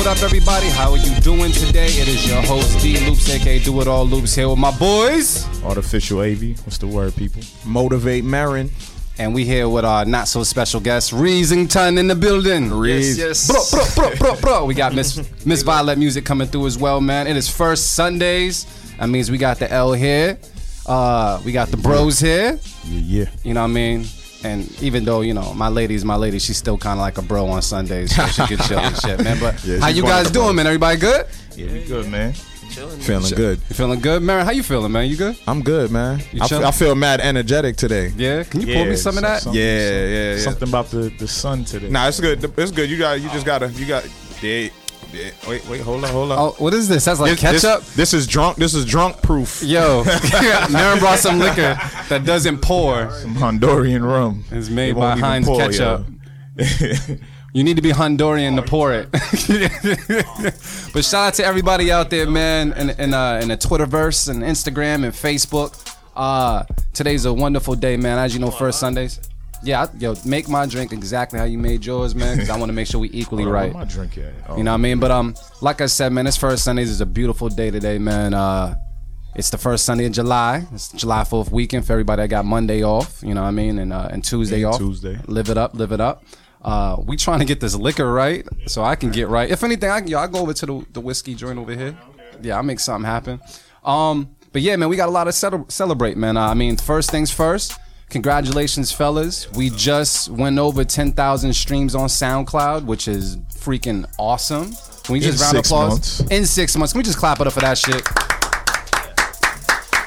What up, what up, what up, everybody? How are you doing today? It is your host, D Loops, aka Do It All Loops, here with my boys. Artificial AV. What's the word, people? Motivate Marin. And we here with our not so special guest, Reesington in the building. Reez. Yes, yes. Bro, bro, bro, bro, bro. We got Miss Miss Vylette music coming through as well, man. It is first Sundays. That means we got the L here. Uh, we got the bros here. Yeah, yeah. You know what I mean? And even though you know my lady's my lady, she's still kind of like a bro on Sundays, so she can chill and shit, man. But Yeah, how you guys doing, bros. man? Everybody good? Yeah, we good, man. Chilling, Feeling good. You feeling good, Mary? How you feeling, man? You good? I'm good, man. You I, f- chilling? I feel mad energetic today. Yeah. Can you pour me some of that? something- Yeah, yeah, yeah. Something about the, the sun today. Nah, it's good. It's good. You got. You just gotta. You got. Yeah, yeah. Wait, wait. Hold on. Hold on. Oh, what is this? That's like This- this- ketchup. This, is drunk. This is drunk proof. Yo, Maren brought some liquor that doesn't pour. Some Honduran rum. It's It made by won't Heinz pour, ketchup. yo. You need to be Honduran to pour it. but shout out to everybody out there, man, in in, uh, in the Twitterverse and Instagram and Facebook. Uh, today's a wonderful day, man. As you know, first Sundays. Yeah, I, yo, make my drink exactly how you made yours, man, because I want to make sure we equally Hold on, right. where my drink at? Oh, You know what I mean? But um, like I said, man, this first Sundays is a beautiful day today, man. Uh, it's the first Sunday in July. It's July Fourth weekend for everybody that got Monday off. You know what I mean? And uh, and Tuesday And off. Tuesday. Live it up, live it up. Uh, we trying to get this liquor right, so I can get right. If anything, I can, yo, I go over to the, the whiskey joint over here. Yeah, I'll make something happen. Um, but yeah, man, we got a lot to cele- celebrate, man. Uh, I mean, first things first. Congratulations, fellas. We just went over 10,000 streams on SoundCloud, which is freaking awesome. Can we just In round applause? months. In six months. Can we just clap it up for that shit?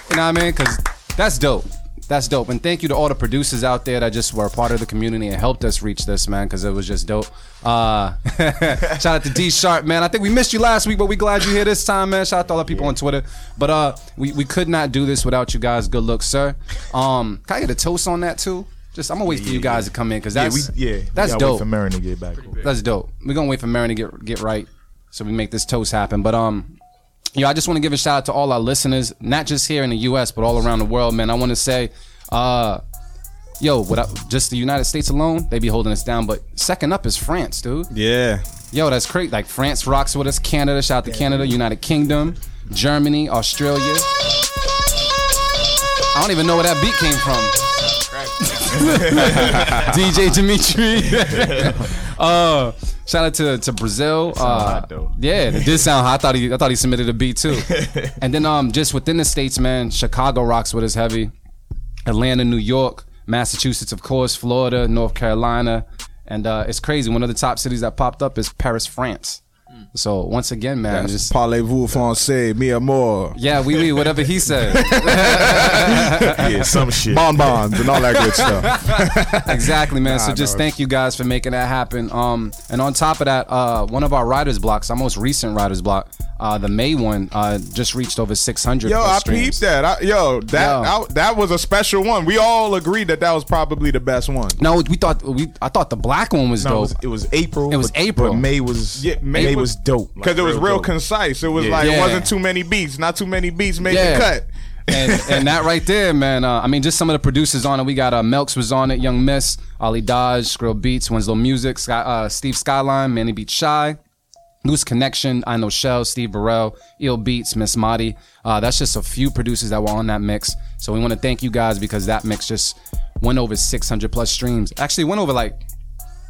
You know what I mean? Because that's dope. That's dope. And thank you to all the producers out there that just were a part of the community and helped us reach this, man, because it was just dope. Uh, shout out to D Sharp, man. I think we missed you last week, but we glad you're here this time, man. Shout out to all the people on Twitter. But uh, we, we could not do this without you guys. Good luck, sir. Um, can I get a toast on that too? Just I'm gonna wait for you guys to come in because Yeah, that's we yeah. we that's gotta wait dope. for Marin to get back. That's dope. We're gonna wait for Marin to get get right so we make this toast happen. But um, you know, I just want to give a shout out to all our listeners, not just here in the U.S. but all around the world, man. I want to say, uh, yo, what up? Just the United States alone, they be holding us down. But second up is France, dude. Yeah. Yo, that's great. Like France rocks with us. Canada, shout out to Canada, United Kingdom, Germany, Australia. I don't even know where that beat came from. DJ Dimitri. uh, shout out to, to Brazil. Uh, hot, though. yeah, it did sound hot. I thought he I thought he submitted a beat too. and then um just within the states, man, Chicago rocks with his heavy. Atlanta, New York, Massachusetts, of course, Florida, North Carolina, and uh, it's crazy. One of the top cities that popped up is Paris, France. So once again, man, just Parlez-vous français, mi amour, yeah, we we whatever he said. yeah, some shit. bonbons, and all that good stuff. exactly, man. so just no. thank you guys for making that happen. Um, and on top of that, uh, one of our writers blocks, our most recent writers block, uh, the May one, uh, just reached over 600. Yo, I streams. peeped that. I, yo, that Yo. I- that was a special one. We all agreed that that was probably the best one. No, we thought we I thought the black one was No, it dope. was, it was April. It was but- April. But May was Yeah, May, May was, was- dope Because it was real dope. concise. It was Yeah. like Yeah. it wasn't too many beats. Not too many beats made Yeah. the cut. and, and that right there, man. Uh, I mean, just some of the producers on it. We got uh, Melks was on it, Young Miss, Ollie Dodge, Skrill Beats, Winslow Music, Sky, uh, Steve Skyline, Manny Beat Shy, Loose Connection, I Know Shell, Steve Burrell, Eel Beats, Miss Madi. Uh, that's just a few producers that were on that mix. So we want to thank you guys because that mix just went over 600 plus streams. Actually, went over like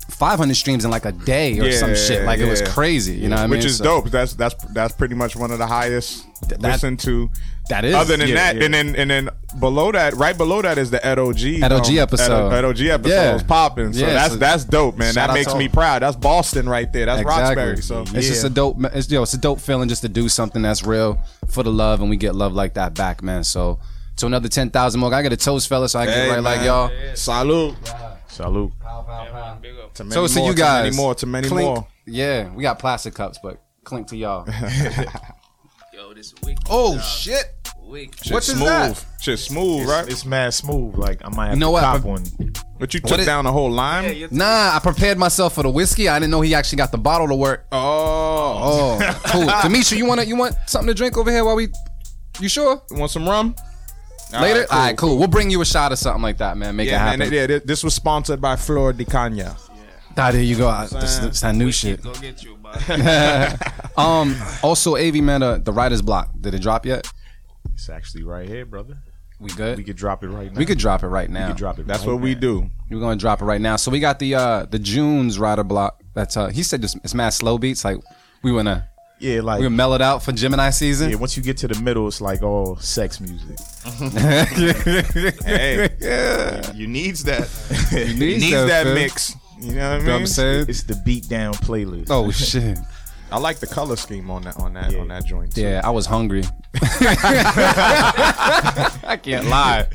500 streams in like a day or some shit. Like it was crazy. You know what I mean? Which is So- dope. That's that's that's pretty much one of the highest listened to. That is. Other than Yeah, that, yeah. and then and then below that, right below that is the Ed OG Ed OG episode. Ed, Ed OG episode Yeah. is popping. So Yeah, that's so that's dope, man. That makes me proud. That's Boston right there. That's Exactly. Roxbury. So it's just a dope. It's yo, it's a dope feeling just to do something that's real for the love, and we get love like that back, man. So to another ten thousand more. I got a toast, fella, so I Hey, get right like y'all. Salute. Salute. To many Toast to more, you guys. To many more. To many Clink. more. Yeah, we got plastic cups, but clink to y'all. Yo, this week. oh shit! Week. Shit What is smooth. that? Shit smooth, It's, right? it's mad smooth. Like I might have You know to what? cop one. But you took it- down the whole lime. Nah, I prepared myself for the whiskey. I didn't know he actually got the bottle to work. Oh. Oh, cool. Demetri, you want you want something to drink over here while we? You sure? You want some rum? Later. cool, All right, cool. We'll bring you a shot or something like that, man. Make it Yeah, happen. man. Yeah, this was sponsored by Flor de Cana. Ah, there you go. This, this that new shit. Go get you, man. Um. Also, Av man, uh, the writer's block. Did it drop yet? It's actually right here, brother. We good. We could drop it right now. We could drop it right We now. could drop it. That's right what we do. We're gonna drop it right now. So we got the uh the June's rider block. That's uh he said this it's mad slow beats. Like we wanna Yeah, like we gonna mellow it out for Gemini season. yeah. Once you get to the middle, it's like all sex music. Hey, you needs that. you needs needs that, that mix. You know what I mean? know what I'm saying? It's the beat down playlist. Oh shit. I like the color scheme on that on that Yeah. on that joint. too. Yeah, I was hungry. I can't lie.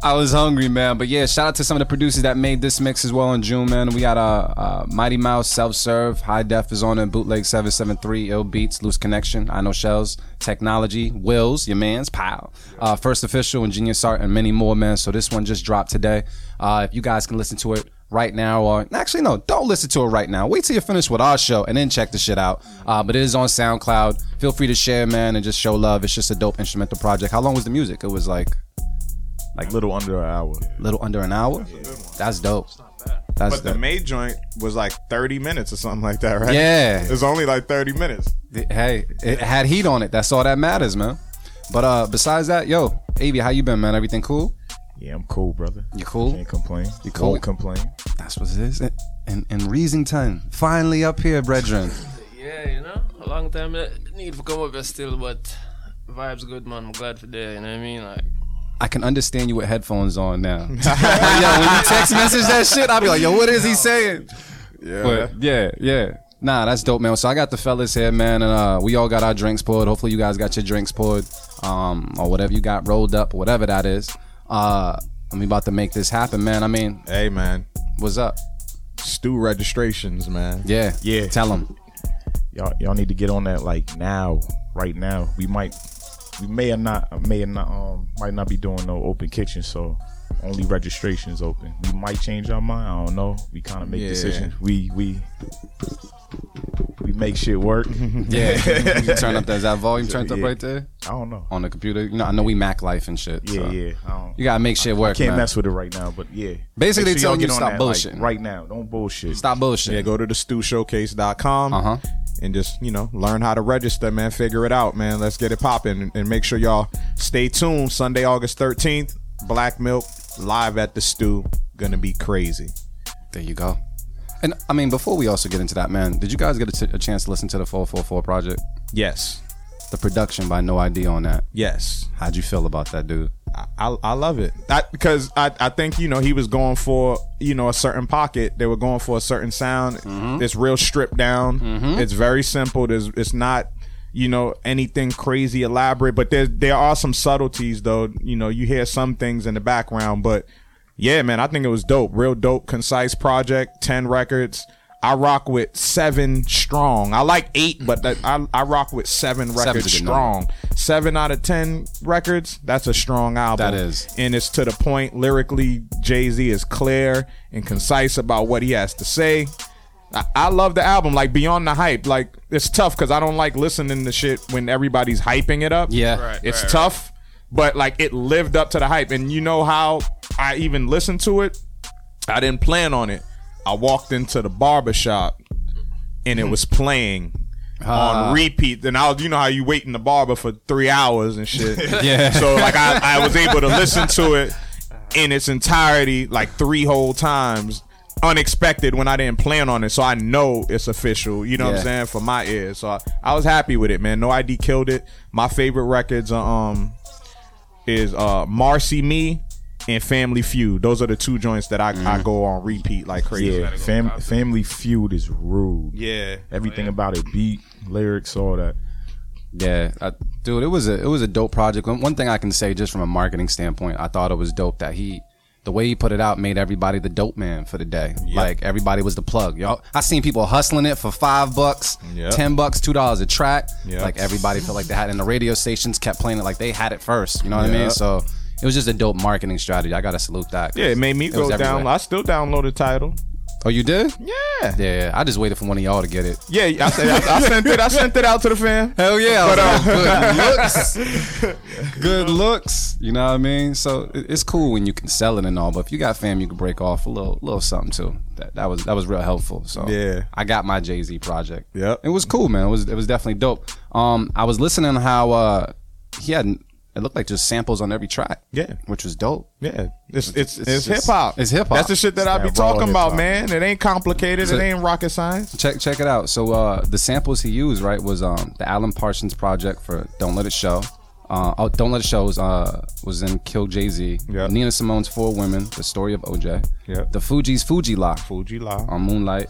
I was hungry, man. But yeah, shout out to some of the producers that made this mix as well in June, man. We got uh, uh Mighty Mouse, Self Serve, High Def is on it, Bootleg 773, Ill Beats, Loose Connection, I Know Shells, Technology, Wills, Your Man's, Pile, uh, First Official, Ingenious Art, and many more, man. So this one just dropped today. Uh, if you guys can listen to it right now, or actually, no, don't listen to it right now. Wait till you finish with our show and then check the shit out. Uh, but it is on SoundCloud. Feel free to share, man, and just show love. It's just a dope instrumental project. How long was the music? It was like like little under an hour. a little under an hour. That's dope. That's But the dope. May joint was like 30 minutes or something like that, right? Yeah. It's only like 30 minutes. hey, it had heat on it. That's all that matters, man. But uh, besides that, yo, Avi, how you been, man? Everything cool? Yeah, I'm cool, brother. You cool? Can't complain. You cool? Won't complain. That's what it is. And and, and Reasington, finally up here, brethren. yeah, you know, a long time I need to come up here still, but vibes good, man. I'm glad for that. You know what I mean? Like, I can understand you with headphones on now. yo, when you text message that shit, I'll be like, yo, what is he saying? Yeah. But yeah, yeah. Nah, that's dope, man. So I got the fellas here, man, and uh, we all got our drinks poured. Hopefully, you guys got your drinks poured, um, or whatever you got rolled up, whatever that is. Uh, I'm about to make this happen, man. I mean, hey, man. what's up? Stew registrations, man. Yeah, Yeah. Tell them. Y'all, y'all need to get on that like now, right now. We might, we may or not, may or not, um, might not be doing no open kitchen. So only registrations open. We might change our mind. I don't know. We kind of make Yeah. decisions. We we we make shit work. Yeah, you turn up that, is that volume turned up right there I don't know. on the computer. You know, I know we Mac life and shit. Yeah, so yeah. I don't. You gotta make shit work, Can't man. mess with it right now, but yeah. Basically, they telling you stop on that, like, bullshitting. right now. Don't bullshit. Stop bullshit. Yeah, go to the stewshowcase.com Uh huh. and just, you know, learn how to register, man. Figure it out, man. Let's get it popping. And, and make sure y'all stay tuned. Sunday, August 13th, Black Milk live at the stew. Gonna be crazy. There you go. And I mean, before we also get into that, man, did you guys get a, t- a chance to listen to the 4:44 project? Yes. The production by No ID on that. Yes. How'd you feel about that, dude? I, I, I love it. Because I, I think, you know, he was going for, you know, a certain pocket. They were going for a certain sound. Mm-hmm. It's real stripped down. Mm-hmm. It's very simple. There's it's not, you know, anything crazy elaborate, but there there are some subtleties though. You know, you hear some things in the background, but yeah, man, I think it was dope. Real dope, concise project, 10 records. I rock with seven strong. I like eight, but that, I, I rock with seven records a good strong. Seven out of ten records, that's a strong album. That is. And it's to the point. Lyrically, Jay Z is clear and concise about what he has to say. I, I love the album, like beyond the hype. Like it's tough because I don't like listening to shit when everybody's hyping it up. Yeah. Right. It's tough, but like it lived up to the hype. And you know how I even listened to it? I didn't plan on it. I walked into the barber shop and it was playing Ah. on repeat. And I was, you know how you wait in the barber for three hours and shit. Yeah. So like I, I was able to listen to it in its entirety like three whole times. Unexpected when I didn't plan on it, so I know it's official. You know what I'm saying for my ears. So I, I was happy with it, man. No ID killed it. My favorite records are um is uh Marcy Me and Family Feud. Those are the two joints that I, I go on repeat like crazy. Yeah, fam- Family Feud is rude. Yeah. Everything about it, beat, lyrics, all that. Yeah, I, dude, it was a it was a dope project. One, one thing I can say, just from a marketing standpoint, I thought it was dope that he, the way he put it out, made everybody the dope man for the day. Like everybody was the plug. Y'all, I seen people hustling it for five bucks, Yep. ten bucks, two dollars a track. Yep. Like everybody felt like they had, it, and the radio stations kept playing it like they had it first. You know what I mean? So it was just a dope marketing strategy. I gotta salute that. Yeah, it made me go down. I still download the title. Oh, you did? Yeah. Yeah, I just waited for one of y'all to get it. Yeah, I, said, I, I sent it. I sent it out to the fam. Hell yeah! But, uh, good looks, good looks. You know what I mean? So it- it's cool when you can sell it and all, but if you got fam, you can break off a little, little something too. That that was that was real helpful. So Yeah. I got my Jay Z project. Yep. it was cool, man. It was it was definitely dope. Um, I was listening how uh he had it looked like just samples on every track. Yeah. which was dope. Yeah, it's it's it's, it's hip hop. it's hip-hop. That's the shit that I be talking about, hip-hop. man. It ain't complicated. So- it ain't rocket science. Check check it out. So uh, the samples he used right was um, the Alan Parsons project for "Don't Let It Show." Uh, oh, "Don't Let It Show" was, uh, was in "Kill Jay Z." Yep. Nina Simone's "Four Women," the story of OJ. Yep. The Fugees' "Fuji La" Fu-Gee-La, on Moonlight.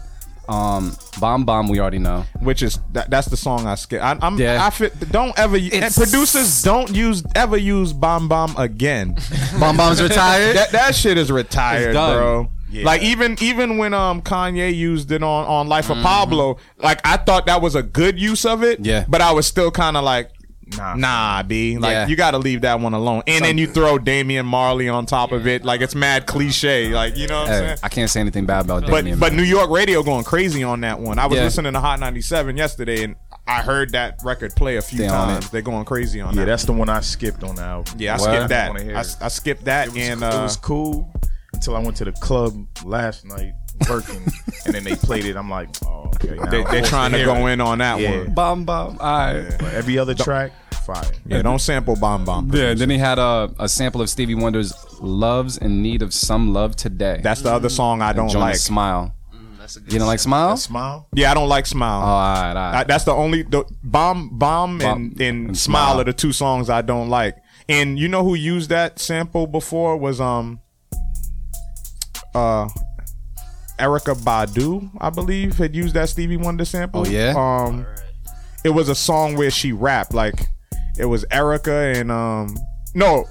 Um, "Bam Bam" we already know. which is that, that's the song I skip. I, I'm Yeah. I fit, don't ever and It's- producers don't use ever use bomb bomb again. Bam Bam's retired. that that shit is retired, bro. Yeah. Like even even when um Kanye used it on on Life Mm-hmm. of Pablo, like I thought that was a good use of it. Yeah. But I was still kind of like. Nah. Nah, B. Like Yeah. you got to leave that one alone. And then you throw Damian Marley on top of it, like it's mad cliche. Like you know what I'm saying? I can't say anything bad about But Damian. but man. New York radio going crazy on that one. I was Yeah. listening to Hot 97 yesterday, and I heard that record play a few They times. They're going crazy on Yeah, that. Yeah, that's the one I skipped on the album. yeah, I What? skipped that. wanna I. I skipped that, It was, and it uh, was cool until I went to the club last night working, and then they played it. I'm like, oh, okay. Now They, they're trying to go it. in on that Yeah. one. Bam Bam. All right. But every other track, fire. Yeah, don't sample Bam Bam. Yeah, then he had a, a sample of Stevie Wonder's "Love's in Need of Some Love Today." That's the other song I don't like. Smile. That's You don't like Smile? Smile. Yeah, I don't like Smile. Oh, all right, all right. I, that's the only the bomb bomb, Bomb and, and, and smile. Smile. are the two songs I don't like. And you know who used that sample before was um uh Erykah Badu, I believe, had used that Stevie Wonder sample. Oh, yeah? Um it was a song where she rapped like it was Erykah and um no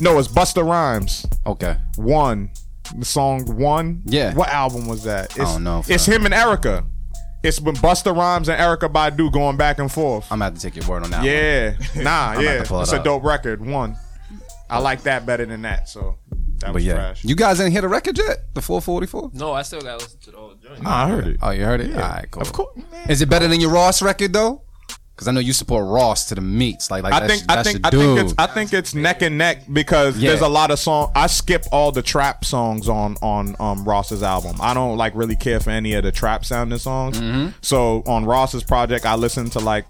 no it's Busta Rhymes. okay. One. The song One. Yeah. What album was that? It's, don't know, It's fam. him and Erykah. It's when Busta Rhymes and Erykah Badu going back and forth. I'm gonna take your word on that. one. yeah. Nah, I'm yeah. to pull it It's a dope record. One. I like that better than that. So that But was yeah, trash. you guys didn't hear the record yet? The 4:44? No, I still gotta listen to the whole joint. Nah, I heard it. Oh, you heard it? All right, cool. Of course. Is it better than your Ross record though? Because I know you support Ross to the meats. Like, like I that's, think I think I think it's I think it's neck and neck because Yeah. there's a lot of song. I skip all the trap songs on on um, Ross's album. I don't like really care for any of the trap sounding songs. Mm-hmm. So on Ross's project, I listened to like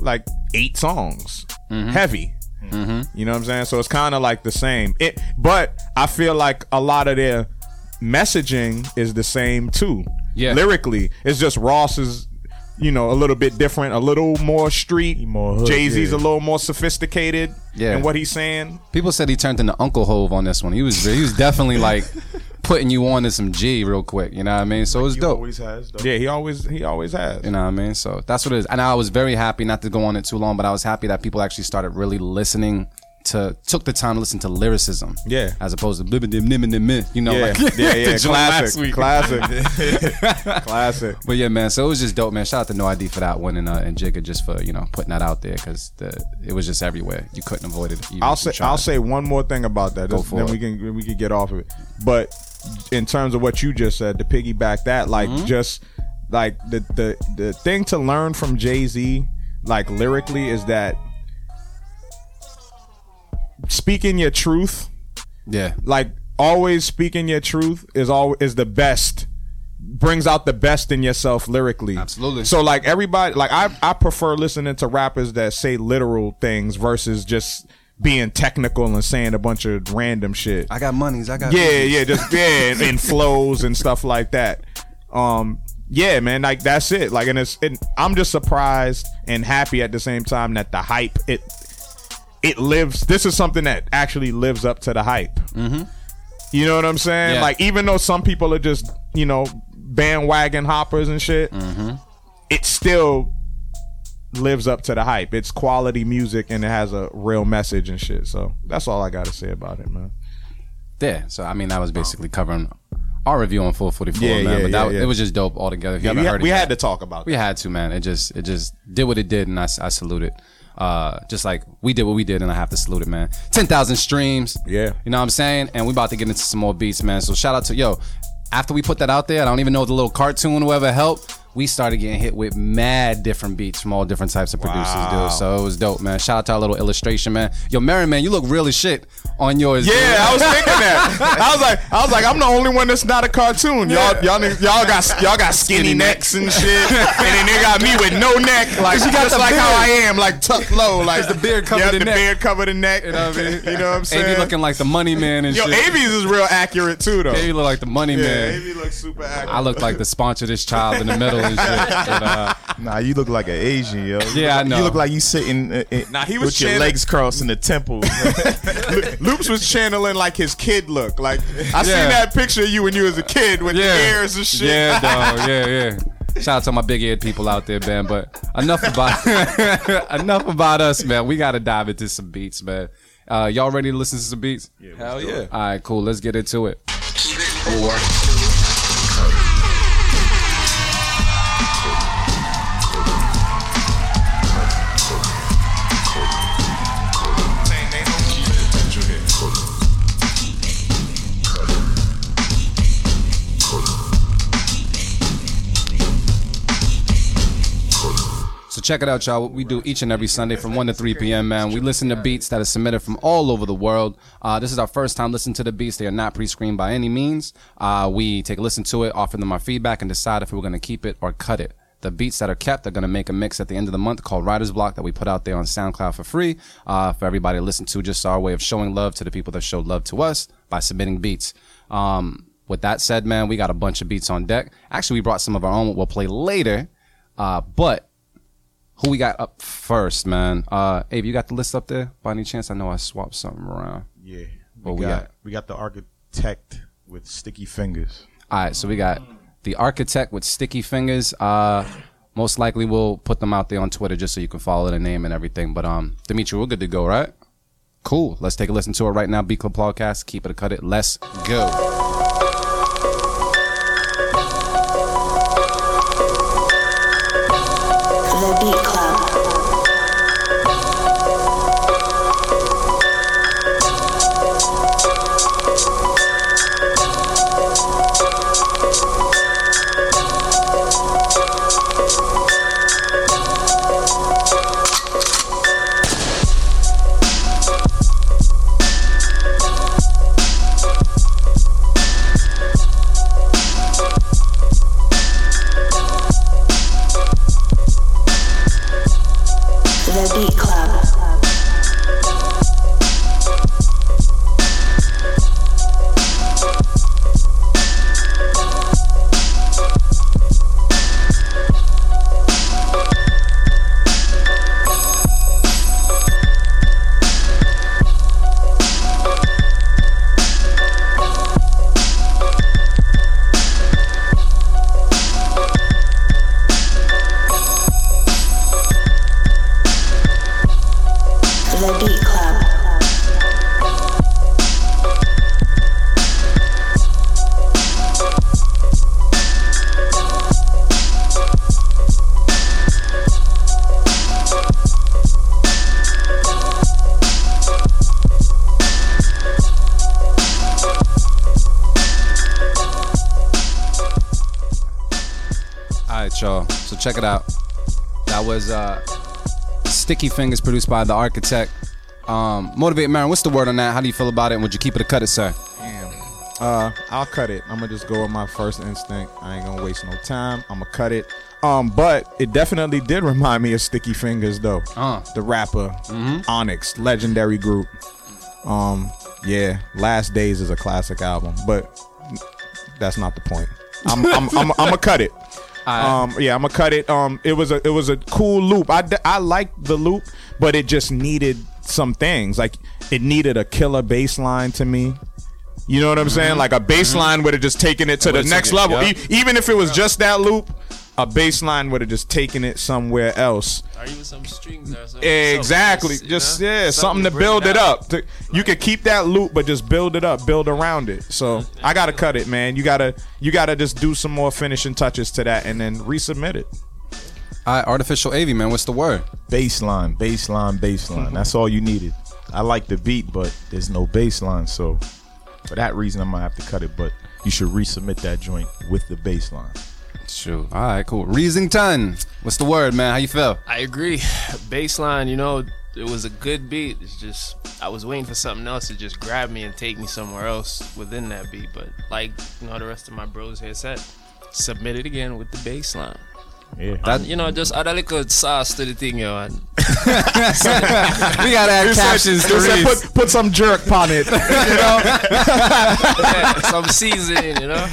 like eight songs, Mm-hmm. heavy. Mm-hmm. You know what I'm saying? So it's kind of like the same. It, but I feel like a lot of their messaging is the same too. Yeah. lyrically, it's just Ross's. You know, a little bit different, a little more street. more Jay Z's yeah. a little more sophisticated Yeah. in what he's saying. People said he turned into Uncle Hov on this one. He was he was definitely like putting you on to some G real quick. You know what I mean? So it was He dope. always has. Though. Yeah, he always he always has. You know what I mean? So that's what it is. And I was very happy, not to go on it too long, but I was happy that people actually started really listening to, took the time to listen to lyricism. Yeah. As opposed to, you know, Yeah, like yeah, yeah. Classic, classic, classic. But yeah, man. So it was just dope, man. Shout out to No ID for that one, and uh, and Jigga just for you know putting that out there because the it was just everywhere. You couldn't avoid it. I'll say. I'll say one more thing about that. Go for then it. we can we can get off of it. But in terms of what you just said, to piggyback that, like Mm-hmm. just like the the the thing to learn from Jay Z, like lyrically, is that speaking your truth Yeah. like always speaking your truth is all is the best brings out the best in yourself lyrically Absolutely. so like everybody like i i prefer listening to rappers that say literal things versus just being technical and saying a bunch of random shit I got monies. I got yeah yeah just yeah and, and flows and stuff like that um yeah man like that's it like and it's it, i'm just surprised and happy at the same time that the hype it it lives this is something that actually lives up to the hype mm-hmm. you know what i'm saying Yeah. like even though some people are just you know bandwagon hoppers and shit Mm-hmm. it still lives up to the hype it's quality music and it has a real message and shit so that's all i gotta say about it man Yeah. So I mean, that was basically covering our review on 4:44, Yeah, man. yeah, but that, yeah, it was just dope altogether. If you haven't had, heard it we yet- had to talk about it. We that. had to, man. It just it just did what it did, and I, I salute it. Uh, just like we did what we did, and I have to salute it, man. Ten thousand streams. Yeah. you know what I'm saying. And we about to get into some more beats, man. So shout out to yo. after we put that out there, I don't even know if the little cartoon whoever helped. We started getting hit with mad different beats from all different types of producers, Wow. dude. So it was dope, man. Shout out to our little illustration, man. Yo, Mary, man, you look really shit on yours. dude. Yeah, I was thinking that. I was like, I was like, I'm the only one that's not a cartoon. Y'all, y'all, y'all got, y'all got skinny, necks and shit, and then they got me with no neck, like you got just like how I am, like tucked low, like the beard covered yeah, the the neck. beard covered the neck. You know what I mean? You know what I'm saying? AB looking like the money man and shit. Yo, shit. Is real accurate too, though. AB look like the money yeah, man. Avi looks super accurate. I look like the sponsor this child in the middle and shit. But, uh, Nah, you look like an Asian, yo. You Yeah, I look- know. You look like you sitting uh, uh, Nah, he was with your legs crossed in the temple. Loops was channeling like his kid look. Like I seen that picture of you when you was a kid with yeah, the ears and shit. Yeah, dog. Yeah, yeah. Shout out to my big eared people out there, man. But enough about enough about us, man. We gotta dive into some beats, man. Uh, y'all ready to listen to some beats? Hell yeah. All right, cool. Let's get into it. So check it out, y'all. What we do each and every Sunday from 1 to 3 p.m., man. We listen to beats that are submitted from all over the world. Uh, this is our first time listening to the beats. They are not pre-screened by any means. Uh, we take a listen to it, offer them our feedback, and decide if we're going to keep it or cut it. The beats that are kept are going to make a mix at the end of the month called Writer's Block that we put out there on SoundCloud for free uh, for everybody to listen to. Just our way of showing love to the people that showed love to us by submitting beats. Um, with that said, man, we got a bunch of beats on deck. Actually, we brought some of our own. We'll play later. Uh, but who we got up first, man? Uh, Abe, you got the list up there by any chance? I know I swapped something around. yeah, What we we got got? we got the architect with sticky fingers. All right, so we got the architect with sticky fingers. Uh, most likely we'll put them out there on Twitter just so you can follow the name and everything. But um, Dimitri, we're good to go, right? Cool. Let's take a listen to it right now. B Club Podcast. Keep it or cut it. Let's go. Check it out. That was uh, Sticky Fingers produced by the architect. Um, Motivate Marin, what's the word on that? How do you feel about it? And would you keep it or cut it, sir? Damn. Uh, I'll cut it. I'm gonna just go with my first instinct. I ain't gonna waste no time. I'm gonna cut it. Um, but it definitely did remind me of Sticky Fingaz, though. Uh. The rapper Onyx, legendary group. Um, yeah, Last Days is a classic album, but that's not the point. I'm I'm I'm, I'm gonna cut it. Um, yeah, I'm gonna cut it. Um, it was a it was a cool loop. I I liked the loop, but it just needed some things. Like it needed a killer bass line to me. You know what I'm saying? Like a bass line would have just taken it to the next level. yeah. E- even if it was just that loop, a bass line would have just taken it somewhere else. Or even some strings or something. Exactly. Something, you Just know? yeah, something, to bring build it up. To- You could keep that loop, but just build it up, build around it. So I gotta cut it, man. You gotta you gotta just do some more finishing touches to that, and then resubmit it. All right, Artificial AV, man, what's the word? Baseline, baseline, baseline. That's all you needed. I like the beat, but there's no baseline, so for that reason, I'm gonna have to cut it. But you should resubmit that joint with the bass line. True. All right, cool. Reasoning Reasington. What's the word, man? How you feel? I agree. Baseline, you know, it was a good beat. It's just I was waiting for something else to just grab me and take me somewhere else within that beat. But like you know, the rest of my bros here said, submit it again with the baseline. Yeah. And, you know, just add a little sauce to the thing, yo. And we gotta add captions to You said put, put some jerk on it. you yeah, some seasoning, you know.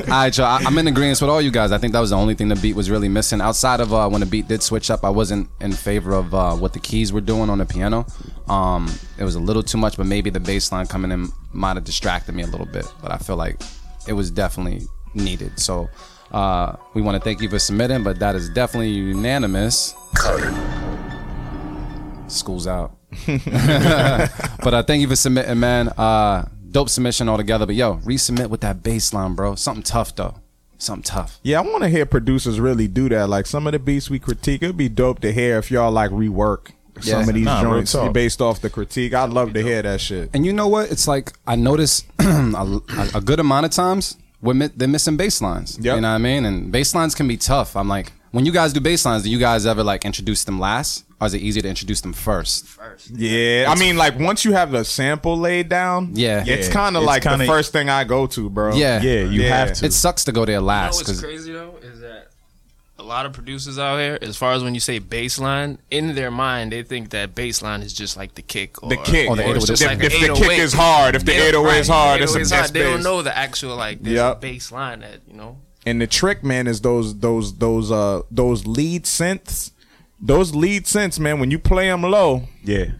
All right, y'all. I, I'm in agreement with all you guys. I think that was the only thing the beat was really missing. Outside of uh, when the beat did switch up, I wasn't in favor of uh, what the keys were doing on the piano. Um, it was a little too much, but maybe the bass line coming in might have distracted me a little bit. But I feel like it was definitely needed. So uh, we want to thank you for submitting, but that is definitely unanimous. School's out. but uh, thank you for submitting, man. Uh, dope submission altogether. But yo, resubmit with that baseline, bro. Something tough though. Something tough. Yeah, I want to hear producers really do that. Like some of the beats we critique, it'd be dope to hear if y'all like rework Yeah. some of these Nah, joints based off the critique. I'd love to hear that shit. And you know what? It's like I notice a, a good amount of times we're mi- they're missing bass lines. Yep. You know what I mean? And bass lines can be tough. I'm like, when you guys do bass lines, do you guys ever like introduce them last, or is it easier to introduce them first? First. Yeah, I mean, like once you have the sample laid down, Yeah. it's kind of like the kinda- first thing I go to, bro. Yeah. Yeah, you Yeah. have to. It sucks to go there You know last what's because crazy though is that a lot of producers out here, as far as when you say baseline, in their mind they think that baseline is just like the kick or The kick. Or the Or eight oh if, eight. if like the kick is hard, if the They don't- 808 is hard, it's a 808 is that's hard. They don't know the actual like there's Yep. a bass line that you know. And the trick, man, is those those those uh those lead synths. Those lead synths, man, when you play them low, yeah.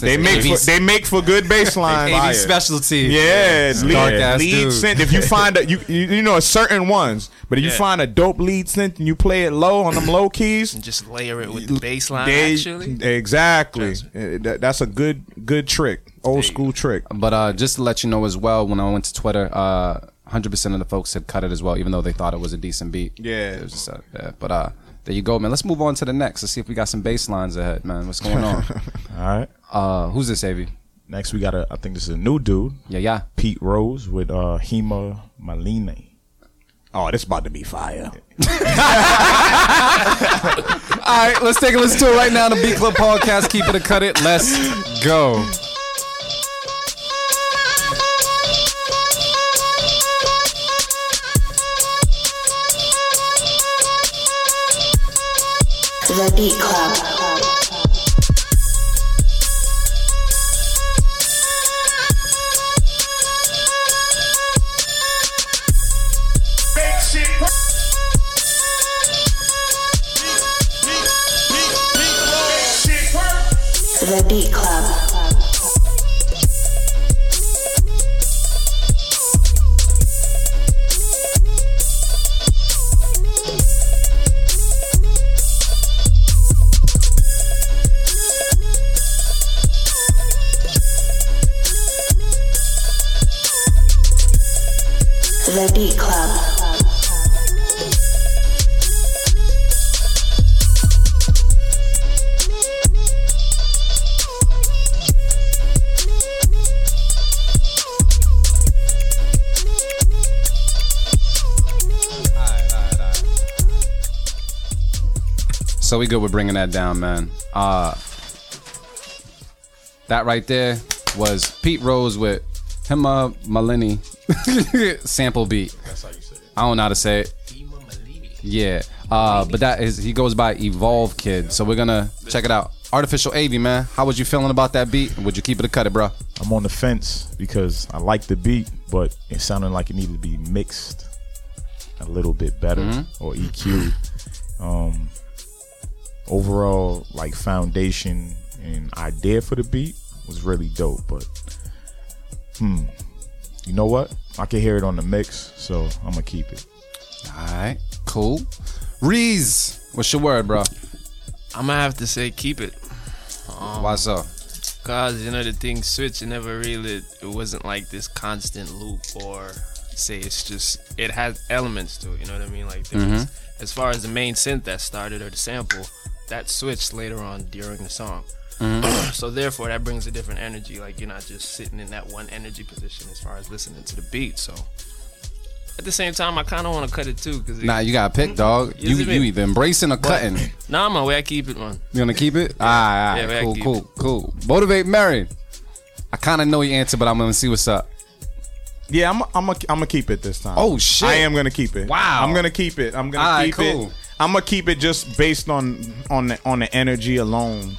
They make for, they make for good bass line. 80 specialty. Yeah, lead, dark ass lead dude. synth. If you find a you, you you know certain ones, but if you Yeah. find a dope lead synth and you play it low on them low keys, And just layer it with the bass line they- actually. exactly. Trust Uh, that- that's a good good trick, old school trick. But uh, just to let you know as well, when I went to Twitter, uh, 100% of the folks had cut it as well, even though they thought it was a decent beat. Yeah. It was just, uh, yeah. But uh, there you go, man. Let's move on to the next. Let's see if we got some bass lines ahead, man. What's going on? All right. uh, who's this, Avi? Next, we got a. I think this is a new dude, Yeah, yeah. Pete Rose with uh Hema Malini. Oh, this about to be fire. All right, let's take a listen to it right now. In the Beat Club podcast. Keep it or cut it. Let's go. The Beat Club. So we good with bringing that down, man. Uh, that right there was Pete Rose with Hema Malini sample beat. That's how you say it. I don't know how to say it. Yeah. Uh, but that is he goes by Evolve Kid. So we're gonna check it out. Artificial AV, man. How was you feeling about that beat? Would you keep it or cut it, bro? I'm on the fence because I like the beat, but it sounded like it needed to be mixed a little bit better or EQ. Um, overall, like foundation and idea for the beat was really dope, but hmm, you know what? I can hear it on the mix, so I'm gonna keep it. All right, cool. Reez, what's your word, bro? I'm gonna have to say keep it. Why so? Cause you know the thing switch it never really it wasn't like this constant loop or say it's just it has elements to it, you know what I mean? Like there was, as far as the main synth that started or the sample, that switched later on during the song. Mm-hmm. so therefore that brings a different energy. Like you're not just sitting in that one energy position as far as listening to the beat. So at the same time, I kind of want to cut it too, cause it, Nah, you gotta pick, mm-hmm. dog. Yes, You you either embracing or cutting. nah, man, where I keep it, man. You gonna keep it? All Yeah, right, cool, cool, cool. Motivate Mary. I kind of know your answer, but I'm gonna see what's up. Yeah, I'm I'm I'm gonna keep it this time. Oh, shit. I am gonna keep it. Wow. I'm gonna keep it. I'm gonna right, keep cool. it. I'm gonna keep it just based on on the, on the energy alone.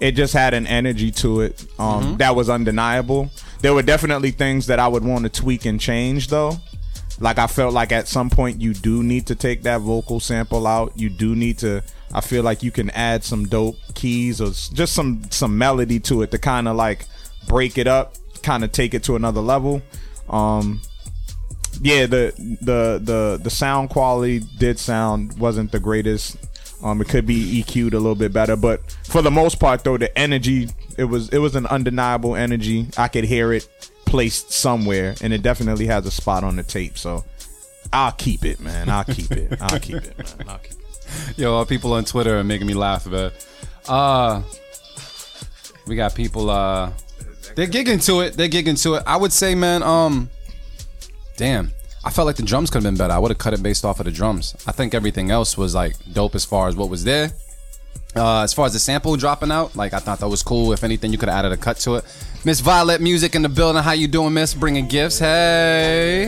It just had an energy to it um, Mm-hmm. that was undeniable. There were definitely things that I would want to tweak and change though. Like I felt like at some point you do need to take that vocal sample out. You do need to. I feel like you can add some dope keys or just some some melody to it to kind of like break it up, kind of take it to another level. Um, yeah, the the the the sound quality did sound wasn't the greatest. Um, it could be EQ'd a little bit better, but for the most part, though, the energy it was it was an undeniable energy. I could hear it placed somewhere, and it definitely has a spot on the tape. So I'll keep it, man. I'll keep it. I'll keep it, man. I'll keep it. Yo, people on Twitter are making me laugh, man. Uh, we got people. Uh, they're gigging to it. They're gigging to it. I would say, man. Um, damn. I felt like the drums could have been better. I would have cut it based off of the drums. I think everything else was like dope as far as what was there. Uh, as far as the sample dropping out, like I thought that was cool. If anything, you could have added a cut to it. Miss Vylette Music in the building. How you doing, Miss? Bringing gifts. Hey.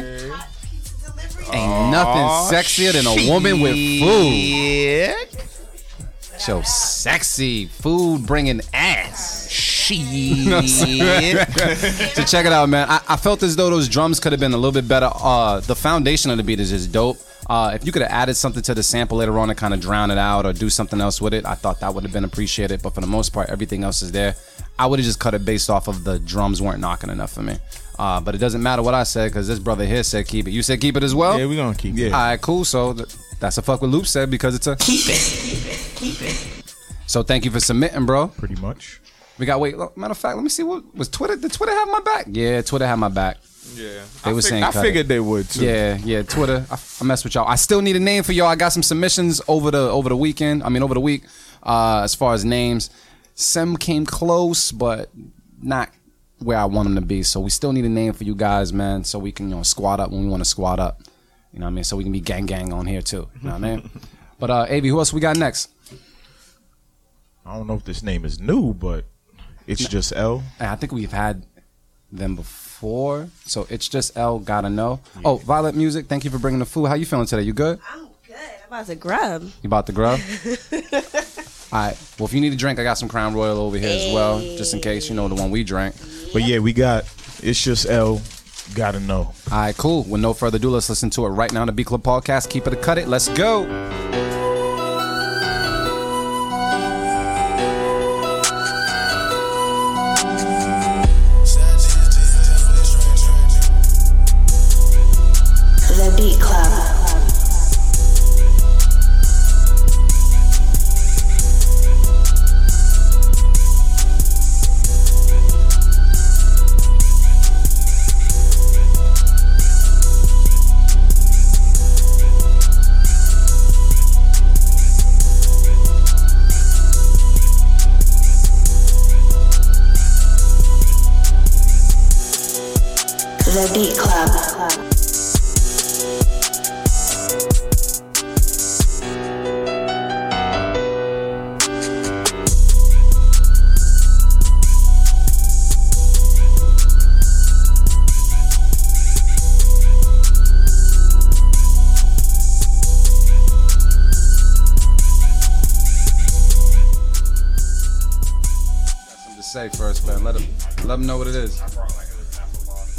Ain't nothing sexier than a woman with food. So sexy food bringing ass. So check it out, man. I, I felt as though those drums could have been a little bit better. Uh, the foundation of the beat is just dope. Uh, if you could have added something to the sample later on to kind of drown it out or do something else with it, I thought that would have been appreciated. But for the most part, everything else is there. I would have just cut it based off of the drums weren't knocking enough for me. Uh, but it doesn't matter what I said because this brother here said keep it. You said keep it as well. Yeah, we gonna keep it. All right, cool. So th- that's a fuck what Loop said because it's a keep it. Keep it. So thank you for submitting, bro. Pretty much. We got wait. Look, matter of fact, let me see what was Twitter. Did Twitter have my back? Yeah, Twitter had my back. Yeah, They I, was fig- saying I figured it. they would too. Yeah, yeah. Twitter. I, I mess with y'all. I still need a name for y'all. I got some submissions over the over the weekend. I mean, over the week. Uh, as far as names, some came close, but not where I want them to be. So we still need a name for you guys, man. So we can you know squad up when we want to squad up. You know what I mean? So we can be gang gang on here too. You know what I mean? But uh, Av, who else we got next? I don't know if this name is new, but it's just L. And I think we've had them before. So it's just L. Gotta know. Oh, Vylette Music. Thank you for bringing the food. How you feeling today? You good? I'm good. I'm about to grub. You about to grub? All right. Well, if you need a drink, I got some Crown Royal over here as well, just in case you know the one we drank. But yeah, we got it's just L. Gotta know. All right, cool. With no further ado, let's listen to it right now. On the B Club Podcast. Keep it a cut it. Let's go.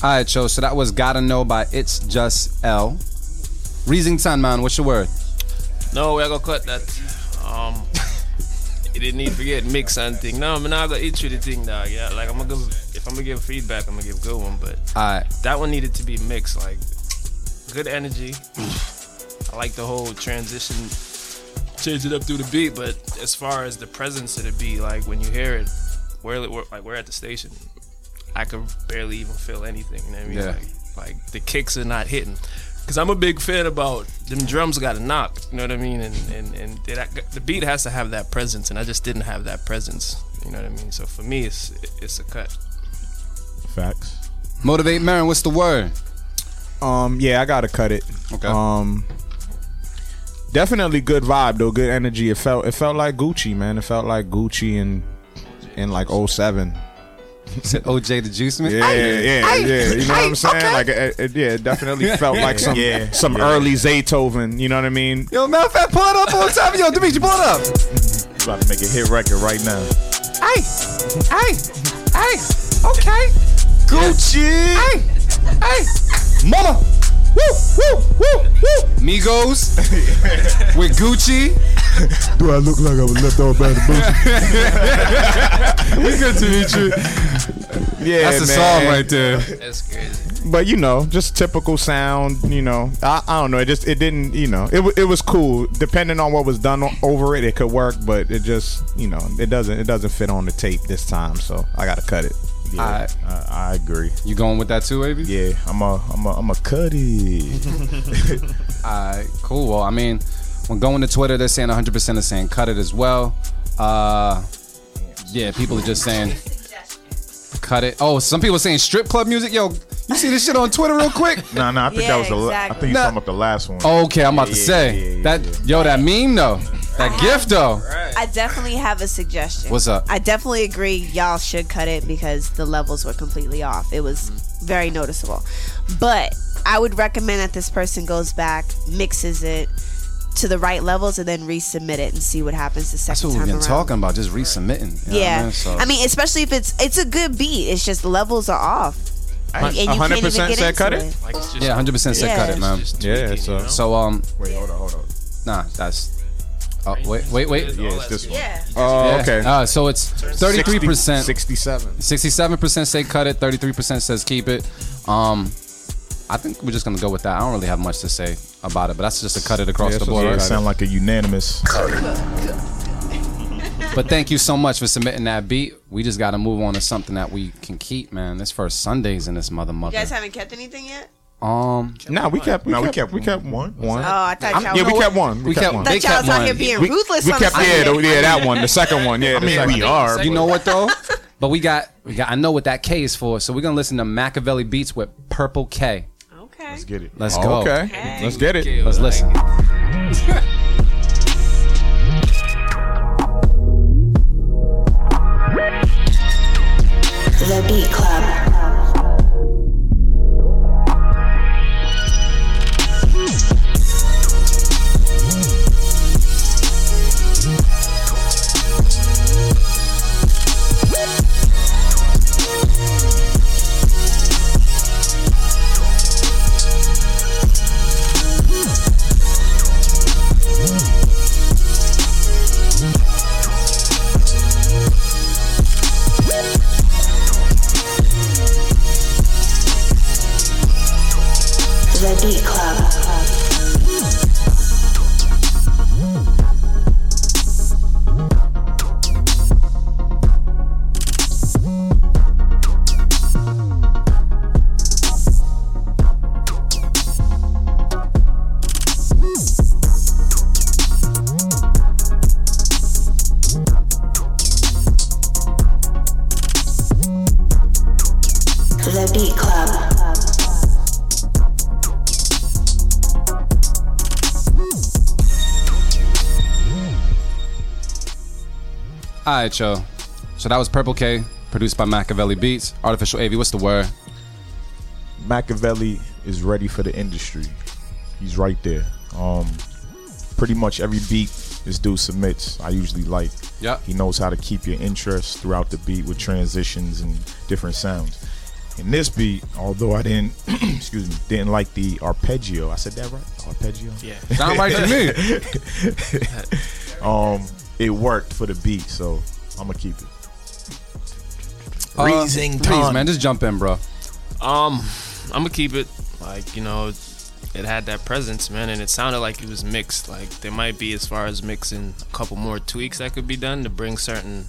All right, Joe. So that was "Gotta Know" by It's Just L. Reasington, man. What's your word? No, we are gonna cut that. Um, you didn't need to forget mix and thing. No, I'm not gonna eat you the thing, dog. Yeah, like I'm gonna give. If I'm gonna give feedback, I'm gonna give a good one. But All right. that one needed to be mixed. Like good energy. I like the whole transition. Change it up through the beat, but as far as the presence of the beat, like when you hear it, we're, we're like we're at the station. I could barely even feel anything. You know what I mean? Yeah. Like, like the kicks are not hitting. Cause I'm a big fan about them drums got to knock. You know what I mean? And and and it, the beat has to have that presence, and I just didn't have that presence. You know what I mean? So for me, it's it's a cut. Facts. Motivate Marin. What's the word? Um, yeah, I gotta cut it. Okay. Um, definitely good vibe though, good energy. It felt it felt like Gucci, man. It felt like Gucci in in like 07. Said OJ the Juice Man. Yeah, yeah, yeah. You know what I'm saying? Like, it, it- yeah, it definitely felt like some Yeah, some yeah. early Zaytoven. You know what I mean? Yo, matter of fact, pull it up on top. Yo, Dimitri, pull it up. You about to make a hit record right now. Hey, hey, hey. Okay. Gucci. Hey, hey, mama. Woo, woo, woo, woo. Migos with Gucci. Do I look like I was left off by the bush? We good, to meet you. Yeah, That's a man. song right there. That's crazy. But you know, just typical sound. You know, I, I don't know. It just it didn't. You know, it it was cool. Depending on what was done over it, it could work. But it just you know, it doesn't it doesn't fit on the tape this time. So I gotta cut it. Yeah, Alright. I, I agree. You going with that too, Avy? Yeah, I'm a, I'm a, I'm a cut it. Alright, cool. Well, I mean, when going to Twitter, they're saying 100% are saying cut it as well. Uh, yeah, people are just saying cut it. Oh, some people are saying strip club music. Yo, you see this shit on Twitter real quick? nah, nah, I think Yeah, that was the. La- I exactly. think you Nah. talking about the last one. Oh, okay, I'm about to Yeah, say yeah, yeah, that. yeah. Yo, that meme though, that gift though. I definitely have a suggestion. What's up? I definitely agree y'all should cut it because the levels were completely off. It was very noticeable. But I would recommend that this person goes back, mixes it to the right levels, and then resubmit it and see what happens the That's second what we've time been around. talking about, just resubmitting. you know what yeah, I mean? So- I mean, especially if it's it's a good beat. It's just levels are off, and you can't even 100% get said into cut it? it. Like it's just yeah, 100% said Yeah. cut it, man. Just Yeah, tweaking, so- you know? So um, Wait, hold on, hold on. nah, that's. Oh wait, wait, wait. Yeah, it's this one. Yeah. Oh, Yeah. okay. Uh, so it's 33 percent. 67. 67% say cut it, 33% says keep it. Um, I think we're just gonna go with that. I don't really have much to say about it, but that's just a cut it across Yeah, the so board. yeah, Yeah, it right? sound like a unanimous. But thank you so much for submitting that beat. We just gotta move on to something that we can keep, man. This first Sundays in this mother mother. You guys haven't kept anything yet? Um, Nah, we kept. We Nah, we kept. kept We kept one. One. Oh, I thought y'all yeah, we kept one. We, We kept, kept- one. they Thought y'all was out one. here being we, ruthless we kept the yeah, the, yeah, that one, the second one, yeah. I mean, we are. you know what though? but we got, we got. I know what that K is for. So we're gonna listen to Machiavelli beats with Purple K. Okay. Let's get it. Let's go. okay, let's get it. Let's listen. The Beat Club. All right. So that was Purple K, produced by Machiavelli Beats. Artificial AV, what's the word? Machiavelli is ready for the industry. He's right there. Um, pretty much every beat this dude submits, I usually like. Yep. He knows how to keep your interest throughout the beat with transitions and different sounds. In this beat, although I didn't, excuse me, didn't like the arpeggio. I said that right? Arpeggio. Yeah. Sound right to me. Um, it worked for the beat, so I'm gonna keep it. Uh, Reez, man, just jump in, bro. Um, I'm gonna keep it. Like you know, it had that presence, man, and it sounded like it was mixed. Like there might be, as far as mixing, a couple more tweaks that could be done to bring certain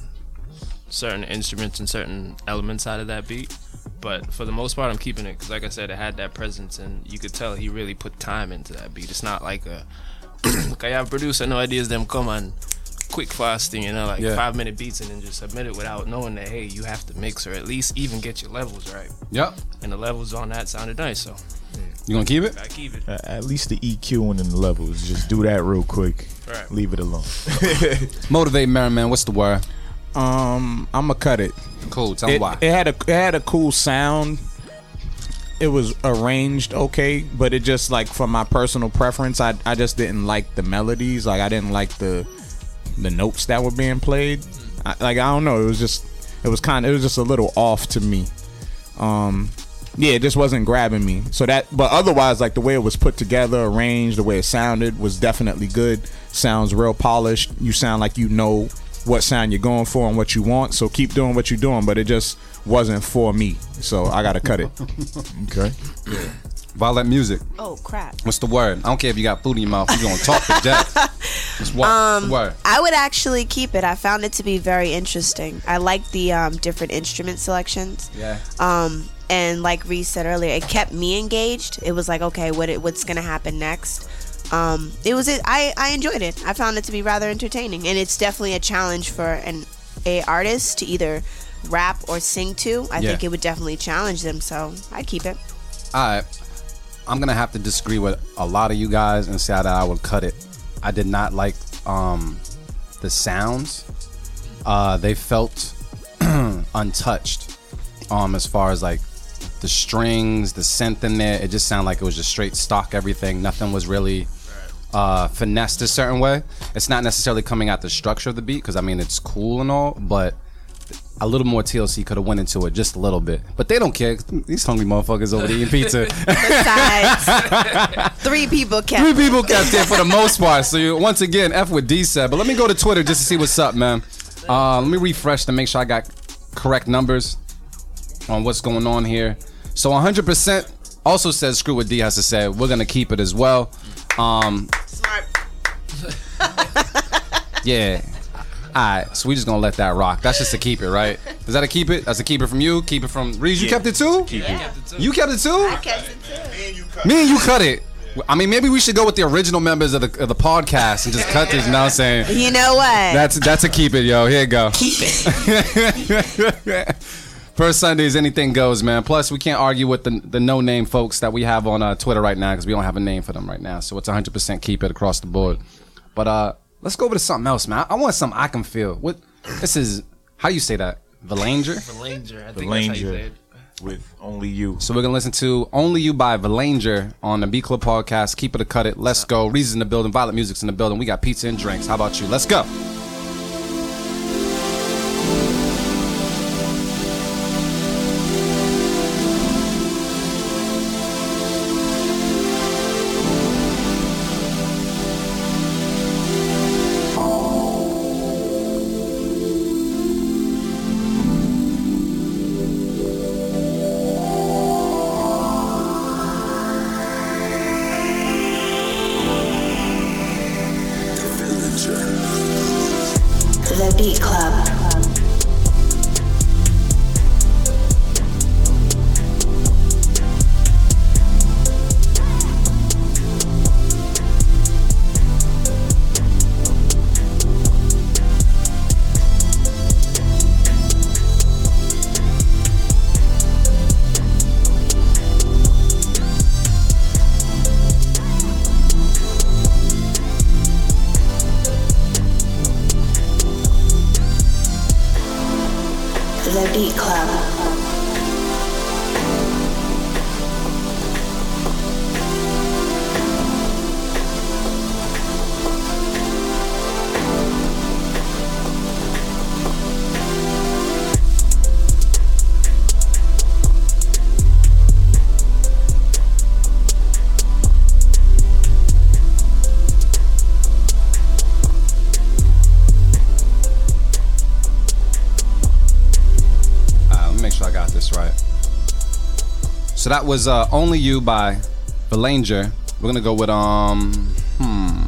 certain instruments and certain elements out of that beat. But for the most part, I'm keeping it because, like I said, it had that presence, and you could tell he really put time into that beat. It's not like a kaya producer no ideas them come on quick fast thing, you know, like Yeah. five minute beats and then just submit it without knowing that hey, you have to mix or at least even get your levels right Yep. and the levels on that sounded nice. So You gonna keep it? I keep it. Uh, at least the EQ and the levels. Just do that real quick. Right. Leave it alone. Motivate Merriman. What's the word? Um, I'm gonna cut it. Cool. Tell me It, why. it had a it had a cool sound. It was arranged okay, but it just like for my personal preference, I I just didn't like the melodies. Like I didn't like the the notes that were being played. I, like I don't know. It was just it was kind of it was just a little off to me. Um, yeah, it just wasn't grabbing me. So that, but otherwise, like the way it was put together, arranged, the way it sounded was definitely good. Sounds real polished. You sound like you know what sound you're going for and what you want. So keep doing what you're doing. But it just wasn't for me. So I gotta cut it. Okay. Vylette music. Oh crap. What's the word? I don't care if you got food in your mouth. You're gonna talk to death. What's what? The word? I would actually keep it. I found it to be very interesting. I like the um, different instrument selections. Yeah. Um, and like Reez said earlier, it kept me engaged. It was like, okay, what it, what's gonna happen next? Um, it was it. I I enjoyed it. I found it to be rather entertaining, and it's definitely a challenge for an a artist to either rap or sing to. I Yeah. think it would definitely challenge them. So I'd keep it. All right. I'm gonna have to disagree with a lot of you guys and say that I would cut it. I did not like um, the sounds. Uh, they felt untouched. Um, as far as like the strings, the synth in there, it just sounded like it was just straight stock everything. Nothing was really uh, finessed a certain way. It's not necessarily coming out the structure of the beat because I mean it's cool and all, but a little more TLC could have went into it just a little bit. But they don't care. These hungry motherfuckers over there eating pizza. Besides, three people kept. Three people kept there for the most part. So you, once again, F with D said. But let me go to Twitter just to see what's up, man. Uh, let me refresh to make sure I got correct numbers on what's going on here. So 100% also says screw what D has to say. We're gonna keep it as well. Um, Smart. yeah. All right, so we just gonna let that rock. That's just to keep it, right? Is that a keep it? That's a keep it from you. Keep it from Reez. You kept it too. Keep it. You kept it too. I kept it too. Me and you cut it. I mean, maybe we should go with the original members of the of the podcast and just cut this. You know what saying? You know what? That's that's a keep it, yo. Here you go. Keep it. First Sundays, anything goes, man. Plus, we can't argue with the the no name folks that we have on uh, Twitter right now because we don't have a name for them right now. So it's 100 percent keep it across the board. But uh, let's go over to something else, man. I, I want something I can feel. What this is? How do you say that? Valanger. Valanger. I think that's how you say Valanger it. with only you. So we're gonna listen to "Only You" by Valanger on the Beat Club podcast. Keep it a cut it. Let's go. Reasons in the building. Violent music's in the building. We got pizza and drinks. How about you? Let's go. So that was uh, "Only You" by Valanger. We're gonna go with um, hmm,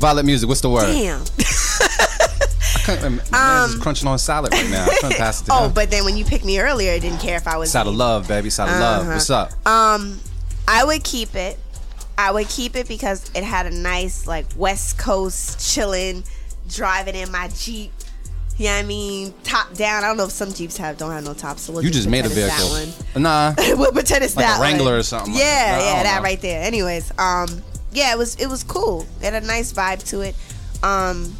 Vylette music. What's the word? Damn. I can't, man, man's just crunching on salad right now. I'm to pass it to Oh, but then when you picked me earlier, I didn't care if I was. Side of love, baby. Side of love. Uh-huh. What's up? Um, I would keep it. I would keep it because it had a nice like West Coast chilling, driving in my Jeep, Yeah, I mean, top down. I don't know if some Jeeps have don't have no tops. So we'll You just made a vehicle. Nah. we'll pretend it's Like a that Wrangler one. or something Yeah. I yeah, that know. right there. Anyways, um, yeah, it was it was cool. It had a nice vibe to it. Um,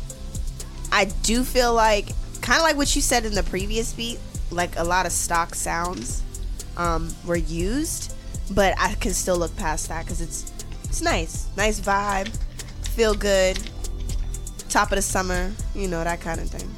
I do feel like kind of like what you said in the previous beat, like a lot of stock sounds um, were used, but I can still look past that because it's it's nice, nice vibe, feel good. Top of the summer, you know that kind of thing.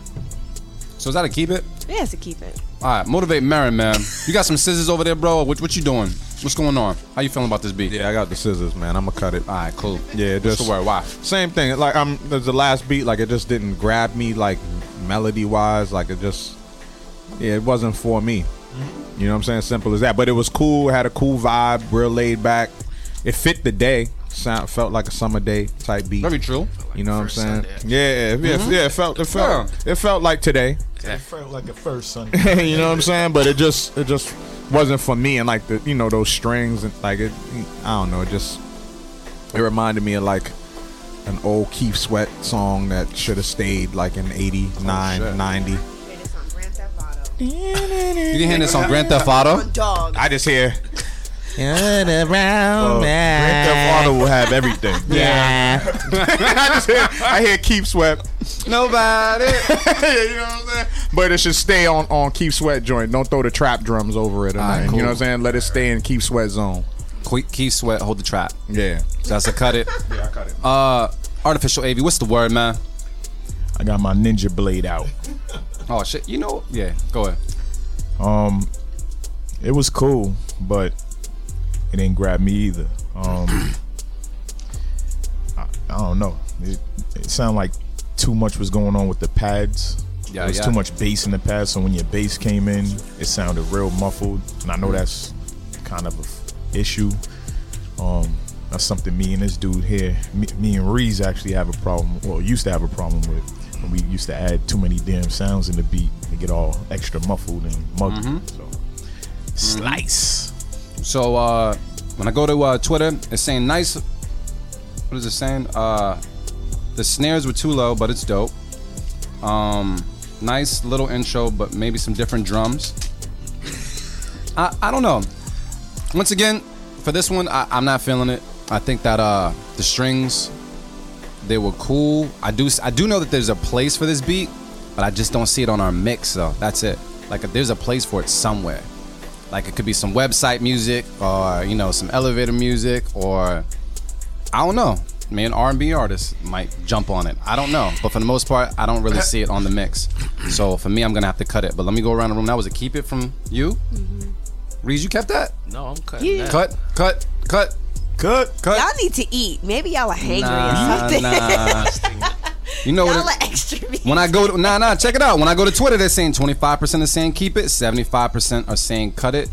So is that a keep it? Yeah, to keep it. All right, motivate Marin, man. You got some scissors over there, bro. What, what you doing? What's going on? How you feeling about this beat? Yeah, I got the scissors, man. I'm gonna cut it. All right, cool. Yeah, What's just the word? Why? Same thing. Like I'm there's the last beat, like it just didn't grab me like melody wise. Like it just yeah, it wasn't for me. Mm-hmm. You know what I'm saying? Simple as that. But it was cool, it had a cool vibe, real laid back. It fit the day. Sound felt like a summer day type beat. Very true. you know what I'm saying? Sunday. Yeah, yeah, yeah, mm-hmm. it felt it felt it felt like today. It felt like a first Sunday. you know what I'm saying? But it just it just wasn't for me and like the you know those strings and like it I don't know, it just it reminded me of like an old Keith Sweat song that should have stayed like in 89, shit. 90. Hear this on Grand Theft Auto. You hear this on Grand Theft Auto. I just hear Well, Grand Theft Auto will have everything. yeah. I just hear I hear Keith Sweat. Nobody. you know what I'm saying? But it should stay on on Keith Sweat joint. Don't throw the trap drums over it or Alright, nothing. You know what I'm saying? Let it stay in Keep Sweat zone. Keep Keith Sweat, hold the trap. Yeah. So that's a cut it. Yeah, I cut it. Uh, artificial AV. What's the word, man? I got my ninja blade out. Oh shit. You know? Yeah. Go ahead. Um, it was cool, but it didn't grab me either. Um, I, I don't know. It, it sounded like too much was going on with the pads. Yeah, there was yeah. too much bass in the pads, so when your bass came in, it sounded real muffled. And I know that's kind of a f- issue. Um, that's something me and this dude here, me, me and Reez actually have a problem. Well, used to have a problem with. When we used to add too many damn sounds in the beat, and get all extra muffled and muggy. Mm-hmm. So slice. So uh, when I go to uh, Twitter, it's saying nice. What is it saying? Uh, the snares were too low, but it's dope. Um, nice little intro, but maybe some different drums. I I don't know. Once again, for this one, I, I'm not feeling it. I think that uh, the strings they were cool. I do I do know that there's a place for this beat, but I just don't see it on our mix. though. that's it. Like there's a place for it somewhere. Like it could be some website music, or you know, some elevator music, or I don't know. Maybe an R&B artist might jump on it. I don't know, but for the most part, I don't really see it on the mix. So for me, I'm gonna have to cut it. But let me go around the room. That was a keep it from you, mm-hmm. Reez. You kept that? No, I'm cutting Yeah. that. Cut, cut, cut, Cut. cut. Y'all need to eat. Maybe y'all are hangry Nah, or something. nah. You know what? y'all it- extra meat. When I go to nah nah check it out. When I go to Twitter, they're saying 25% are saying keep it, 75% are saying cut it.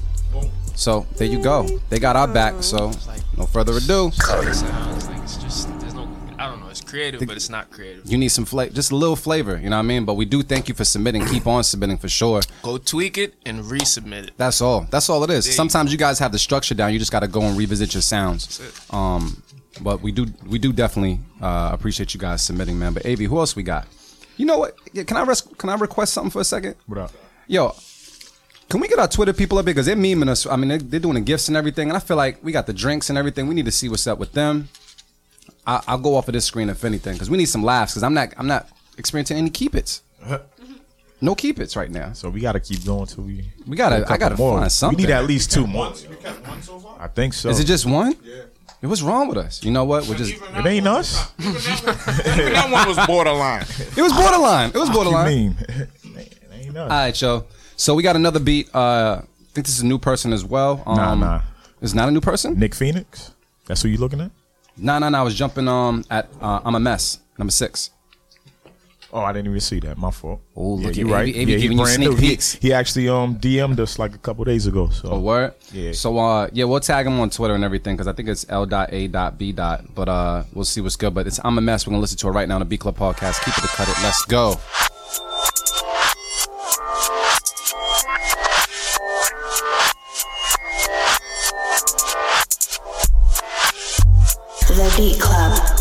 So there you go. They got our back. So no further ado. It sounds like it's just there's no. I don't know. It's creative, but it's not creative. You need some flavor, just a little flavor. You know what I mean? But we do thank you for submitting. Keep on submitting for sure. Go tweak it and resubmit it. That's all. That's all it is. There you Sometimes you guys have the structure down. You just got to go and revisit your sounds. That's it. Um, but we do we do definitely uh, appreciate you guys submitting, man. But Av, who else we got? You know what? Yeah, Can I res- can I request something for a second? What up? Yo, can we get our Twitter people up here because they're memeing us? I mean, they're, they're doing the gifts and everything, and I feel like we got the drinks and everything. We need to see what's up with them. I, I'll go off of this screen if anything, because we need some laughs. Because I'm not I'm not experiencing any keep its. No keep its right now. So we gotta keep going till we. We gotta- get a couple I gotta more. find something. We need at least two more. I think so. Is it just one? Yeah. What's wrong with us? You know what? We're just. It ain't us. Even that one was borderline. It was borderline. It was You borderline. mean? it ain't us. All right, yo. So we got another beat. Uh, I think this is a new person as well. Um, Nah, nah. It's not a new person. Nick Phoenix. That's who you looking at? Nah, nah, nah. I was jumping um at uh, I'm a mess number six. Oh, I didn't even see that. My fault. Oh, look at you AB right. AB he giving you brand sneak new. He- peeks. He, actually um DM'd us like a couple days ago. So A word. Yeah. So uh, yeah, we'll tag him on Twitter and everything because I think it's L.A.B. But uh, we'll see what's good. But it's I'm a mess. We're gonna listen to it right now on the Beat Club podcast. Keep it to cut it. Let's go. The Beat Club.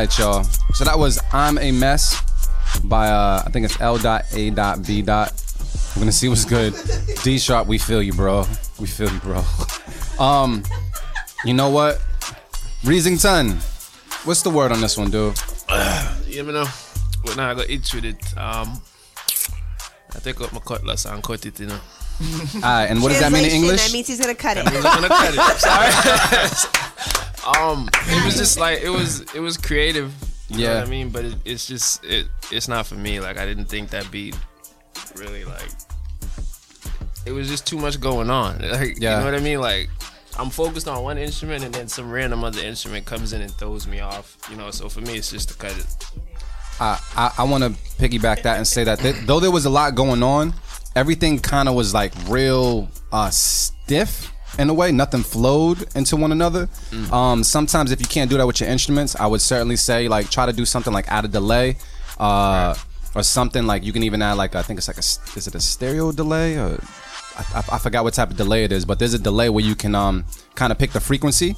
Right, y'all. So that was "I'm a Mess" by uh, I think it's L. Dot A. Dot B. Dot. We're gonna see what's good. D sharp, we feel you, bro. We feel you, bro. Um, you know what? Reasington. What's the word on this one, dude? You know, when I got itch with it, um, I take out my cutlass and cut it, you know. All right, and what does that mean in English? That means he's gonna cut it. I'm gonna cut it. Sorry. um, it was just like it was. It was creative. You know Yeah. what I mean, but it, it's just it. It's not for me. Like I didn't think that beat really like. It was just too much going on. Like Yeah. you know what I mean. Like I'm focused on one instrument, and then some random other instrument comes in and throws me off. You know, so for me, it's just to cut it. I, I, I want to piggyback that and say that th- though there was a lot going on, everything kind of was like real uh, stiff in a way. Nothing flowed into one another. Um, sometimes if you can't do that with your instruments, I would certainly say like try to do something like add a delay. Uh, Or something like you can even add like I think it's like a is it a stereo delay or I, I, I forgot what type of delay it is, but there's a delay where you can um kind of pick the frequency.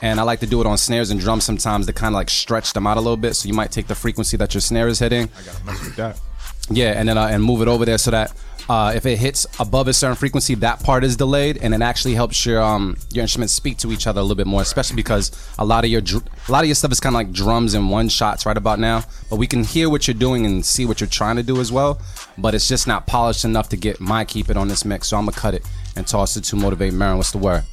And I like to do it on snares and drums sometimes to kind of like stretch them out a little bit. So you might take the frequency that your snare is hitting, I gotta mess with that. yeah, and then uh, and move it over there so that uh, if it hits above a certain frequency, that part is delayed, and it actually helps your um your instruments speak to each other a little bit more, especially because a lot of your dr- a lot of your stuff is kind of like drums and one shots right about now. But we can hear what you're doing and see what you're trying to do as well. But it's just not polished enough to get my keep it on this mix, so I'm gonna cut it and toss it to motivate Marin. What's the word?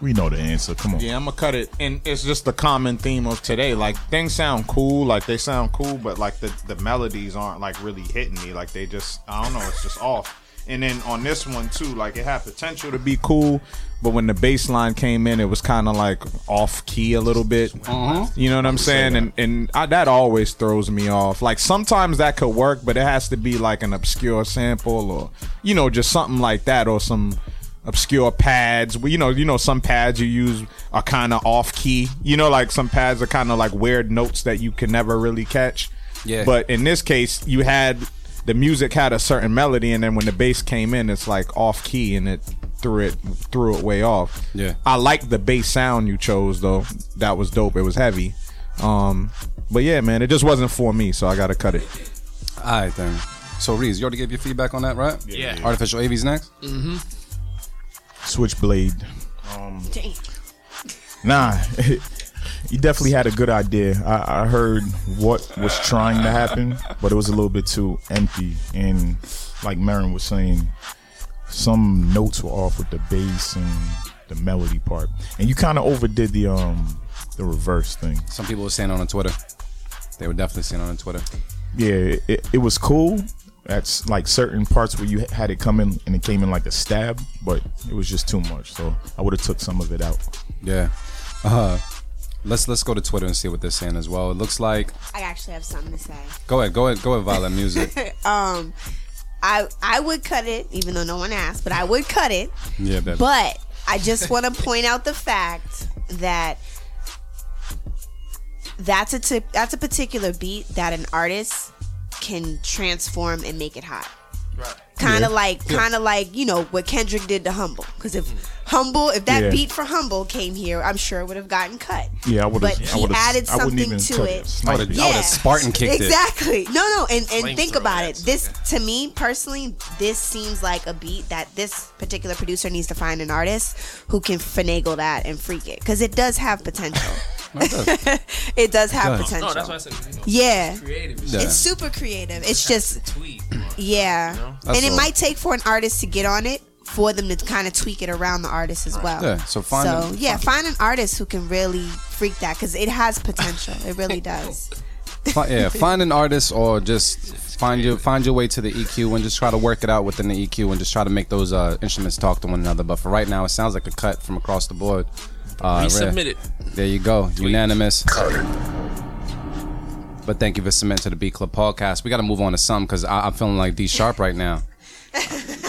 We know the answer. Come on. Yeah, I'm gonna cut it, and it's just the common theme of today. Like things sound cool, like they sound cool, but like the the melodies aren't like really hitting me. Like they just, I don't know, it's just off. And then on this one too, like it had potential to be cool, but when the bass line came in, it was kind of like off key a little bit. Uh-huh. You know what I'm saying? And and I, that always throws me off. Like sometimes that could work, but it has to be like an obscure sample or you know just something like that or some obscure pads. Well, You know, you know, some pads you use are kind of off key. You know, like some pads are kind of like weird notes that you can never really catch. Yeah. But in this case, you had the music had a certain melody, and then when the bass came in, it's like off key, and it threw it threw it way off. Yeah. I like the bass sound you chose though. That was dope. It was heavy. Um, but yeah, man, it just wasn't for me, so I gotta cut it. All right then. So Reez, you already gave your feedback on that, right? Yeah. Artificial AV's next. Switchblade. Damn. Nah, you definitely had a good idea. I, I heard what was trying to happen, but it was a little bit too empty. And like Marin was saying, some notes were off with the bass and the melody part, and you kind of overdid the um the reverse thing. Some people were saying on Twitter. They were definitely saying on Twitter. Yeah, it, it was cool. That's like certain parts where you had it come in and it came in like a stab, but it was just too much. So I would have took some of it out. Yeah. Uh, let's let's go to Twitter and see what they're saying as well. It looks like. I actually have something to say. Go ahead, go ahead, go ahead, Vylette Music. Um, I I would cut it, even though no one asked, but I would cut it. Yeah, baby. But I just want to point out the fact that that's a tip, that's a particular beat that an artist can transform and make it hot. Kind of like, kind of like you know what Kendrick did to Humble. Because if mm. Humble, if that Yeah. beat for Humble came here, I'm sure it would have gotten cut. Yeah, I would have. But he added something to it. I would've- I Spartan kicked it. exactly. No, no, and, and think about it. yes. This to me personally, this seems like a beat that this particular producer needs to find an artist who can finagle that and freak it because it does have potential. it does have does. potential. No, that's why I said you know, yeah. creative. It's Yeah. It's super creative. It's just tweet. yeah, That's and it might take for an artist to get on it for them to kind of tweak it around the artist as well. Yeah, so find so them- yeah, find an artist who can really freak that because it has potential. It really does. Fi- yeah, find an artist or just find your find your way to the EQ and just try to work it out within the EQ and just try to make those uh, instruments talk to one another. But for right now, it sounds like a cut from across the board. Uh, Resubmit it. There you go. Unanimous. But thank you for submitting to the Beat Club podcast. We got to move on to some because I'm feeling like D Sharp right now.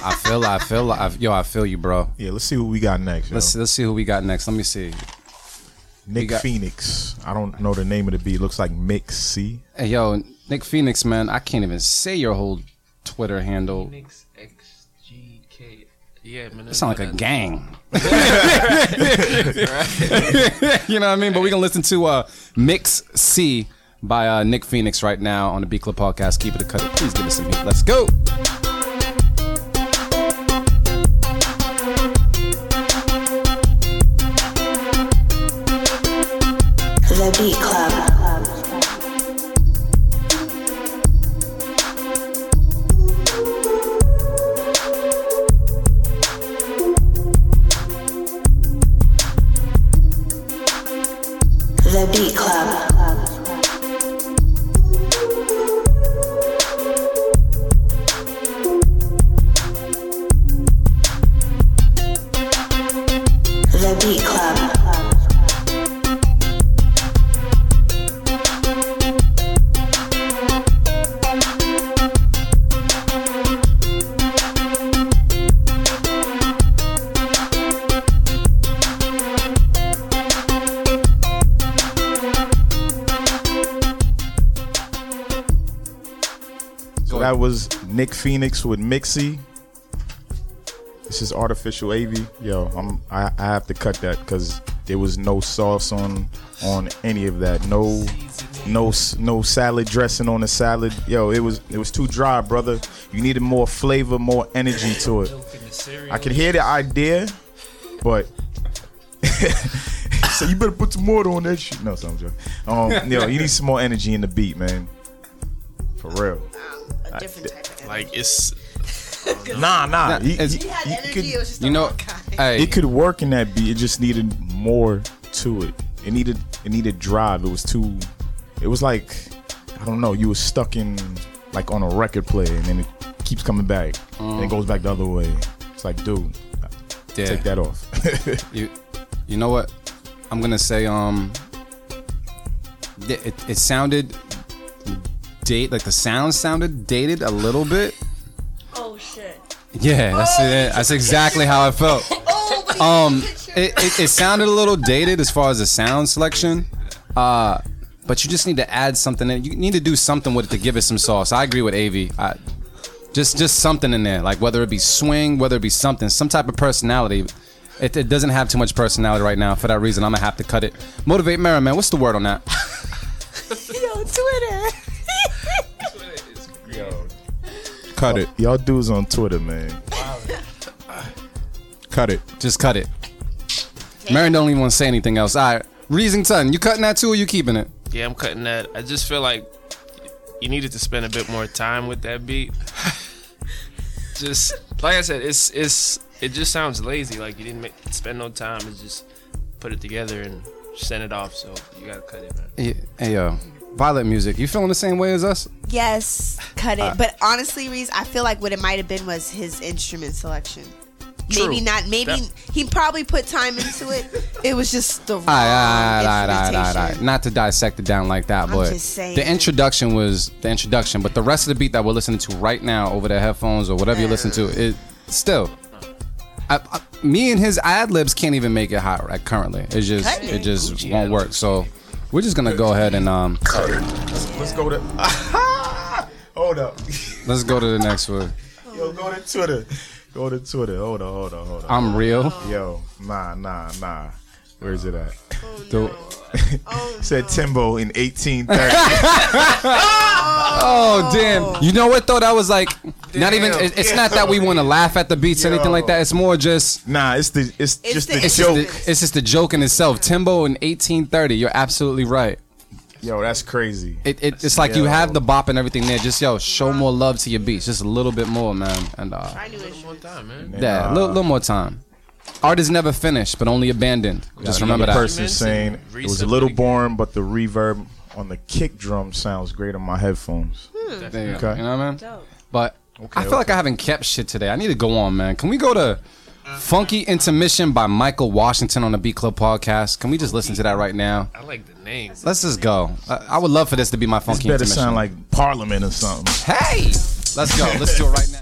I feel, I feel, I, yo, I feel you, bro. Yeah, let's see what we got next. yo. Let's let's see who we got next. Let me see. Nick got- Phoenix. I don't know the name of the beat. Looks like Mix C. Hey, yo, Nick Phoenix, man. I can't even say your whole Twitter handle. Phoenix XGK. Yeah, man. It sound like a gang. you know what I mean? But we gonna listen to uh, Mix C by uh, Nick Phoenix right now on the Beat Club podcast. Keep it a cut. Please give us some heat. Let's go. The Beat Nick Phoenix with Mixie. This is artificial AV. Yo, I'm I, I have to cut that because there was no sauce on on any of that. No no no salad dressing on the salad. Yo, it was it was too dry, brother. You needed more flavor, more energy to it. I can hear the idea, but so you better put some more on that shit. No, so I'm joking. Um, yo, you need some more energy in the beat, man. For real. A different type of Like it's Nah, nah. Nah, He- it's- he- He had he energy. could- it was just You know, kind. hey, it could work in that beat. It just needed more to it. It needed it needed drive. It was too. It was like I don't know. You were stuck in like on a record player, and then it keeps coming back, and it goes back the other way. It's like, dude, yeah. take that off. You, you know what? I'm gonna say um. It, it, it sounded date like the sound sounded dated a little bit. Oh shit. Yeah, that's it. That's exactly how I felt. Oh, Um, it, it, it sounded a little dated as far as the sound selection. Uh, but you just need to add something in. You need to do something with it to give it some sauce. I agree with Av. I, just just something in there, like whether it be swing, whether it be something, some type of personality. It, it doesn't have too much personality right now. For that reason, I'm gonna have to cut it. Motivate Mara, man. What's the word on that? Yo, Twitter. Cut it, Y'all dudes on Twitter, man. cut it. Just cut it. Mary don't even want to say anything else. All right, Reasington, you cutting that too, or you keeping it? yeah, I'm cutting that. I just feel like you needed to spend a bit more time with that beat. just like I said, it's it's it just sounds lazy. Like you didn't make, spend no time and just put it together and send it off. So you gotta cut it, man. Hey, hey, yo, Vylette music. You feeling the same way as us? Yes, cut it. Uh, but honestly, Reez, I feel like what it might have been was his instrument selection. Maybe not. Maybe That- he probably put time into it. It was just the wrong all right, all instrumentation. Not to dissect it down like that, I'm but just saying. the introduction was the introduction. But the rest of the beat that we're listening to right now over the headphones or whatever you listen to, it still. I, I, me and his ad libs can't even make it hot right currently. It just Cut it. it just won't work. So we're just gonna go ahead and um Let's go to. Hold up. let's go to the next one. Yo, go to Twitter. Go to Twitter. Hold on, hold on, hold on. I'm real. Yo, nah, nah, nah. Where's it at? Oh The- Said Timbo in 1830. Oh damn! You know what though? That was like not even. it- It's not that we want to laugh at the beats or anything like that. It's more just. nah, it's the it's, It's just the- the, It's joke. just, the, it's just the joke in itself. Timbo in 1830. You're absolutely right. Yo, that's crazy. It, it it's like you have the bop and everything there. Just yo, show more love to your beats, just a little bit more, man. And uh, One time, man. yeah, a little, little more time. Art is never finished, but only abandoned. Just remember Another that. person saying it was a little boring, but the reverb on the kick drum sounds great on my headphones. Hmm. There you, go. Okay. you know what I mean? Dope. But I feel like I haven't kept shit today. I need to go on, man. Can we go to Funky Intermission by Michael Washington on the Beat Club podcast. Can we just listen to that right now? I like the names. Let's just go. I, I would love for this to be my This Funky better Intermission. sound like Parliament or something. hey, let's go. Let's do it right now.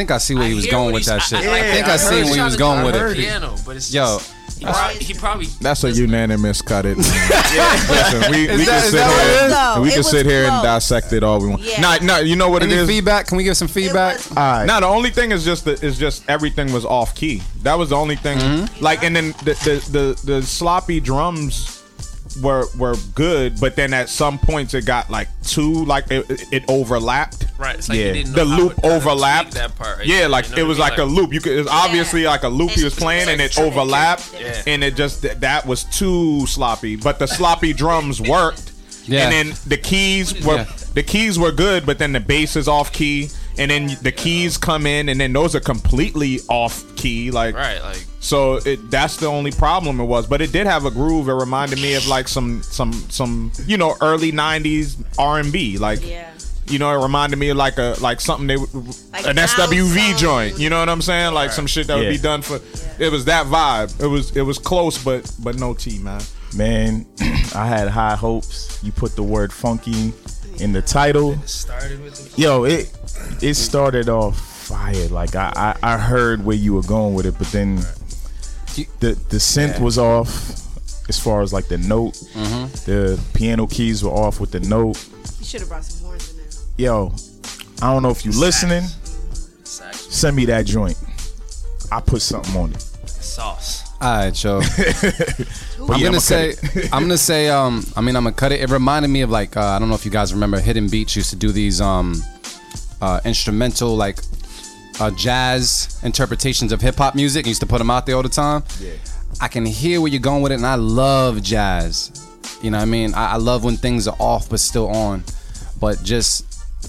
think I see where he was going with that he's- shit. I- I, think I, I see where he was going with it. it. Piano, but it's Yo, just, he probably, he probably That's a unanimous cut it. Listen, we, we that- can sit that what it here. is? No, we can sit here and dissect it all we want. Yeah. Nah, nah, you know what Any it is? feedback? Can we give some feedback? was- All right. Now the only thing is just that is just everything was off key. That was the only thing. Mm-hmm. Like, and then the, the the the sloppy drums were were good, but then at some points it got like too like it, it overlapped. Right. It's like Yeah. he The loop overlapped. that part. yeah, like you know it was I like a loop. You could it was obviously like a loop he was playing, and it overlapped, Yeah. and it just that was too sloppy. But the sloppy drums worked, Yeah. and then the keys were Yeah. the keys were good, but then the bass is off key, and then the keys come in, and then those are completely off key, like right, like so it that's the only problem it was, but it did have a groove. It reminded me of like some some some you know early '90s R&B, like Yeah. You know it reminded me of like a like something they would Like an SWV Zone. joint. You know what I'm saying? Like some shit that would be done for. It was that vibe. It was it was close, but but no T man. Man, I had high hopes. You put the word funky in the title. started with the Yo, it it started off fire. Like I, I, I heard where you were going with it, but then the the synth was off as far as like the note. Mm-hmm. The piano keys were off with the note. You should have brought some horns in there. Yo, I don't know if you listening. sax Send me that joint. I put something on it. sauce. All right, Joe. I'm Yeah, gonna I'ma say, I'm gonna say, um, I mean, I'm gonna cut it. It reminded me of like, uh, I don't know if you guys remember, Hidden Beach used to do these um, uh, instrumental like uh, jazz interpretations of hip hop music. Used to put them out there all the time. Yeah. I can hear where you're going with it, and I love jazz. You know what I mean? I, I love when things are off but still on. But just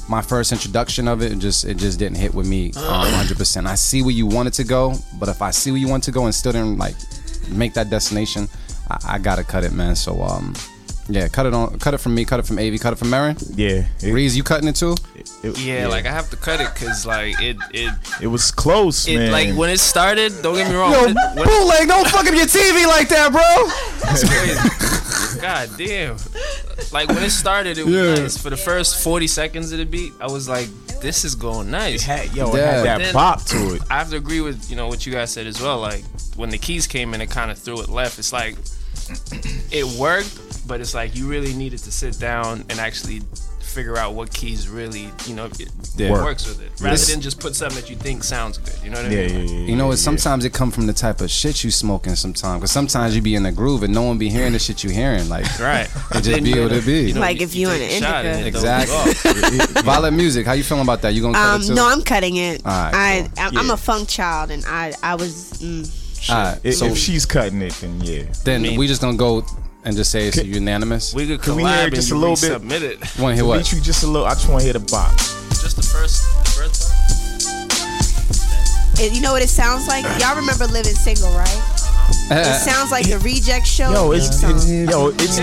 my first introduction of it, it just it just didn't hit with me um, 100%. I see where you wanted to go, but if I see where you want to go and still didn't like make that destination, I, I gotta cut it, man. So um, yeah, cut it on, cut it from me, cut it from Av, cut it from Marin. Yeah, it, Reez, you cutting it too? it- Yeah, like I have to cut it because like it it it was close, it man. like when it started. Don't get me wrong. Yo, when it- when- bootleg, don't fuck up your TV like that, bro. That's crazy. God damn. Like when it started, it was Yeah. nice. For the first 40 seconds of the beat, I was like, this is going nice. had, yo, it Yeah. had that Then- bop to it. I have to agree with, you know, what you guys said as well. Like when the keys came in, it kind of threw it left. It's like it worked, but it's like you really needed to sit down and actually figure out what keys really, you know, it Yeah. works with it. Rather This- than just put something that you think sounds good. You know what I Yeah, mean? yeah, yeah. You know yeah, what? Sometimes it come from the type of shit you smoking. Sometimes, because sometimes you be in the groove and no one be hearing the shit you hearing. Like Right. It just be you- what it be. you know, Like if you take in a an shot indica. it Exactly. go off. Vylette music. How you feeling about that? You gonna cut Um, it too? no, I'm cutting it. All right, I, cool. I'm, I'm Yeah. a funk child, and I, I was. Mm, All right. If, so if she's cutting it, then yeah. then mean- we just gonna go and just say it's unanimous. We could Can we hear collab it and just a little bit? resubmit it. Want to hear what? Beat you just a little. I just want to hear the bop. Just the first, the first part. it- you know what it sounds like? Y'all remember Living Single, right? Uh-huh. It sounds like the Reject Show. Yo, theme it's, song. it's yo, it's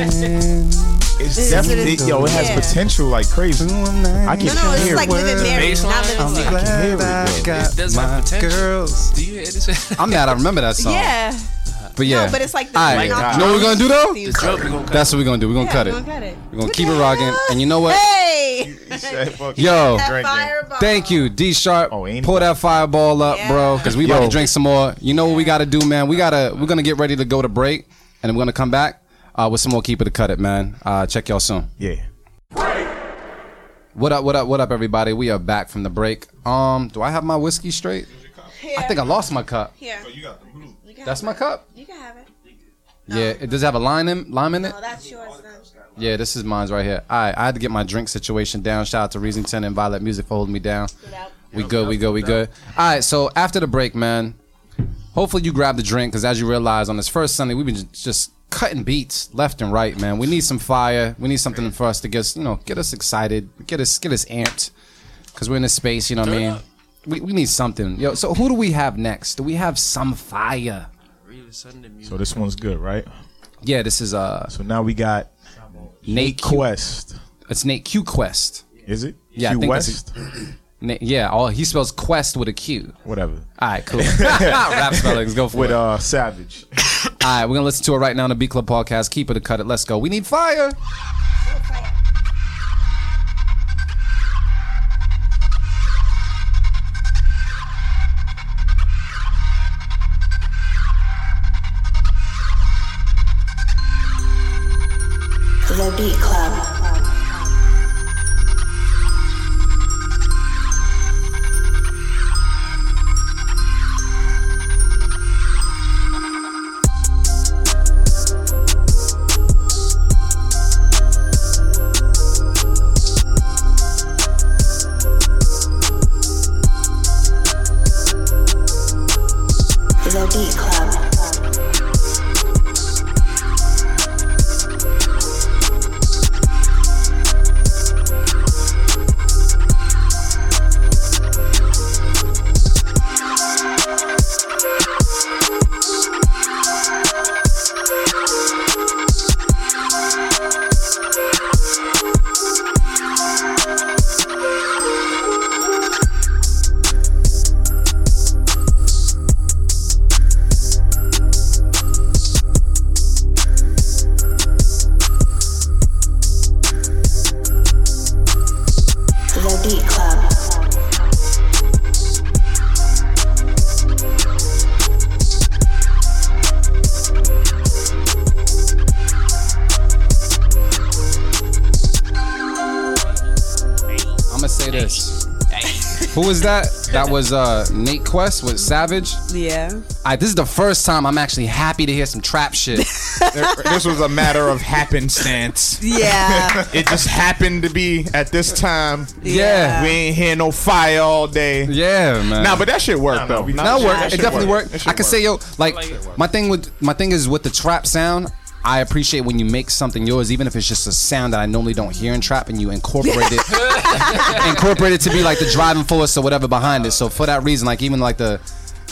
It's This definitely it. yo. It has Yeah. potential like crazy. I can No, no, it's hear like it. living married, not living I'm single. glad hear it, yo. got It does have potential. Do you hear this? I'm mad. I remember that song. Yeah. but yeah. No, but it's like the. All right. You know what we're gonna do though? the- The joke we gonna. That's what we're gonna do. We're gonna Yeah, cut we're it. gonna cut it. We're gonna keep it rocking. And you know what? Hey. Yo, That Drinking. fireball. Thank you, D Sharp. Oh, ain't Pull that fireball up, Yeah. bro, because we about Yo. to drink some more. You know what we got to do, man? We gotta we're gonna get ready to go to break, and we're gonna come back uh, with some more keep it to cut it, man. Uh, check y'all soon. Yeah. What up? What up? What up, everybody? We are back from the break. Um, do I have my whiskey straight? I think I lost my cup. Here. Oh, You can That's have my it. cup. You can have it. Yeah, it does have a lime in lime in it. Oh, that's yours then. Yeah, this is mine's right here. All right, I had to get my drink situation down. Shout out to Reasington and Vylette Music for holding me down. out. We good, we good, we good. All right, so after the break, man, hopefully you grab the drink because as you realize on this first Sunday, we've been ju- just cutting beats left and right, man. We need some fire. We need something for us to get us, you know, get us excited, get us get us amped because we're in this space. You know what I mean? We, we need something. Yo, so who do we have next? Do we have some fire? Really Sunday music. So this one's good, right? Yeah, this is uh So now we got Nate Q. Quest. It's Nate Q Quest. Is it? Yeah, I Q think West. Na- yeah, all he spells Quest with a Q. Whatever. All right, cool. Rap spellings, go for With it. All uh Savage. all right, we're gonna listen to it right now on the B Club podcast. Keep it or cut it. Let's go. We need fire. The Beat Club. That? That was uh Nate Quest with Savage. Yeah. All right, this is the first time I'm actually happy to hear some trap shit. this was a matter of happenstance. Yeah. It just happened to be at this time. Yeah. We ain't hear no fire all day. yeah, man. Nah, but that shit worked Nah, nah, though. we- Nah, That that worked. It definitely worked. worked. I shit can say, yo, like like- my thing with my thing is with the trap sound. I appreciate when you make something yours, even if it's just a sound that I normally don't hear in trap, and you incorporate it, incorporate it to be like the driving force or whatever behind it. So for that reason, like even like the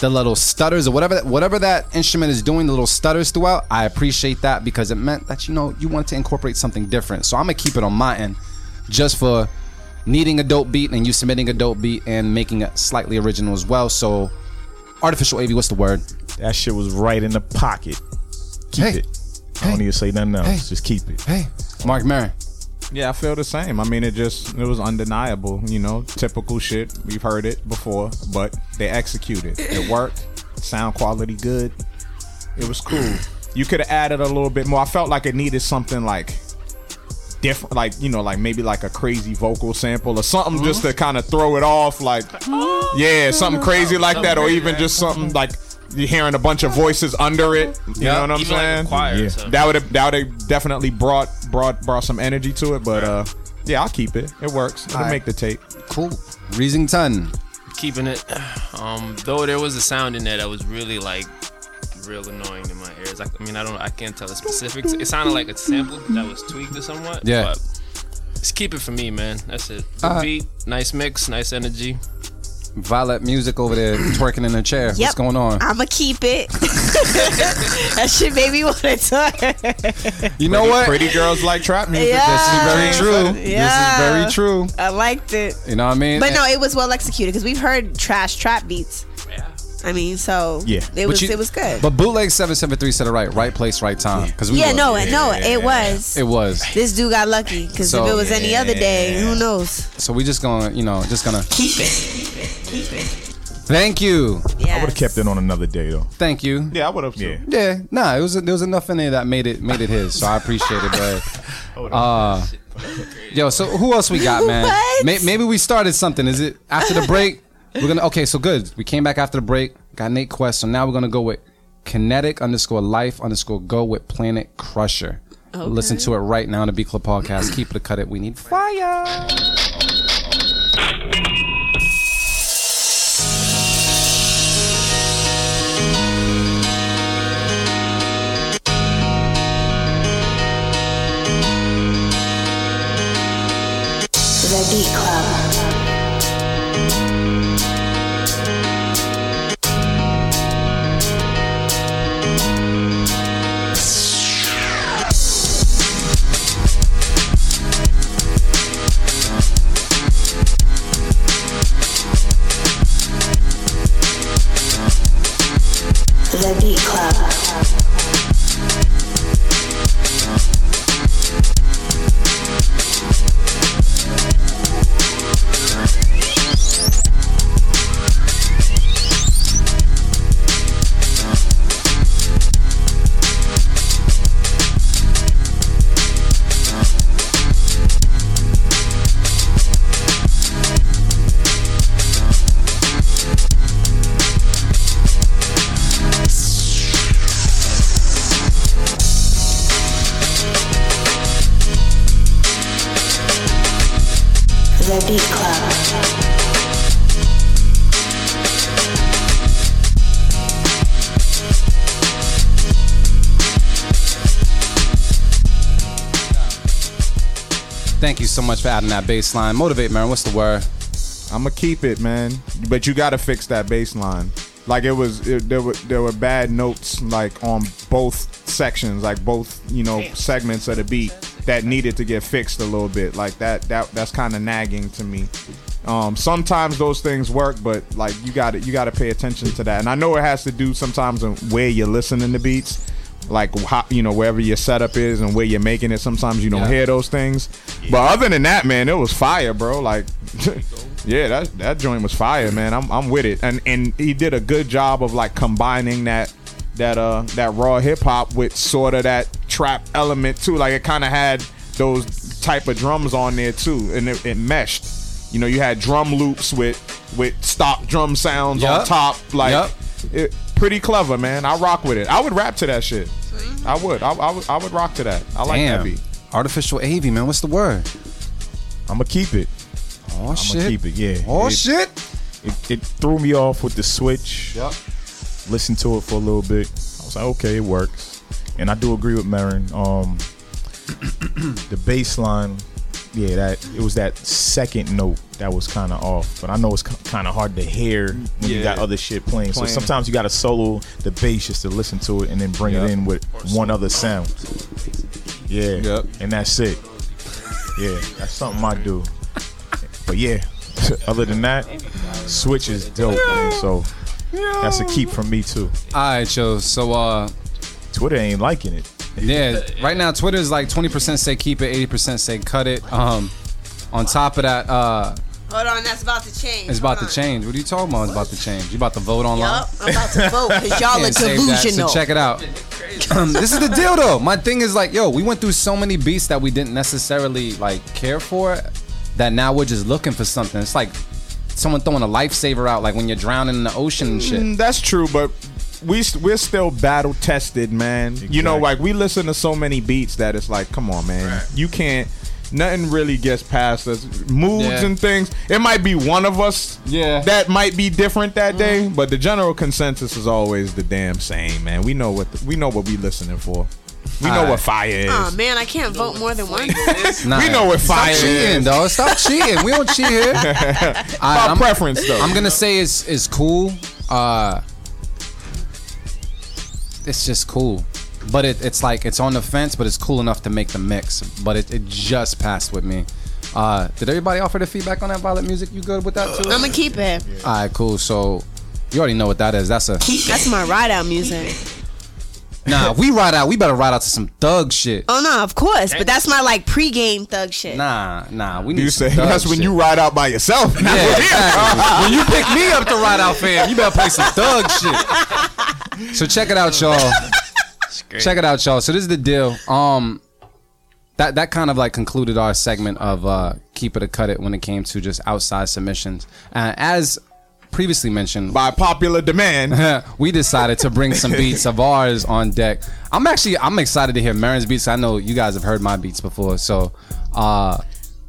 the little stutters or whatever that, whatever that instrument is doing, the little stutters throughout, I appreciate that because it meant that you know you wanted to incorporate something different. So I'm gonna keep it on my end, just for needing a dope beat and you submitting a dope beat and making it slightly original as well. So artificial AV, what's the word? That shit was right in the pocket. Keep Hey. it. I don't need to say nothing else. Hey. Just keep it. Hey, Mark Marin. Yeah, I feel the same. I mean, it just it was undeniable. You know, typical shit. We've heard it before, but they executed. It worked. Sound quality good. It was cool. You could have added a little bit more. I felt like it needed something like different, like you know, like maybe like a crazy vocal sample or something just uh-huh. to kind of throw it off. Like, oh. yeah, something crazy like that, or even just something like you're hearing a bunch of voices under it. You know what I'm Even saying? a choir. Yeah. Or something. that would have that would have definitely brought brought brought some energy to it. But uh, yeah, I'll keep it. It works. It'll Alright. make the tape. Cool. Reasington. keeping it. Um, though there was a sound in there that was really like real annoying in my ears. I, I mean, I don't, I can't tell the specifics. It sounded like a sample that was tweaked or somewhat. Yeah. But just keep it for me, man. That's it. Good Alright. beat, nice mix, nice energy. Vylette music over there twerking in her chair. What's going on? I'ma keep it. that shit made me want to talk. You know what? Pretty girls like trap music. Yeah. This is very true. Yeah. This is very true. I liked it. You know what I mean? But And- no, it was well executed because we've heard trash trap beats. I mean, so Yeah. it But was you- it was good. But bootleg seven seven three said it right. Right place, right time. Because we yeah, were- no, no, it was. it was. this dude got lucky because So- if it was any other day, who knows? So we just gonna, you know, just gonna. Keep it. Keep it. Thank you, Yeah. I would have kept it on another day though. thank you. Yeah, I would have. Yeah. Yeah, nah, it was there was enough in there that made it made it his, so I appreciate it. But uh, yo, so who else we got, man? What? May, maybe we started something. Is it after the break? We're gonna okay, so good. We came back after the break. Got Nate Quest, so now we're gonna go with kinetic underscore life underscore go with Planet Crusher. Listen to it right now on the B Club podcast. Keep it, cut it. We need fire. The Beat Club. Thank you so much for adding that bass line. Motivate, man. What's the word? I'm gonna keep it, man. But you gotta fix that bass line. Like it was, it, there were there were bad notes like on both sections, like both you know segments of the beat that needed to get fixed a little bit. Like that that that's kind of nagging to me. Um, sometimes those things work, but like you got to you got to pay attention to that. And I know it has to do sometimes on where you're listening to beats, like how, you know wherever your setup is and where you're making it. Sometimes you don't Yeah. hear those things. But other than that, man, it was fire, bro. Like, yeah, that that joint was fire, man. I'm I'm with it. And and he did a good job of like combining that that uh that raw hip hop with sort of that trap element too. Like it kind of had those type of drums on there too, and it, it meshed. You know, you had drum loops with with stop drum sounds on top. Like, Yup. it, pretty clever, man. I rock with it. I would rap to that shit. I would. I, I would. I would rock to that. I like that Damn. beat. Artificial AV, man. What's the word? I'm gonna keep it. Oh I'm shit. gonna keep it. Yeah. Oh it, shit. It, it threw me off with the switch. Yep. Listened to it for a little bit. I was like, okay, it works. And I do agree with Marin. Um, the bass line, yeah, that it was that second note that was kind of off. But I know it's kind of hard to hear when you got other shit playing. So sometimes you got to solo the bass just to listen to it and then bring Yep. it in with one other sound. Yeah, Yep. and that's it. Yeah, that's something I do. But yeah, other than that, Switch is dope, man. So that's a keep from me too. All right, yo. So uh, Twitter ain't liking it. Yeah, right now Twitter is like 20% say keep it, 80% say cut it. Um, on top of that, uh, Hold on, that's about to change. it's about Hold to on. change. What are you talking about? It's about to change. You about to vote online? Yup, I'm about to vote because y'all are Can't save that, delusional. So check it out. Um, this is the deal, though. My thing is like, yo, we went through so many beats that we didn't necessarily like care for, that now we're just looking for something. It's like someone throwing a lifesaver out, like when you're drowning in the ocean and shit. Mm, that's true, but we we're still battle tested, man. You know, like we listen to so many beats that it's like, come on, man, you can't. Nothing really gets past us. Moods Yeah. and things. It might be one of us Yeah. that might be different that day, but the general consensus is always the damn same, man. We know what the, we know what we listening for. We know Alright. what fire is. Oh man, I can't vote more than one. Nah, We know what fire Stop fire cheating, is. dog. Stop cheating. We don't cheat here. Alright, About I'm, preference though. I'm gonna say it's it's cool. Uh, it's just cool, but it, it's like it's on the fence, but it's cool enough to make the mix. But it, it just passed with me. Uh, did everybody offer the feedback on that Vylette music? You good with that too? I'm gonna keep it. All right, cool. So you already know what that is. That's a That's my ride out music. Nah. We ride out. We better ride out to some thug shit. Oh no, of course, but that's my like pre-game thug shit. Nah, nah. We need you some say thug that's when you ride out by yourself. Yeah, exactly. when you pick me up to ride out, fam, you better play some thug shit. So check it out, y'all. Check it out, y'all. So this is the deal. Um, that that kind of like concluded our segment of uh, keep it or cut it when it came to just outside submissions. Uh, as previously mentioned, by popular demand. we decided to bring some beats of ours on deck. I'm actually I'm excited to hear Marin's beats. I know you guys have heard my beats before, so uh,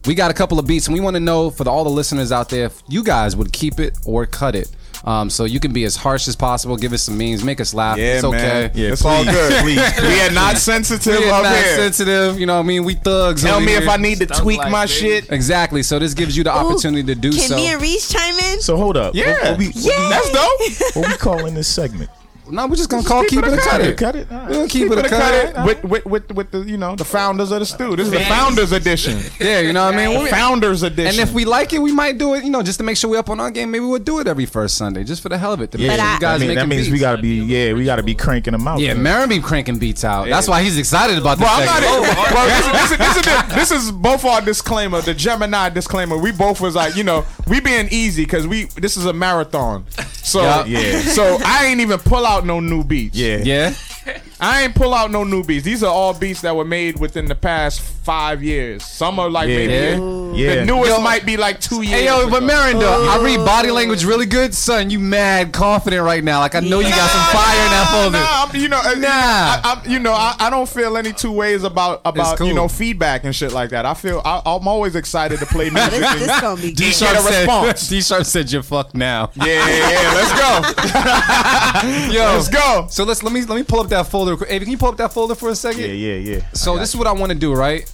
we got a couple of beats, and we want to know for the, all the listeners out there if you guys would keep it or cut it. Um, so you can be as harsh as possible, give us some memes, make us laugh. Yeah, it's okay. man. Yeah, it's all good. please, we are not sensitive We are not here. sensitive, you know what I mean? We thugs. Tell over me if. I need to Stuff tweak like my this. shit. Exactly. So this gives you the Ooh, opportunity to do Can so. me and Reez chime in? So hold up. Yeah, What, what we, what, that's dope. what we calling this segment? No, we're just gonna call keep, it or cut it. Cut it. All right. We're gonna keep, it or Cut cut it. it with, with with with the you know the founders of the stew. This is the founders edition. Yeah, you know what I mean. We- Founders edition. And if we like it, we might do it. You know, just to make sure we're up on our game. Maybe we'll do it every first Sunday, just for the hell of it. To make Yeah, sure I- you guys I mean, making that means beats. we gotta be. Yeah, we gotta be cranking them out. Yeah, man. Marin be cranking beats out. That's why he's excited about this. Well, I'm not. segment. Oh, well, this, is- this, is, this, this is both our disclaimer. The Gemini disclaimer. We both was like, you know, we being easy because we. This is a marathon. So Yeah. Yeah. So I ain't even pull out no new beats. Yeah. Yeah. I ain't pull out no new beats. These are all beats that were made within the past five years. Some are like Yeah. maybe Yeah. Yeah. the newest Yo. might be like two years. Hey yo, but ago. Marin though, I read body language really good, son. You mad confident right now? Like I know you got some fire in that folder. Nah, I'm, you know, uh, Nah. I, I, you know, I, I don't feel any two ways about about cool. you know feedback and shit like that. I feel I, I'm always excited to play music. This, and- this gonna be D good. Sharp Sharp get a response. said. D Sharp said you're fucked now. yeah, yeah, yeah. Let's go. Yo, Let's go. So let's let me let me pull up that folder. Real quick. Hey, can you pull up that folder for a second? Yeah, yeah, yeah. So this is what I want to do, right?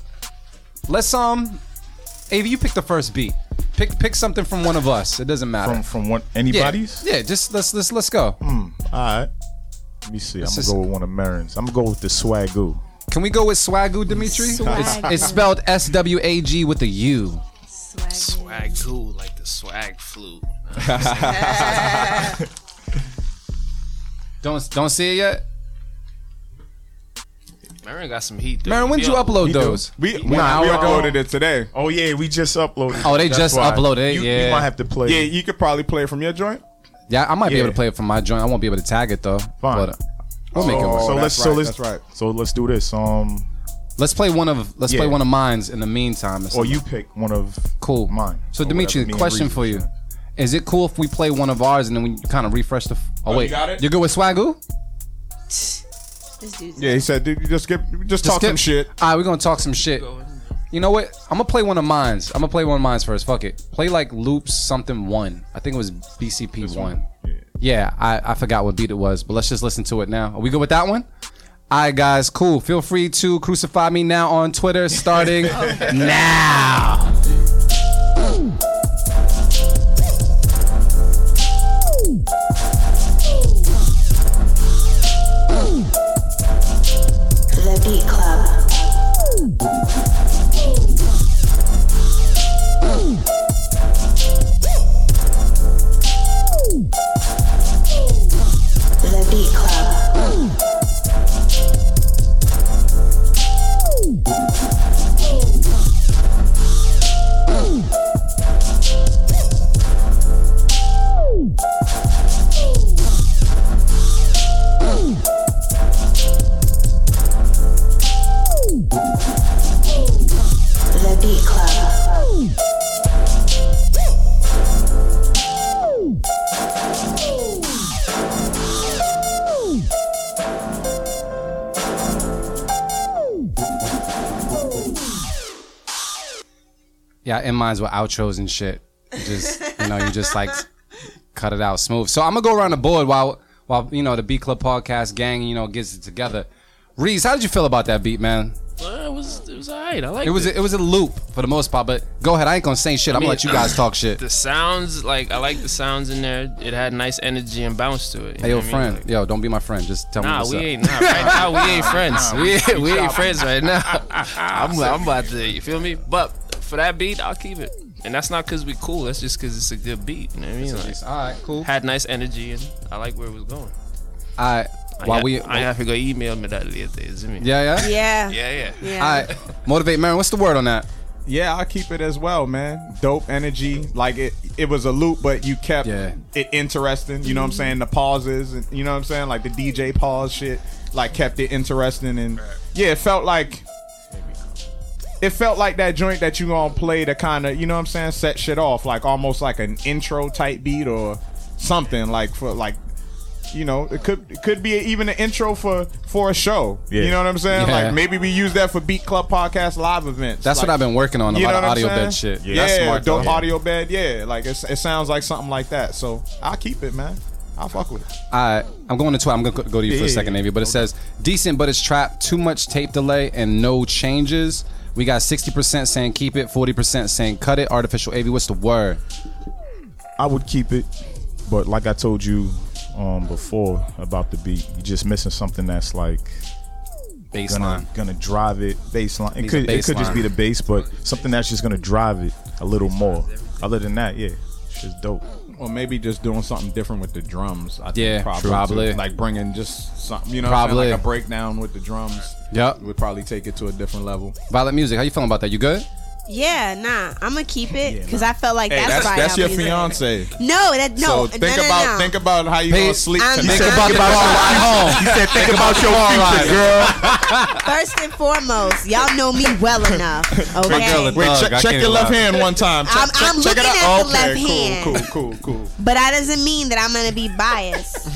Let's um, Avi, you pick the first beat. Pick pick something from one of us. It doesn't matter. From from what anybody's? yeah. Just let's let's let's go. All right. Let me see. I'm gonna is- go with one of Marin's. I'm gonna go with the swagoo. Can we go with Swagoo, Dimitri? Swagoo. It's, it's spelled S W A G with a U. Swag cool, like the swag flute. Don't don't see it yet. Marin got some heat. Though. Marin, when did you upload We do. those? We we, One hour we uploaded it today. Oh yeah, we just uploaded. Oh, they That's just why. uploaded it, You, yeah. you might have to play. Yeah, you could probably play it from your joint. Yeah, I might be able to play it from my joint. I won't be able to tag it though. Fine. But uh, we'll make it work. Oh, so that's let's so let's right. so let's do this. Um, Let's play one of let's play one of mine's in the meantime. or you pick one of cool mine. So Dimitri, whatever, question for you: Is it cool if we play one of ours and then we kind of refresh the? F- oh, you wait, got it? you're good with Swagoo? This dude's Yeah, he said, dude, you just get just, talk skip- some shit. All right, we're gonna talk some shit. You know what? I'm gonna play one of mine's. I'm gonna play one of mine's first. Fuck it. Play like loops something one. I think it was BCP one. Yeah. Yeah, I, I forgot what beat it was, but let's just listen to it now. Are we good with that one? All right, guys, cool. Feel free to crucify me now on Twitter starting now. In mine's with outros and shit. Just you know, you just like cut it out smooth. So I'm gonna go around the board while while you know the B Club podcast gang you know gets it together. Reez, how did you feel about that beat, man? Uh, it was it was alright. I like It was it was a loop for the most part, but go ahead. I ain't gonna say shit. I'm gonna let you guys talk shit. the sounds. Like I like the sounds in there. It had nice energy and bounce to it. Hey, yo, what I mean? friend. Like- Yo, don't be my friend. Just tell me Nah, what's we up. ain't. Nah, right now we ain't friends. we we ain't friends right now. I'm, I'm about to. You feel me? But for that beat, I'll keep it. And that's not because we cool. That's just because it's a good beat. You know what I mean? Like, All right, cool. had nice energy and I like where it was going. All right. I While got- we, I have to go email me that later. Is it? yeah, yeah. Yeah. Yeah, yeah. Yeah. All right. Motivate, man. What's the word on that? Yeah, I'll keep it as well, man. Dope energy. Like it it was a loop, but you kept Yeah. it interesting. You know what I'm saying? The pauses and you know what I'm saying? Like the DJ pause shit. Like kept it interesting and yeah, it felt like it felt like that joint that you gonna play to kind of, you know what I'm saying, set shit off, like almost like an intro type beat or something like for like you know, it could it could be even an intro for for a show. Yeah. You know what I'm saying? Yeah. Like maybe we use that for Beat Club podcast live events. That's Like- what I've been working on. A lot of audio saying? bed shit. Yeah, That's smart. dope though. audio bed. Yeah, like it sounds like something like that. So I'll keep it, man. I'll fuck with it. I I'm going to tw- I'm gonna go to you for a second, yeah, maybe, but it says decent, but it's trapped. Too much tape delay and no changes. We got 60% saying keep it, 40% saying cut it. Artificial AV, what's the word? I would keep it, but like I told you um, before about the beat, you're just missing something that's like gonna Bass line. gonna drive it bass line. It could a it could just be the bass, but something that's just gonna drive it a little more. Other than that, yeah, it's just dope. Or maybe just doing something different with the drums. I think Yeah, probably, probably. like bringing just something, you know, what I'm? Probably. like a breakdown with the drums. Yep. would probably take it to a different level. Vylette Music, how you feeling about that? You good? Yeah, nah, I'm gonna keep it because I felt like Hey, that's that's right. that's your music- fiance. No, that no. so think no, no, about no. think about how you Hey, gonna sleep I'm- tonight. Think about your car ride home. He said, "Think about your future, girl." First and foremost, y'all know me well enough. Okay. Wait, Dog, check, check your left lie. hand one time. Check, I'm- check, I'm check it looking out. at the okay, left cool, hand. cool, cool, cool. But that doesn't mean that I'm gonna be biased.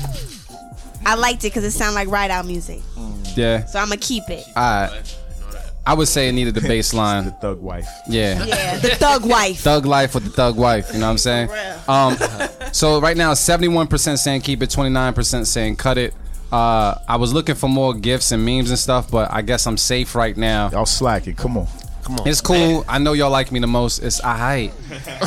I liked it because it sounded like ride out music, mm. Yeah. so I'm gonna keep it. All right. I would say it needed the bass line. The thug wife. Yeah. Yeah, the thug wife. Thug life with the thug wife, you know what I'm saying? Um, so right now, 71% saying keep it, 29% saying cut it. Uh, I was looking for more gifts and memes and stuff, but I guess I'm safe right now. Y'all slacking. Come on. Come on. It's cool. I know y'all like me the most. It's alright.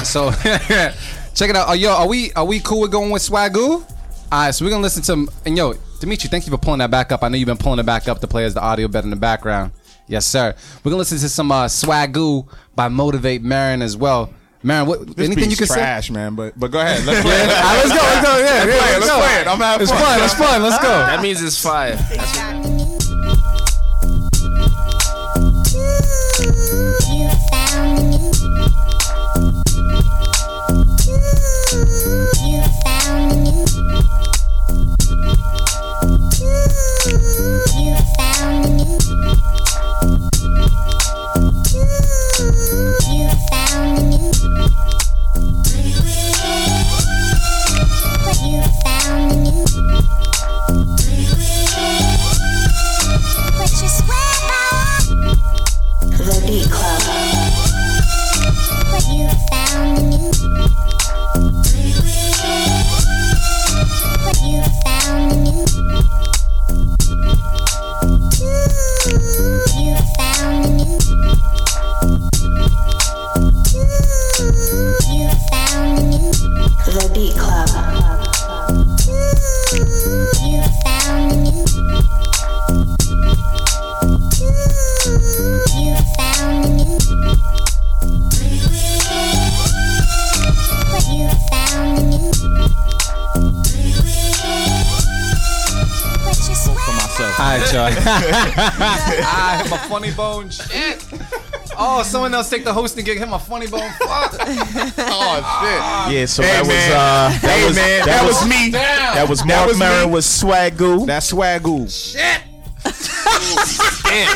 So check it out. Oh, yo, are we are we cool with going with Swagoo? Alright, so we're gonna listen to and yo, Dimitri, thank you for pulling that back up. I know you've been pulling it back up to play as the audio bed in the background. Yes, sir. We're gonna listen to some uh, Swagoo by Motivate Marin as well. Marin, what This anything you beat's can say? trash, man. But but go ahead. Let's play it. Alright, let's go, let's go, yeah, yeah, Let's play it. let's Let's go. play it. I'm having It's fun. fun, it's fun, let's go. That means it's fire. Take the hosting gig. Hit my funny bone. Fuck. Oh Yeah, so Hey, that was man. uh that Hey, was man, that was me. That was That Mark was me. Marin with Swagoo. shit. That's swagoo.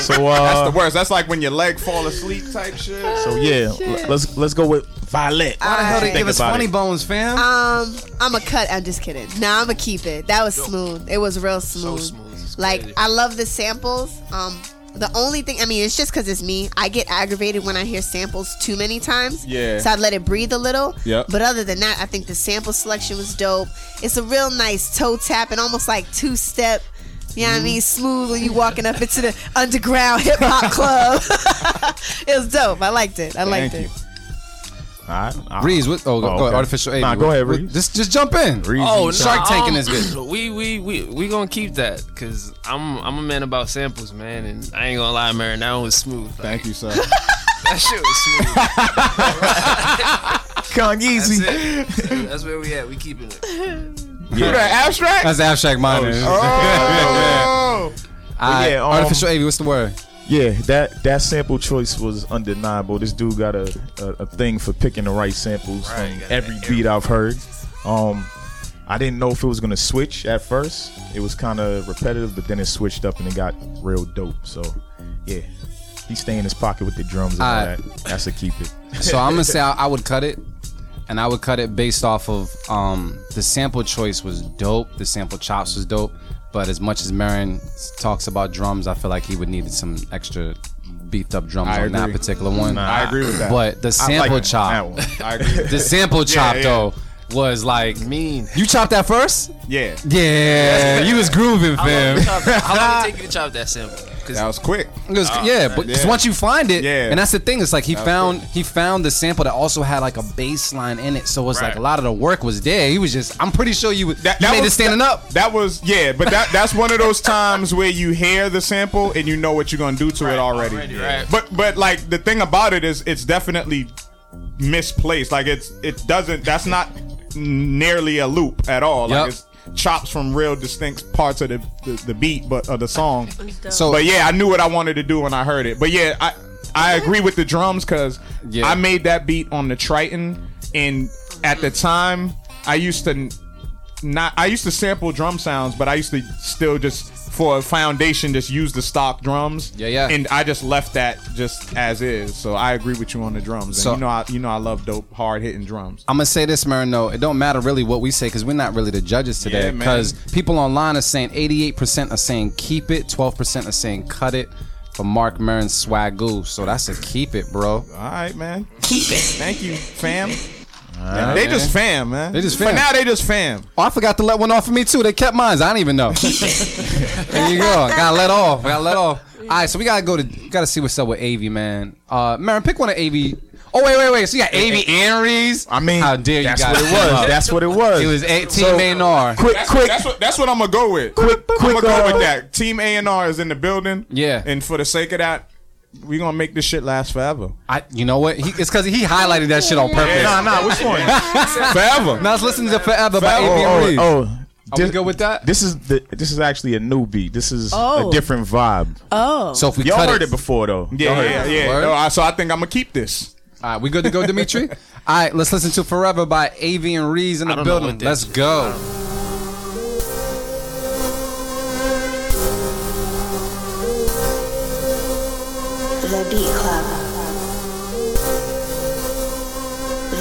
So uh That's the worst. That's like when your leg fall asleep type shit. so yeah, l- let's let's go with Vylette. Why the hell they Think give us about funny it. bones, fam? Um, I'm a cut. I'm just kidding. Nah, I'm gonna keep it. That was smooth. It was real smooth. smooth. It's Like crazy. I love the samples. Um, the only thing I mean, it's just because it's me. I get aggravated when I hear samples too many times. Yeah. So I let it breathe a little. Yep. But other than that, I think the sample selection was dope. It's a real nice toe tap and almost like two step You know what I mean? Mm-hmm. Smooth when you walking up into the underground hip hop club. it was dope. I liked it. I liked Thank it. you. All right. I- Reez, what, oh, go, Oh, go okay. artificial Avy. Nah, go ahead, What- Reez. Just, just jump in. Reez, Oh, Shark nah, Tank in this bitch. We we we we gonna keep that because I'm I'm a man about samples, man, and I ain't gonna lie, man, that one was smooth. Like, Thank you, sir. that shit was smooth. Kanye That's it. That's where we at. We keeping it. Who that abstract? That's abstract minor. Oh, Alright, yeah, um, artificial Avy, what's the word? Yeah, that that sample choice was undeniable. This dude got a, a, a thing for picking the right samples Right, from every beat I've heard. Um, I didn't know if it was gonna switch at first. It was kind of repetitive, but then it switched up and it got real dope. So, yeah, he stay in his pocket with the drums and all that. That's a keep it. So I'm gonna say I, I would cut it, and I would cut it based off of um, the sample choice was dope. The sample chops was dope, but as much as Marin talks about drums, I feel like he would need some extra beefed up drums I on that particular one. I agree with that. But the sample like chop, that one. I agree. the sample chop yeah. though was like Mean. You chopped that first? Yeah, Yeah, you was grooving, How long, fam. it chop- how long did it take you to chop that sample? Cause that was quick. It was- yeah, but 'cause yeah. once you find it, Yeah. and that's the thing. It's like he was found he found the sample that also had like a bass line in it. So it's like Right. a lot of the work was there. He was just. I'm pretty sure you, would- That, you that made was it standing that, up. That was yeah, but that that's one of those times where you hear the sample and you know what you're gonna do to it already. already, right. But but like the thing about it is it's definitely misplaced. Like it's it doesn't that's not nearly a loop at all. Yup. Like it's chops from real distinct parts of the, the, the beat but of the song. So But yeah, I knew what I wanted to do when I heard it. But yeah, I I agree with the drums because Yeah. I made that beat on the Triton, and at the time I used to not I used to sample drum sounds, but I used to still just for a foundation just use the stock drums. Yeah, yeah. And I just left that just as is. So I agree with you on the drums. And So- you know I you know I love dope hard hitting drums. I'm gonna say this, Marino. It don't matter really what we say because we're not really the judges today. Yeah, man. Because people online are saying 88% are saying keep it, 12% are saying cut it. For Mark Marin Swagoo, so that's a keep it, bro. All right, man. Keep it. Thank you, fam. Right, they man. just fam, man. They just fam. For now, they just fam. Oh, I forgot to let one off for me too. They kept mine. I don't even know. there you go. Gotta let off. Gotta let off. All right, so we gotta go to. Gotta see what's up with Av, man. Uh, Marin, pick one of Av. Oh wait, wait, wait. So you got Av and Reez. I mean, how dare you that's what it was. That's what it was. It was a- Team So, A and R. Quick, That's, quick. that's what that's what I'm gonna go with. Quick- quick. I'm gonna go uh, with that. Team A and R is in the building. Yeah. And for the sake of that, we gonna make this shit last forever. I, you know what? He, it's because he highlighted that shit on purpose. Nah, nah. Which one? forever. Now let's listen to Forever by Forever. Av and oh, Reez. oh. Are we good with that? This is the. This is actually a new beat. This is Oh. a different vibe. Oh. So if we Y'all cut heard it before though. Yeah, Y'all heard yeah, it. yeah. Word. No, I- so I think I'm gonna keep this. All right, we good to go, Dimitri? All right, let's listen to Forever by Avian and Reez in the don't know building. what this Let's is. go.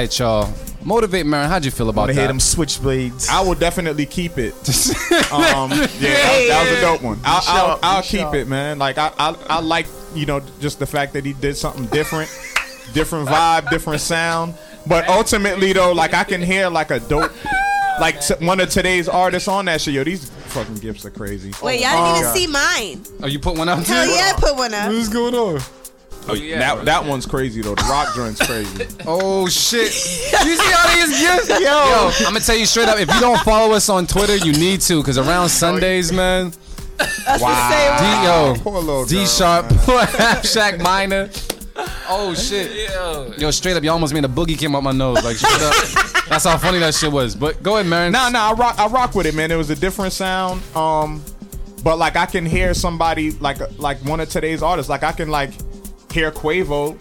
Right, y'all. motivate Marin. How'd you feel about Want to that? hear them switchblades? I will definitely keep it. Um, yeah, that, that was a dope one. I'll, I'll, sharp, I'll keep sharp. it, man. Like I, I, I like you know just the fact that he did something different, different vibe, different sound. But ultimately though, like I can hear like a dope, like t- one of today's artists on that shit. Yo, these fucking gifts are crazy. Wait, y'all didn't even see mine. oh, you put one out too? Hell yeah, I put one up. What's going on? Oh, yeah, that that one's crazy though. The rock joint's crazy. Oh shit! you see all these gifts? Yo, I'm gonna tell you straight up. If you don't follow us on Twitter, you need to, cause around Sundays, man. Wow. D yo, Poor D sharp, half Shack minor. Oh shit! Yo, Yo, straight up, you almost made a boogie came up my nose. Like straight up. That's how funny that shit was. But go ahead, Marin. Nah, nah, I rock, I rock with it, man. It was a different sound. Um, but like I can hear somebody like like one of today's artists. Like I can like hear Quavo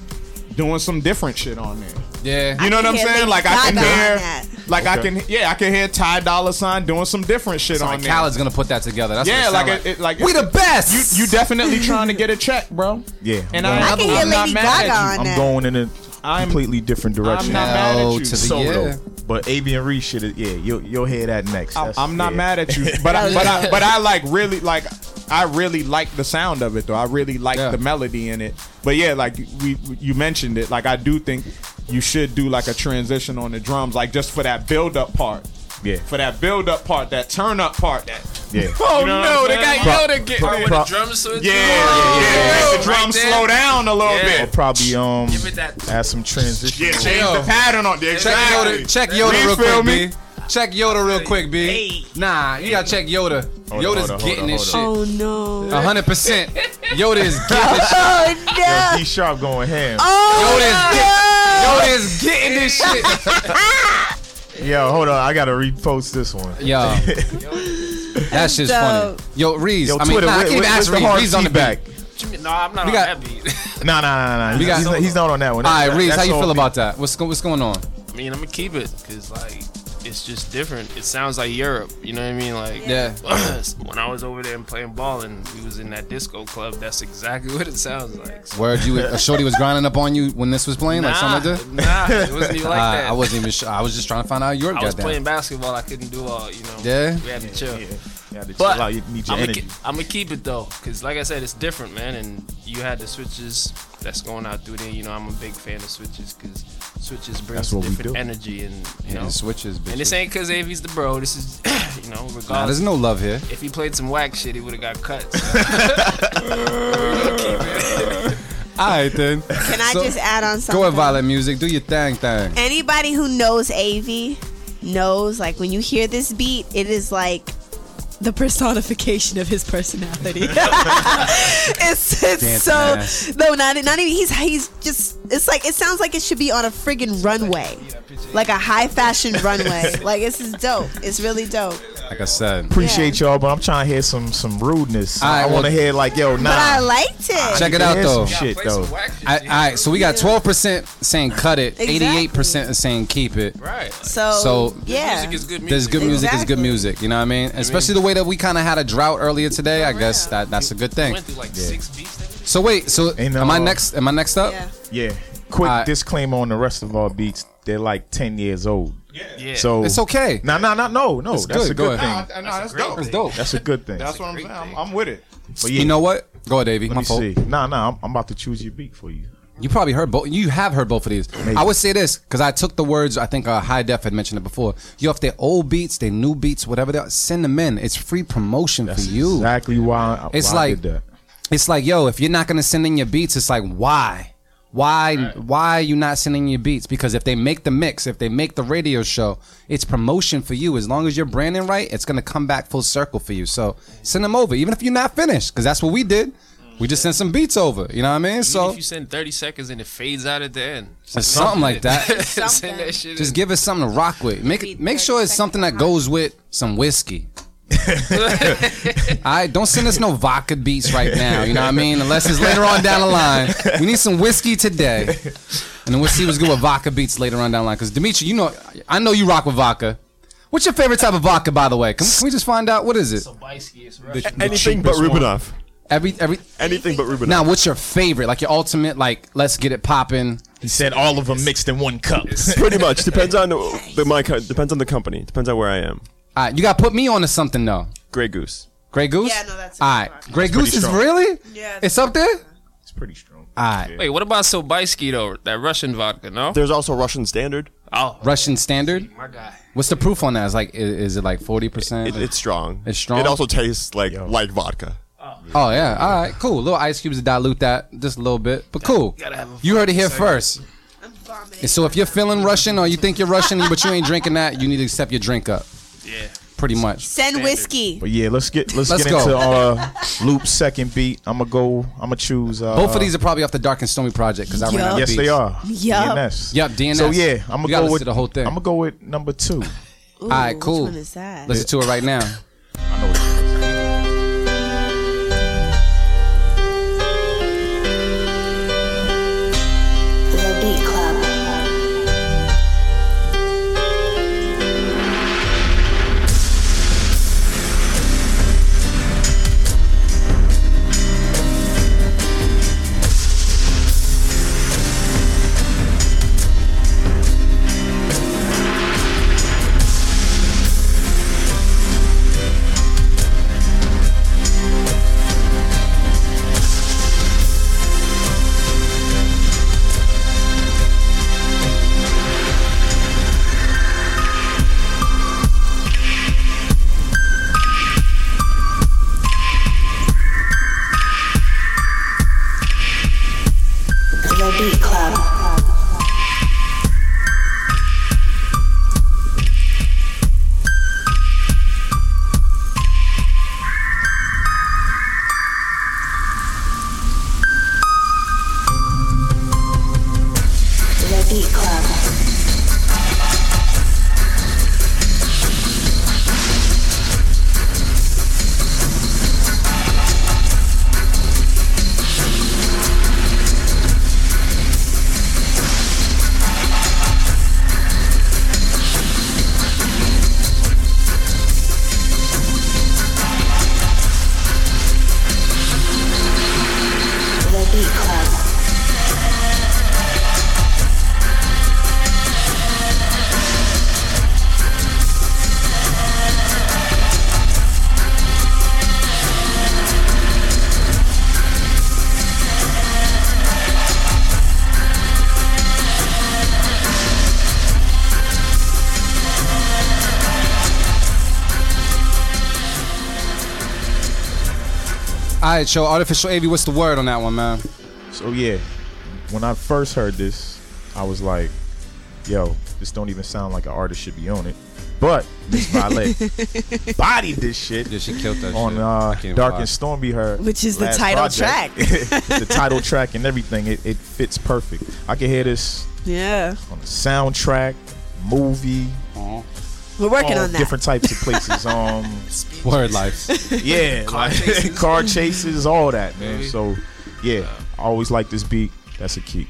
doing some different shit on there. Yeah. You know what I'm saying? Like I can hear, that. like I can, yeah, I can hear Ty Dolla Sign doing some different shit So on like there. Khaled's gonna put that together. That's yeah, what like it, it, it, like We the best. You you definitely trying to get a check, bro. Yeah, And I'm I, going- I can hear I'm not Lady mad Gaga on I'm that. going in a I'm- completely different direction. not mad at Hell you. to the Solo. yeah. But Avian Reed shit, yeah, you'll you'll hear that next. I'm, That's- I'm not yeah. mad at you, but I, but I, but I like really like I really like the sound of it though. I really like Yeah. the melody in it. But yeah, like we you mentioned it. Like I do think you should do like a transition on the drums, like just for that build up part. Yeah, For that build up part, that turn up part. That yeah. oh no, they got Pro- Yoda get pro- yeah, with pro- the drums switch. yeah, Oh, yeah, Make the drums there. slow down a little Yeah. Or bit. probably um Give it that. add some transition. Yeah, change Yo. the pattern on there. Check Yoda. Check Yoda real quick, me? B. Check Yoda real quick, B. Nah, you gotta check Yoda. Hold on, Yoda's hold on, getting hold this hold shit. Oh no. A hundred percent. Yoda is getting this shit. Oh Yo, no. D Sharp going ham. Oh Yoda is, Yoda is getting this shit. Yo, hold on, I gotta repost this one. Yo, that shit's funny. Yo, Reez. Yo, I mean, Twitter, nah, I where- can't even ask Reez. Reez on the back. beat. No, I'm not We on that beat. Nah, nah, nah, nah. We got- he's, not, he's not on that one. All right, That- Reez, how you feel beat. about that? What's what's going on? I mean, I'm gonna keep it because like it's just different. It sounds like Europe. You know what I mean? Like Yeah. when I was over there and playing ball and we was in that disco club, that's exactly what it sounds like. So, Word, you a shorty was grinding up on you when this was playing, like something like that. nah, it wasn't even like Uh, that. I wasn't even sure. I was just trying to find out your I was goddamn. playing basketball. I couldn't do all. You know. Yeah? We had to chill. Yeah, you had to But chill out. You need your I'm energy. gonna keep it though, cause like I said, it's different, man. And you had the switches that's going out through there. You know, I'm a big fan of switches, cause switches brings That's what we different energy, and you know. And switches, bitch. And this ain't cause Avi's the bro. This is, you know, regardless. Nah, there's no love here. if he played some whack shit, he would have got cut. So. All right then. Can I So- just add on something? Go ahead, Vylette Music. Do your thing, thing. Anybody who knows AV knows, like, when you hear this beat, it is like the personification of his personality. it's it's so ass. no, not not even. He's he's just. It's like it sounds like it should be on a friggin' runway, like a high fashion runway. Like this is dope. It's really dope. Like I said. Appreciate y'all, but I'm trying to hear some some rudeness. All right, I want to well- hear like, yo, nah. But I liked it. Check it out though. some shit Play some though. whack shit, I, G. all right, so we got twelve percent saying cut it, eighty-eight percent is saying keep it. Right. So, So- yeah, Music is good music. There's good music is good music. You know what I mean? Especially the way that we kind of had a drought earlier today. I guess that that's a good thing. Went through like six beats. So wait, so Ain't no- am I uh, next? Am I next up? yeah. Yeah. Quick Alright. disclaimer on the rest of our beats. They're like 10 years old. Yeah. So It's okay. Nah, nah, nah, no, no. It's that's good, a good ahead. thing. Nah, nah, that's dope. That's dope. That's a good thing. That's what I'm saying. I'm, I'm with it. But yeah, You know what? Go ahead, Davey. let My me fault. see. Nah, nah, I'm, I'm about to choose your beat for you. You probably heard both. You have heard both of these. I would say this because I took the words. I think uh, High Def had mentioned it before. You have they're old beats, their new beats, whatever they are, send them in. It's free promotion That's for you. exactly why, It's why I like- did that. It's like, yo, if you're not gonna send in your beats, it's like, why? Why why are you not sending your beats? Because if they make the mix, if they make the radio show, it's promotion for you. As long as you're branding right, it's gonna come back full circle for you. So send them over, even if you're not finished, because that's what we did. We just sent some beats over. You know what I mean? Even So if you send 30 seconds and it fades out at the end, Just something like that. send that shit. just in. give us something to rock with. Make make sure it's something that goes with some whiskey. All right, don't send us no vodka beats right now. You know what I mean? Unless it's later on down the line. We need some whiskey today, and then we'll see what's good with vodka beats later on down the line. Because Dimitri, you know, I know you rock with vodka. What's your favorite type of vodka, by the way? Can, can we just find out what is it? Sobieski, it's Russian. Anything but cheapest one. Rubinoff. Every every. Anything but Rubinoff. Now, what's your favorite? Like your ultimate? Like, let's get it popping. He said all of them mixed in one cup. Pretty much depends on the, the my co- depends on the company. Depends on where I am. All right, you got to put me on to something though. Grey Goose. Grey Goose. Yeah, no, that's a all good right. one. Grey Goose is strong. really. Yeah, It's up there. It's pretty strong. All right. Wait, what about Sobieski though? That Russian vodka, no? There's also Russian Standard. Oh, Russian standard. my guy. What's the proof on that? Is like, is, is it like forty percent? It, it's strong. It's strong? It also tastes like like vodka. Oh yeah. All right. Cool. Little ice cubes to dilute that just a little bit, but cool. Gotta have a You heard it here first. I'm vomiting. And so if you're feeling Russian or you think you're Russian but you ain't drinking that, you need to step your drink up. Yeah. Pretty much. Send whiskey. But yeah, let's get let's, Let's get go. into uh Loop's second beat. I'm gonna go. I'm gonna choose. Uh, Both of these are probably off the Dark and Stormy project because I ran out of Yes, beats. they are. Yup. DNS. Yep, DNS. So yeah, I'm You gonna gotta go listen with to the whole thing. I'm gonna go with number two. Ooh, All right, cool. Which one is that? Listen to it right now. I know what right, show artificial AV. What's the word on that one, man? So yeah, when I first heard this, I was like, "Yo, this don't even sound like an artist should be on it." But Miss Vylette bodied this shit Yeah, she killed that on shit. Uh, Dark lie. and Stormy. Her Which is the title project. the title track and everything. It, it fits perfect. I can hear this Yeah. on the soundtrack, movie, We're working all on that. different types of places. Um, Word life. yeah, Car like, chases. car chases, all that, man. Maybe. So yeah, I always like this beat. That's a key.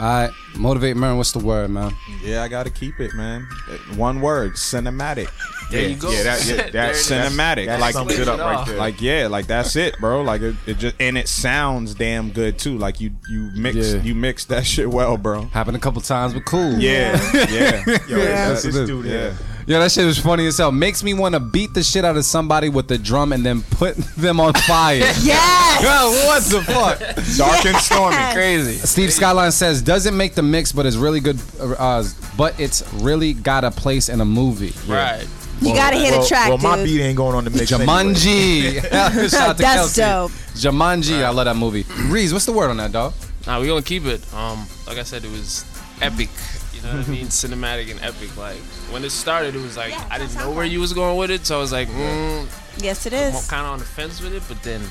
All right, motivate Marin. What's the word, man? Yeah, I gotta keep it, man. One word, cinematic. There yeah, you go. Yeah, that, yeah, that's it is. cinematic. That like, sums it up right there. like yeah, like that's it, bro. Like it, it just and it sounds damn good too. Like you you mix Yeah. you mix that shit well, bro. Happened a couple times, but cool. Yeah, yeah, Yo, Yeah. that's this Yeah. dude yeah. Here. Yeah, that shit was funny as hell. Makes me want to beat the shit out of somebody with the drum and then put them on fire. Yes. Yo, what the fuck? Dark and stormy. Crazy. Steve Skyline says doesn't make the mix, but it's really good. Uh, but it's really got a place in a movie. Right. You gotta hit well, a track, Well, my dude. beat ain't going on the mix. anyway. Jumanji. Shout out to That's Kelsey. dope. Jumanji. I love that movie. Reez, what's the word on that, dog? Nah, we gonna keep it. Um, like I said, it was epic. You know what I mean? Cinematic and epic. Like when it started, it was like I didn't know where you was going with it, so I was like, mm, Yes, it is. I'm kind of on the fence with it. But then,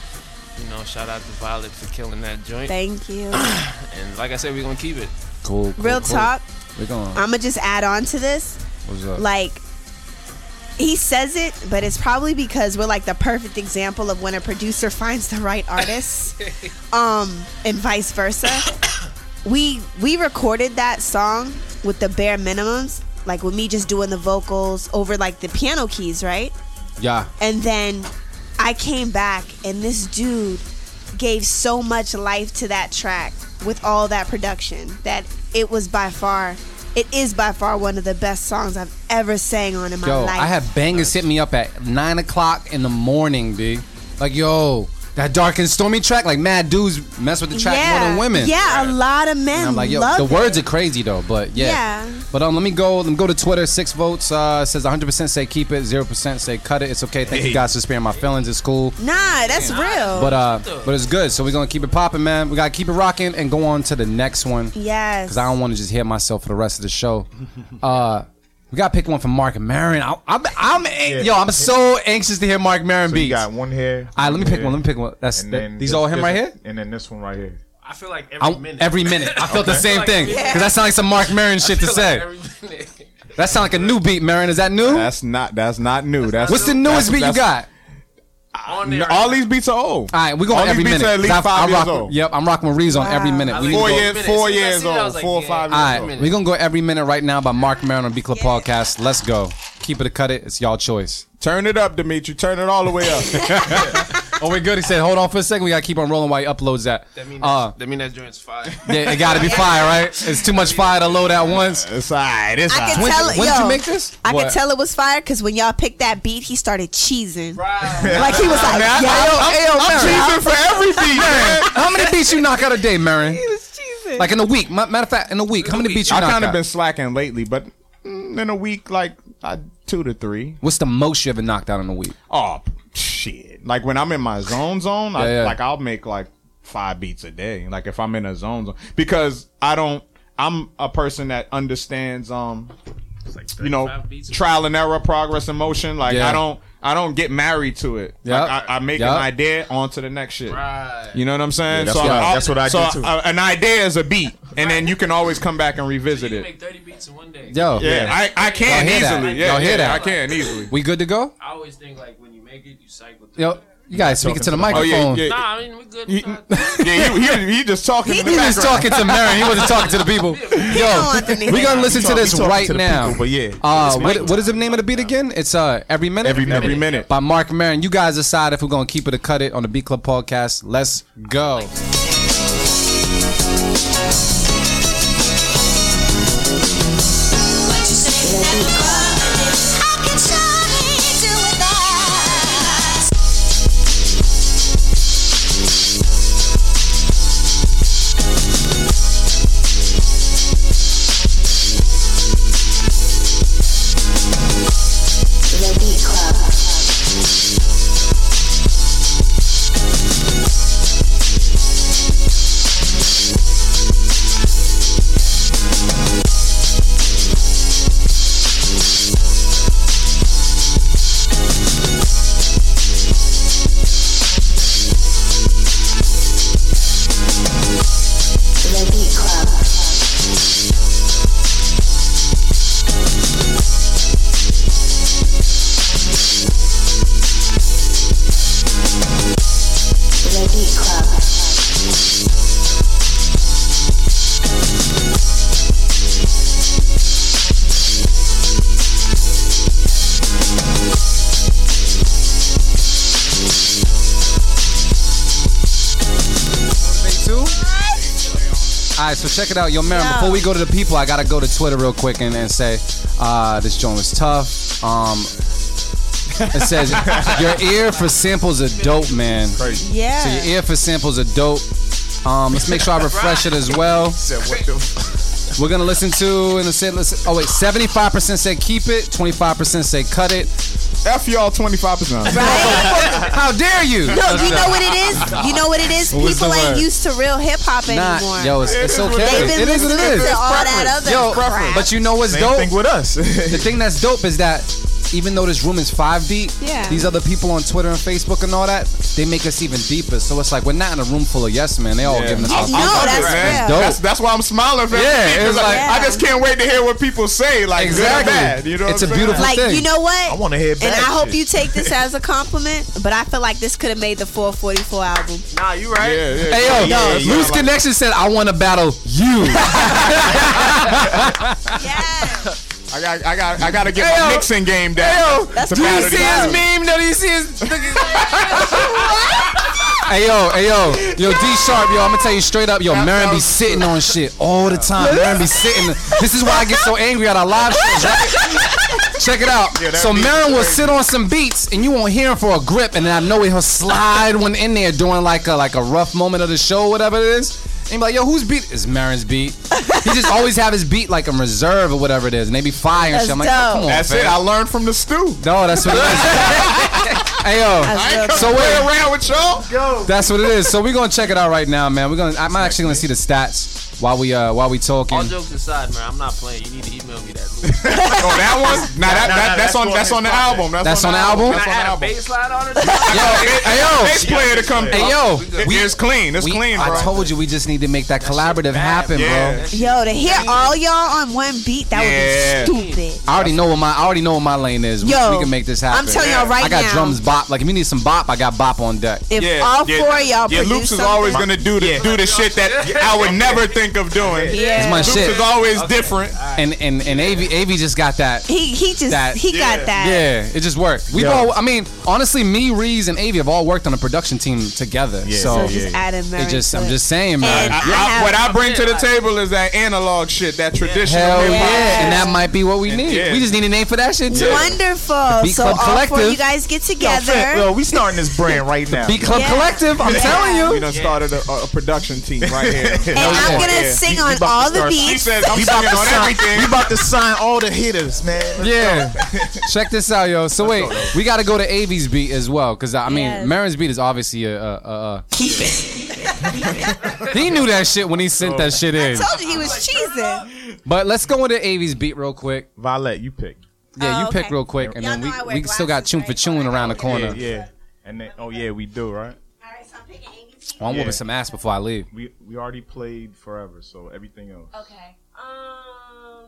you know, shout out to Vylette for killing that joint. Thank you. And like I said, we're gonna keep it. Cool. cool Real cool. talk. We're going. I'm gonna just add on to this. What's up? Like he says it, but it's probably because we're like the perfect example of when a producer finds the right artist, um, and vice versa. We we recorded that song with the bare minimums, like with me just doing the vocals over like the piano keys, right? yeah. And then I came back, and this dude gave so much life to that track. with all that production that it was by far, it is by far one of the best songs I've ever sang on in my Yo, life. I had bangers hit me up at nine o'clock in the morning, b. Like, yo, that dark and stormy track. Like, mad dudes mess with the track yeah, more than women. Yeah, a lot of men And I'm like, yo, love the it. words are crazy though, but yeah. Yeah. But um, let me go. Let me go to Twitter. Six votes. Uh, says 100% say keep it. Zero percent say cut it. It's okay. Thank you guys for sparing my feelings. It's cool. Nah, that's real. But uh, but it's good. So we're gonna keep it popping, man. We gotta keep it rocking and go on to the next one. yes. Cause I don't want to just hear myself for the rest of the show. Uh, we gotta pick one from Mark Marin. I, I'm, I'm, yo, I'm so anxious to hear Mark Marin So you got one here. All right, let me pick here, one. Let me pick one. That's And then these this- all him this- right here. And then this one right here. I feel like every I'm- minute. every minute. I felt the same Like thing. every Cause minute. that sounds like some Mark Marin shit to I feel say. like every minute. That sound like a new beat, Marin. Is that new? That's not. That's not new. That's What's the that's- newest beat you got? On there. All these beats are old. All right, we go All on every these beats minute. are at least 'Cause I- five I years rock, old. Yep, I'm rocking with Reez on every minute. I We like need to Four go- years, minutes. four As soon as I years seen old, like, four or yeah. five All years right, old. we're gonna go every minute right now by Mark Marin on Beat Club Podcast. Let's go. Keep it or cut it. It's y'all choice. Turn it up, Dimitri. Turn it all the way up. Oh, we're good. He said, "Hold on for a second. We gotta keep on rolling while he uploads that." That mean Uh, that, that mean that joint's fire. yeah, it gotta be fire, right? It's too much fire to load at once. it's alright. It's I alright. can When- tell it. when yo, did you make this? I What? could tell it was fire because when y'all picked that beat, he started cheesing. Right. Like he was like, Man, yo, I- Hey, yo, I'm Marin. cheesing for every beat, man. How many beats you knock out a day, Marin? he was cheesing. Like in a week. Matter of fact, in a week, how many week. beats you I knock kind of been slacking lately, but mm, in a week, like I, two to three. What's the most you ever knocked out in a week? Oh shit! Like when I'm in my zone zone, I, Yeah, yeah. like I'll make like five beats a day. Like if I'm in a zone zone, because I don't. I'm a person that understands um you know 35 beats a trial and error, progress and motion. Like Yeah. I don't I don't get married to it. Yep. Like, I, I make Yep. an idea on to the next shit. Right. You know what I'm saying? Yeah, that's what I- that's what I so do, too. uh, an idea is a beat, and then you can always come back and revisit You it. can make 30 beats in one day. Yo, Yeah, I, I can Y'all that? easily. Yeah, Y'all hear yeah, that? I can easily. we good to go? I always think like when you make it, you cycle through. Yo, it. You guys speaking to the Oh microphone. yeah, yeah. Nah, I mean we good. He, yeah, he, he, he just talking. He in the He was talking to Marin. He wasn't talking to the people. Yo, want them to we hear gonna listen He to talk- this right to now. people, but yeah. Uh, what, what is the name of the beat again? It's uh every minute. Every minute. every minute. by Mark Marin. You guys decide if we're gonna keep it or cut it on the Beat Club podcast. Let's go. The check it out, yo, Marin. Yo. Before we go to the people, I gotta go to Twitter real quick and, and say, uh, this joint was tough. Um, it says your ear for samples are dope, man. Crazy. yeah. So your ear for samples are dope. Um, let's make sure I refresh it as well. Said what the We're gonna listen to and say listen. Oh wait, seventy five percent say keep it, twenty five percent say cut it. F y'all twenty five percent. right? How dare you? Yo, you know what it is? You know what it is? What's the People ain't word? used to real hip hop Nah, anymore. yo, it's, it's is okay. They've been It is what listening it is. to all that other Yo, crap. but you know what's Same dope? thing with us. the thing that's dope is that even though this room is five deep, Yeah. these other people on Twitter and Facebook and all that, they make us even deeper. So it's like we're not in a room full of yes men. They all Yeah. giving us I'm- No, I'm that's with it, man. real. That's, that's why I'm smiling for Yeah, everything, it's 'cause like- I just can't wait to hear what people say. Like Exactly. good or bad. You know, It's what a I'm saying? beautiful like, thing. you know what? I want to hear and bad I hope you take this as a compliment, but I feel like this could have made the 4:44 album. nah, you right. Yeah, yeah. Hey yo, Yeah, yeah, Loose like- Connection said, "I want to battle you." Yeah. I got, I got, I got to get Hey, my yo. mixing game Hey down. yo, That's to do you see his guys. meme? No, do you see his? Hey yo, hey yo, yo D Sharp, yo. I'm gonna tell you straight up, yo. Marin be sitting on shit all the time. Marin be sitting. This is why I get so angry at our live shows. Right? Check it out. that so beat Marin will sit on some beats, and you won't hear him for a grip, and then I know he'll slide one in there during like a like a rough moment of the show, whatever it is. And he be like, yo, whose beat is Marin's beat? He just always have his beat like in reserve or whatever it is, and they be fire and shit. I'm like, oh, come on, That's fam. it. I learned from the stew. No, that's what it is. hey yo, That's real so cool. wait, around with y'all. that's what it is. So we're gonna check it out right now, man. We're gonna. I'm actually gonna see the stats while we uh while we talking. All jokes aside, man, I'm not playing. You need to email me that. Oh, that one? Nah, that, nah, that, nah, that's, that's on on that's on the project. album. That's on the album? That's Can I on the add a album. bass line on it? Yo, hey yo, Bass player to come. hey yo. We, it's clean. It's We- clean, bro. I told you we just need to make that collaborative happen, Yeah. bro. Yo, to hear all y'all on one beat, that Yeah. would be stupid. I already know what my I already know what my lane is. Yo, we, can make this happen. I'm telling y'all right now. I got now. drums bop. Like if you need some bop, I got bop on deck. If Yeah, all yeah, four of y'all Yeah, produce Loops is always gonna do the do the shit that I would never think of doing. Yeah. It's my Loops shit. is always different. And and and Av Av just got that. he he just That- he got that. Yeah, it just worked. We've all, I mean, honestly, me, Reez, and Avi have all worked on a production team together. Yeah. so So just yeah. add in it just, I'm just saying, man. And I, I I, what I bring to the table is that analog shit, that traditional. Hell yeah. and that might be what we need. Yeah. We just need a name for that shit too. Wonderful. So all four of you guys get together. Fam, yo, we starting this brand right now. Beat Club Yeah. Collective. I'm Yeah. telling We you. done started a, a production team right here. and I'm gonna Yeah. sing on we about all the start- He beats. says I'm we about singing to on sign. everything. We about to sign all the hitters, man. Let's Yeah. Check this out, yo. So wait, we got to go to Avi's beat as well, because I mean, Yes. Marin's beat is obviously a. a, a, a he knew that shit when he sent that oh. shit in. I told you he was cheesing. But let's go into Avi's beat real quick. Vylette, you pick. Yeah, Oh, you pick real quick, and Y'all then we, know I wear we still got glasses, Tune right? for Tune around the corner. Yeah, yeah. And then, oh yeah, we do, right? Alright, so I'm picking Amy's Oh, I'm Yeah. whooping some ass before I leave. We we already played forever, so everything else. Okay. Um,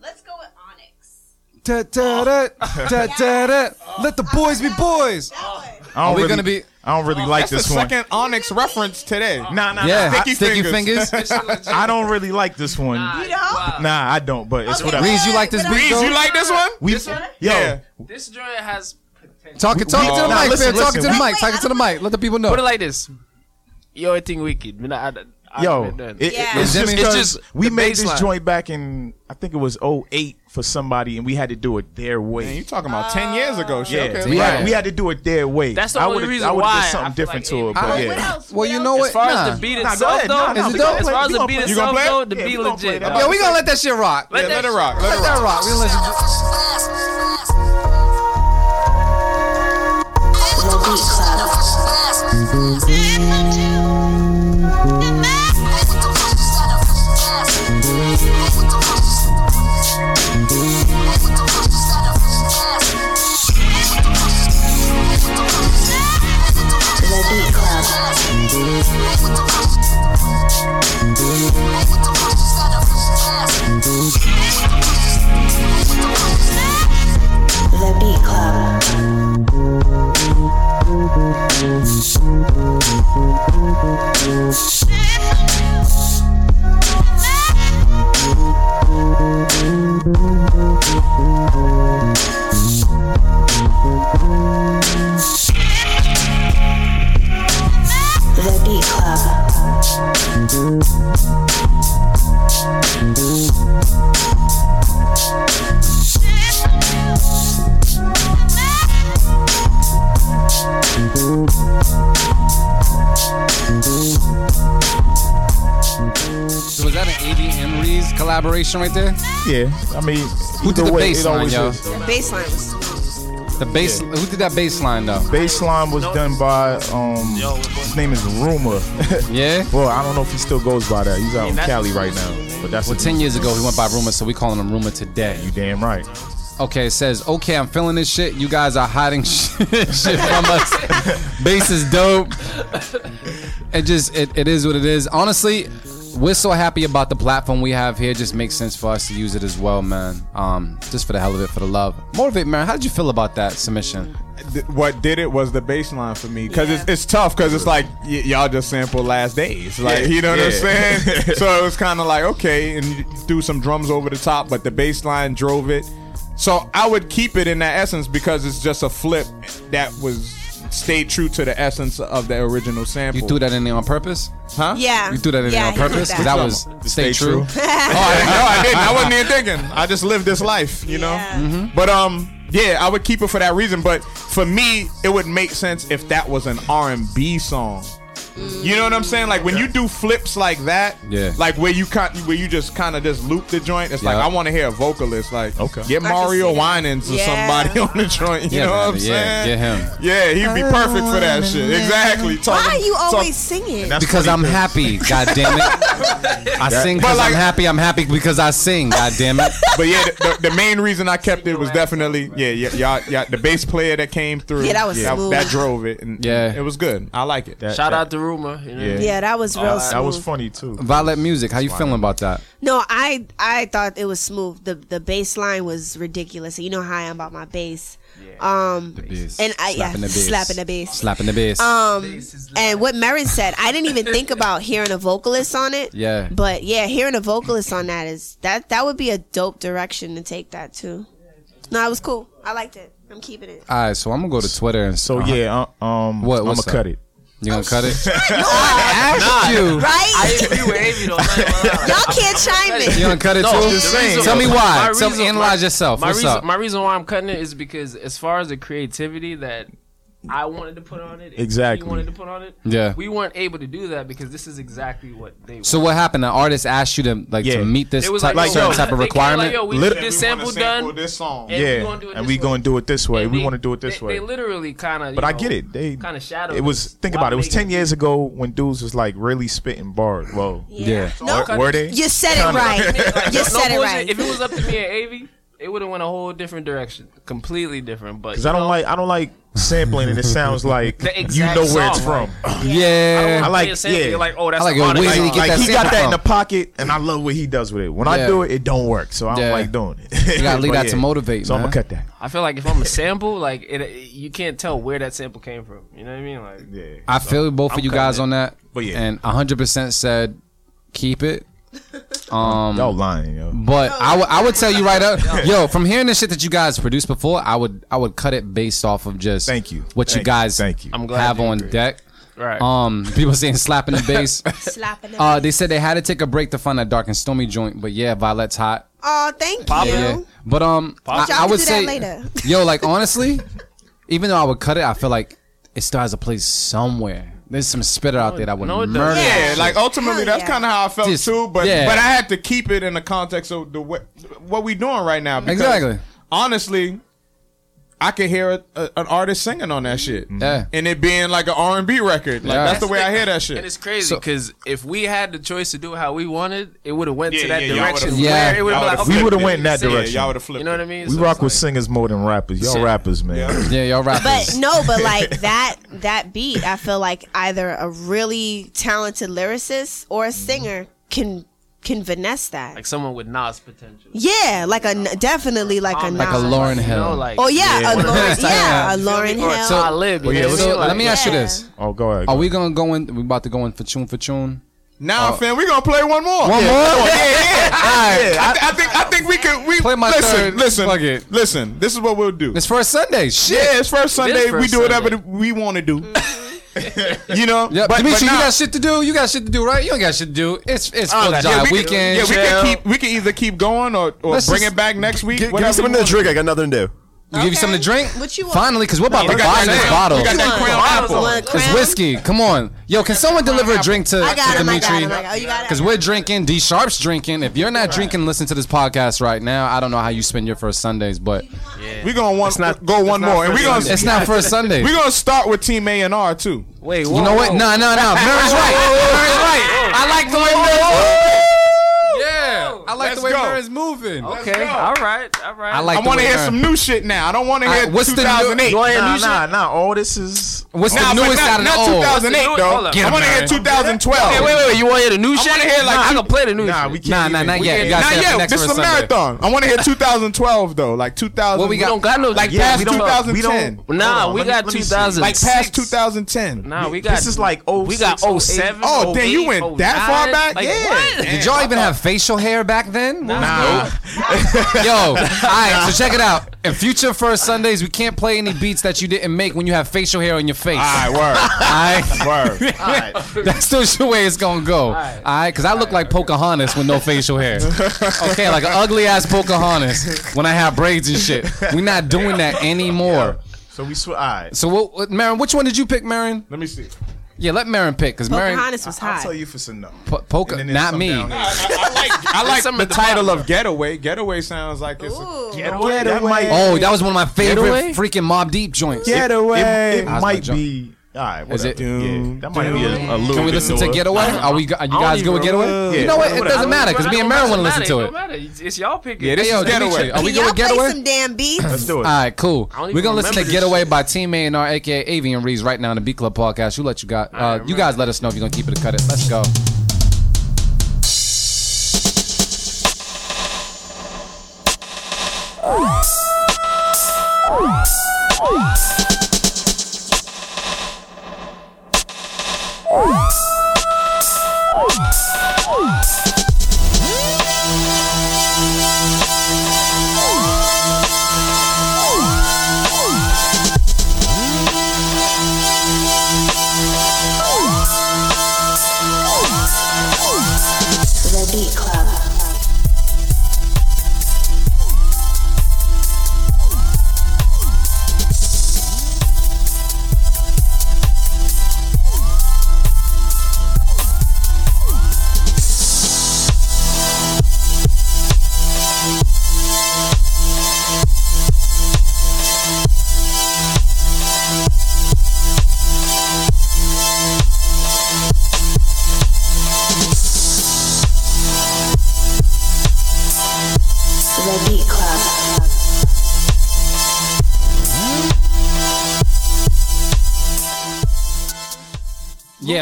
let's go with Onyx. Da, da, da, da, da, da. Let the boys be boys. I don't Are we really, gonna be? I don't really like That's the this one. second Onyx reference today. Nah, nah, Yeah, nah. Sticky sticky Fingaz. Fingaz. I, I don't really like this one. You know? Nah, I don't. But it's Okay. whatever. Reez, you like this But? Reez, you like this one? We, This one? yo, Yeah. This joint has potential. Talk it, talk it to the Nah, mic, listen, fam. Talk it to the mic. Talk it to the mic. Let the people know. Put it like this. Yo, I think wicked. Me I- I- yo, I- it, Yeah. it's It's just just 'cause we made this joint back in I think it was 08 for somebody, and we had to do it their way. Man, you talking about ten years ago? Oh. Shit. yeah, Okay, we Yeah. had we had to do it their way. That's the I only would've- reason I would've why did I something feel different like to it, Abe- but What yeah. else? Well, you What know what? As far Nah. as the beat Nah, go itself, ahead. though, Nah, nah, Is we gonna as play- far as we the gonna beat play- You gonna itself, play it? though, the Yeah, beat we gonna play legit. that. dog. Yo, we gonna let that shit rock. Yeah, let it rock. Let Let it that rock. rock. We gonna listen. The Beat Club. Beat Club. Right there? Yeah, I mean, Who did the way, bass it line, yo? is. The baseline was smooth. The bass. Who did that bass line though? Baseline was done by um, his name is Rumor. Yeah. well, I don't know if he still goes by that. He's out in Cali right now, but that's Well, ten years ago he went by Rumor, so we calling him Rumor today. You damn right. Okay, it says, okay, I'm feeling this shit. You guys are hiding shit, shit from us. Bass is dope. It just, it, it is what it is. Honestly, we're so happy about the platform we have here. It just makes sense for us to use it as well, man. Um, just for the hell of it, for the love. Motivate, man. How did you feel about that submission? What did it was the baseline for me because it's, it's tough because it's like y- y'all just sample last days like Yeah, you know what i'm saying so it was kind of like okay and you threw some drums over the top but the baseline drove it so i would keep it in that essence because it's just a flip that was stayed true to the essence of the original sample. You threw that in there on purpose? huh? Yeah. You threw that in yeah, there on purpose? that. That was stay, Stay true. true. Oh, I no, I didn't. I wasn't even thinking. I just lived this life, you know. Yeah. But um, yeah, I would keep it for that reason. But for me, it would make sense if that was an R and B song. You know what I'm saying? Like when you do flips like that, Yeah. like where you kind, where you just kind of just loop the joint. It's like Yeah. I want to hear a vocalist, like Okay. get I can Mario see that. Winans or Yeah. somebody on the joint. You Yeah, know what I'm man, saying? yeah, get him. Yeah, he'd be perfect for that shit. Exactly. Why are you talk- always singing? That's Because I'm happy, god damn it. I sing because like- I'm happy. I'm happy because I sing, god damn it. But yeah, the, the, the main reason I kept it was definitely yeah, yeah, y'all, y'all, the bass player that came through. Yeah, that was that, smooth. that drove it. And Yeah. it was good. I like it. That- Shout that- out to Rumor. You know? Yeah. yeah, that was real smooth. That was funny too. Vylette Music, how you feeling about that? No, I I thought it was smooth. The the bass line was ridiculous. You know how I am about my bass. Um Bass. and I yeah Slapping the bass. slapping the bass. Slapping the bass. Um and what Marin said, I didn't even think about hearing a vocalist on it. Yeah. But yeah, hearing a vocalist on that is that that would be a dope direction to take that too. No, it was cool. I liked it. I'm keeping it. All right, so I'm gonna go to Twitter and So yeah, uh, um, What- I'm gonna cut it. You gonna cut it? I asked you. Right? I agree with Avi though. I'm not gonna lie. Y'all can't chime it. You gonna cut it No, too? the reason- Tell me why. my Tell reason- analyze my- yourself. My What's reason, up? my reason why I'm cutting it is because as far as the creativity that I wanted to put on it, and Exactly. he wanted to put on it, Yeah. we weren't able to do that because this is exactly what they. So what happened? The artist asked you to like Yeah. to meet this It was type, like, certain yo, type of they came like, requirement. yo, we Lit- need this sample done. this song. and we yeah, gonna and we way. gonna do it this way. And we they- want to do it this they, way. They literally kind of. But I get it. They kind of shadowed. It was think about it. It was ten years ago when dudes was like really spitting bars. Whoa. Yeah. No, were, were they? you said it right. You said it right. If it was up to me and Avi, it would have went a whole different direction, completely different. But Because I don't know, like I don't like sampling and it sounds like you know where it's song, from. Yeah. I I like- like. Sample, yeah. You're like, oh, that's I like an it. honest he Like that he got sample that in the pocket, and I love what he does with it. When I do it, it don't work, so I don't Yeah. like doing it. You gotta leave But that to motivate, So I'm gonna cut that. I feel like if I'm a sample, like it, you can't tell where that sample came from. You know what I mean? Like, Yeah. I feel both of I'm you guys it. on that. But yeah. And 100% said keep it. Um Y'all lying, yo. But I would I would tell you right up, yo, from hearing the shit that you guys produced before, I would I would cut it based off of just Thank you. what Thank you guys Thank you. I'm glad have you on agree. deck. right? Um, people saying slapping the bass. Slapping the Uh, they said they had to take a break to find that dark and stormy joint, but yeah, Vylette's hot. Oh, thank you. Yeah, but um, I, Y'all I can would do that say, later. yo, like honestly, even though I would cut it, I feel like it still has a place somewhere. There's some spitter out there that would No, it doesn't. murder. Yeah. Yeah, shit. like ultimately, Hell that's yeah. kind of how I felt Just- too. But yeah. but I had to keep it in the context of the what, what we doing right now. because Exactly. Honestly, I could hear a, a- an artist singing on that shit, mm-hmm. Yeah. and it being like an R and B record. Like Yeah. that's the way I hear that shit. and it's crazy So- because if we had the choice to do it how we wanted, it would have went Yeah, to that yeah, direction. Yeah. it would have Y'all been like, would've We would've went in that direction. Yeah, y'all would have flipped. You know what I mean? We So rock with like- singers more than rappers. Y'all rappers, man. Yeah. Yeah, y'all rappers. But no, but like that that beat, I feel like either a really talented lyricist or a singer can can finesse that. like someone with Nas potential. yeah, like a definitely like a Like a Nas. Lauryn You know, Hill. like Oh yeah, Yeah. a Lauryn, Yeah. yeah, a Lauryn me? Or Hill. Talib, you yeah, I let's- so Like, let me ask you this: Oh, go ahead. Are we gonna go in? We about to go in for tune for tune. Now, oh. fam, we gonna play one more. One yeah. more? Yeah, yeah. Alright. I, th- I think I think we could. We Play my listen, third. listen, Fuck it. listen. This is what we'll do. It's first Sunday. Shit. Yeah, it's first Sunday. first we do whatever Sunday. we want to do. Mm. You know. Yeah, but, Dimitri, but you got shit to do. You got shit to do, right? You don't got shit to do. It's it's full yeah, job we can- weekend. yeah, we can keep. We can either keep going or, or Let's bring just- it back next week. Give, give whatever me something you to want. drink. I got nothing to do. We'll give you something to drink. What you want? Finally, because we're about we to buy this bottle. we got that Crown want? Apple. Want It's whiskey. Come on, yo. Can someone deliver a drink to, I got to him. Dimitri? him. I got- oh, you got it? Because we're drinking. D Sharp's drinking. If you're not drinking, listen to this podcast right now. I don't know how you spend your first Sundays, but we're gonna one, not- go one more, and we first gonna it's not first Sunday. We're gonna start with Team A and R too. Wait, You know what? No, no, no. Mary's right. Mary's right. I like the way Mary's Yeah, I like Let's the way go. Mary's moving. Okay, all right, all right. I like. I want to hear Mary- some new shit now. I don't want to hear what's the new- 2008. You wanna Nah, shit? nah, nah. All this is. What's Nah, the newest not, out of not old? 2008 Hold though. up. I want to hear 2012. Hey, wait, wait, wait. You want to hear the new shit? wanna hear, like, nah, I two- can play the new Nah, shit. we can't. Nah, nah, even- not we yet. can't- You gotta Not save it yet. This is a marathon. I want to hear 2012 though, like 2000. What we We don't got no Like past 2010. Nah, we got let 2000. Like past 2010. Nah, we got. This is like oh We got 06, 07. Oh, then you went that far back? Yeah. Did y'all even have facial hair back then? Nah. Nah. Yo, all right. So check it out. In future first Sundays, we can't play any beats that you didn't make when you have facial hair on your face. All right, word. Alright? Word. All right. That's the way it's gonna go. Alright, because I look like Pocahontas with no facial hair. Okay, like an ugly ass Pocahontas when I have braids and shit. We're not doing that anymore. So we sw- all right. So, what, what, Marin, which one did you pick, Marin? Let me see. Yeah, let Marin pick, because Marin, Pocahontas was I'll hot. tell you for some no. po- Poca, And then there's not some me. down here. I, I like I like some the at the title bottom, of Getaway. Getaway sounds like it's Ooh. a Getaway. That might, Oh, that was one of my favorite Getaway? freaking Mobb Deep joints. Getaway. it, it How's my might jump? be. All right, Is whatever. it- Yeah, that might be a, a little Can we bit listen to. Getaway? Are we? Are you guys good with Getaway? Yeah, you know what? It doesn't matter because me and Marin want to listen to it. It's, it's y'all picking. Yeah, this Hey, yo, is Getaway. Are we Can good with Getaway? some damn beats? Let's do it. All right, cool. We're gonna listen to "Getaway" shit. by Team A and R, aka Avian Reeds, right now in the Beat Club podcast. You let you got? Uh, you guys let us know if you're gonna keep it or cut it. Let's go.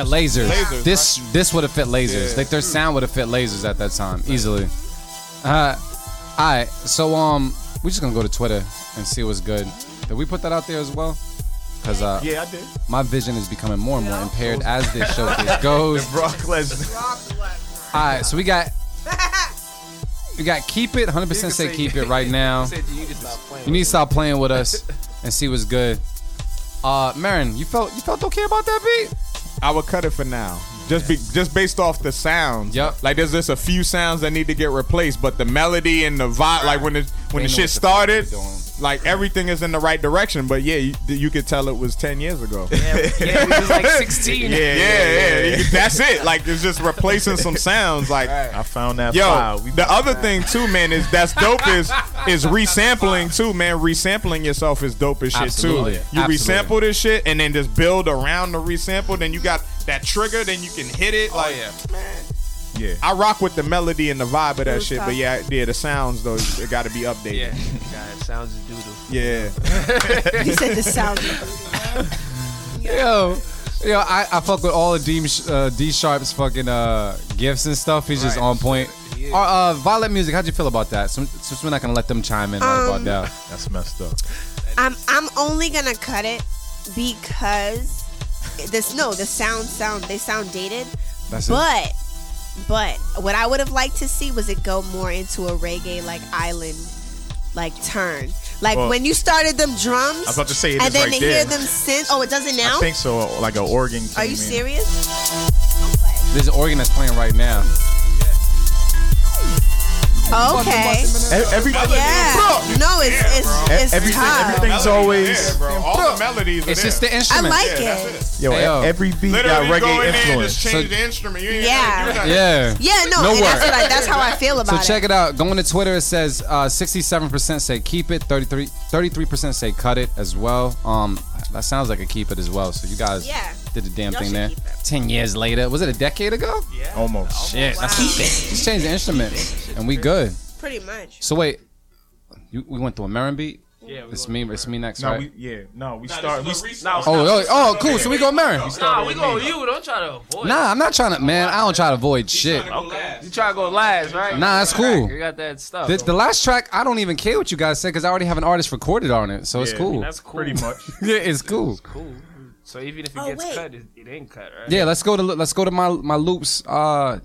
Yeah, lasers. Lasers, this this would have fit lasers. Yeah. Like their sound would have fit lasers at that time easily. Uh, all right. So um, we're just gonna go to Twitter and see what's good. Did we put that out there as well? Cause uh, Yeah, I did. my vision is becoming more and more impaired as this showcase goes. Brock Lesnar. All right, so we got we got keep it. 100 percent say keep it right now. You need to stop playing. You need to stop playing with us and see what's good. Uh, Marin, you felt you felt okay about that beat? I would cut it for now. Just be just based off the sounds. Yup. Like there's just a few sounds that need to get replaced, but the melody and the vibe, like when the when They the shit started, they're like everything is in the right direction. But yeah, you, you could tell it was ten years ago. Yeah, yeah, we was like 16. yeah, yeah, yeah. That's it. Like it's just replacing some sounds. Like I found that Yo, file. The other thing too, man, is that's dope is is resampling too, man. Resampling yourself is dope as shit Absolutely. too. You Absolutely. resample this shit and then just build around the resample. Then you got that trigger. Then you can hit it. Oh, Like, yeah. I rock with the melody and the vibe of that shit. But yeah, yeah, the sounds though, it got to be updated. Yeah, God, it sounds doodle. Yeah, he said the sound. Yo, yo, I, I fuck with all of D, uh, D Sharp's fucking uh, gifts and stuff. He's just Right. on point. Uh, uh, Vylette Music, how'd you feel about that? Since, since we're not gonna let them chime in right about Um, that. That's messed up. I'm I'm only gonna cut it because this no the sound sound they sound dated, That's it. but but what I would have liked to see was it go more into a reggae like island like turn. Like Well, when you started them drums, I was about to say it and then right to there. hear them synth. Oh, it doesn't now. I think so. Like an organ. Are you in. serious? There's an organ that's playing right now. Okay. Every, Yeah. No, it's it's it's everything, tough. everything's yeah, always. bro. All the melodies. It's just the instrument. I like Yeah, it. that's it. Yo, Hey, yo. every beat Literally got go in reggae there and influence. just change So- the instrument. You ain't Yeah. gotta. Yeah. Yeah, no, No and that's what I, that's how I feel So about it. check it out. Going to Twitter, it says uh, 67% say keep it, 33 33% say cut it as well. Um, that sounds like a keep it as well. So you guys Yeah. Did the damn Y'all thing should there. keep it. Ten years later, was it a decade ago? Yeah. Almost. Shit, that's keep it. Just change the instrument, and we good. Pretty much. So wait, you, we went through a Marin beat. Yeah, we It's me. It's me next, No, right? we yeah. No, we start. We, No, oh, oh, oh, cool. So we go Marin. nah, we go with you. Don't try to avoid. Nah, I'm not trying to. Man, I don't try to avoid shit. Okay. You try to go last, right? Nah, that's cool. You got that stuff. The, the last track, I don't even care what you guys said because I already have an artist recorded on it, so it's Yeah, cool. That's cool. pretty much. Yeah, it's cool. cool. So even if it Oh, gets wait. cut, it, it ain't cut, right? Yeah, let's go to let's go to my my loops. Uh,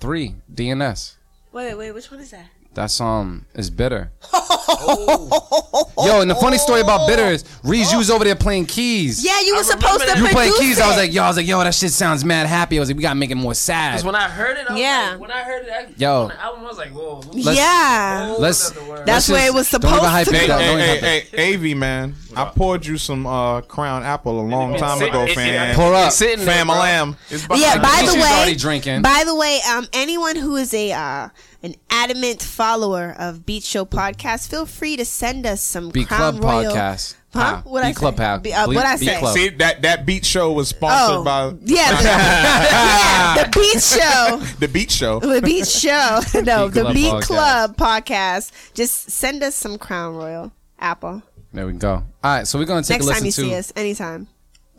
three DNS. Wait, wait, which one is that? That's um, is bitter. Yo, and the funny story about bitter is Reez, you was over there playing keys. Yeah, you were supposed to. You were playing produce keys. I was like, yo, I was like, yo, that shit sounds mad happy. I was like, we gotta make it more sad. Because when I heard it, I was Yeah. like, when I heard it, I, Yo. on the album, I was like, whoa. Let's- yeah. Let's. That's let's where it just- was don't even supposed hype to it Hey, up. hey, Don't even hey, it. hey, AV man, I poured you some uh, Crown Apple a long time Sit- ago, it- it- fam. Pour up. sitting there, Fam, bro. lamb. Yeah, by the She's way, already drinking. by the way, um, anyone who is a uh, an adamant follower of Beat Show podcast, feel free to send us some Beat Crown Club Royal. podcast. Huh? Ah, What I Beat Club say? pa- Be- uh, Beat- what I Beat say? Club. See that that beat show was sponsored Oh, by yeah, the, yeah, the Beat Show. the Beat Show. The Beat Show. No, Beat the Club Beat podcast. Club podcast. Just send us some Crown Royal Apple. There we go. All right, so we're gonna take Next a time listen you to see us, anytime.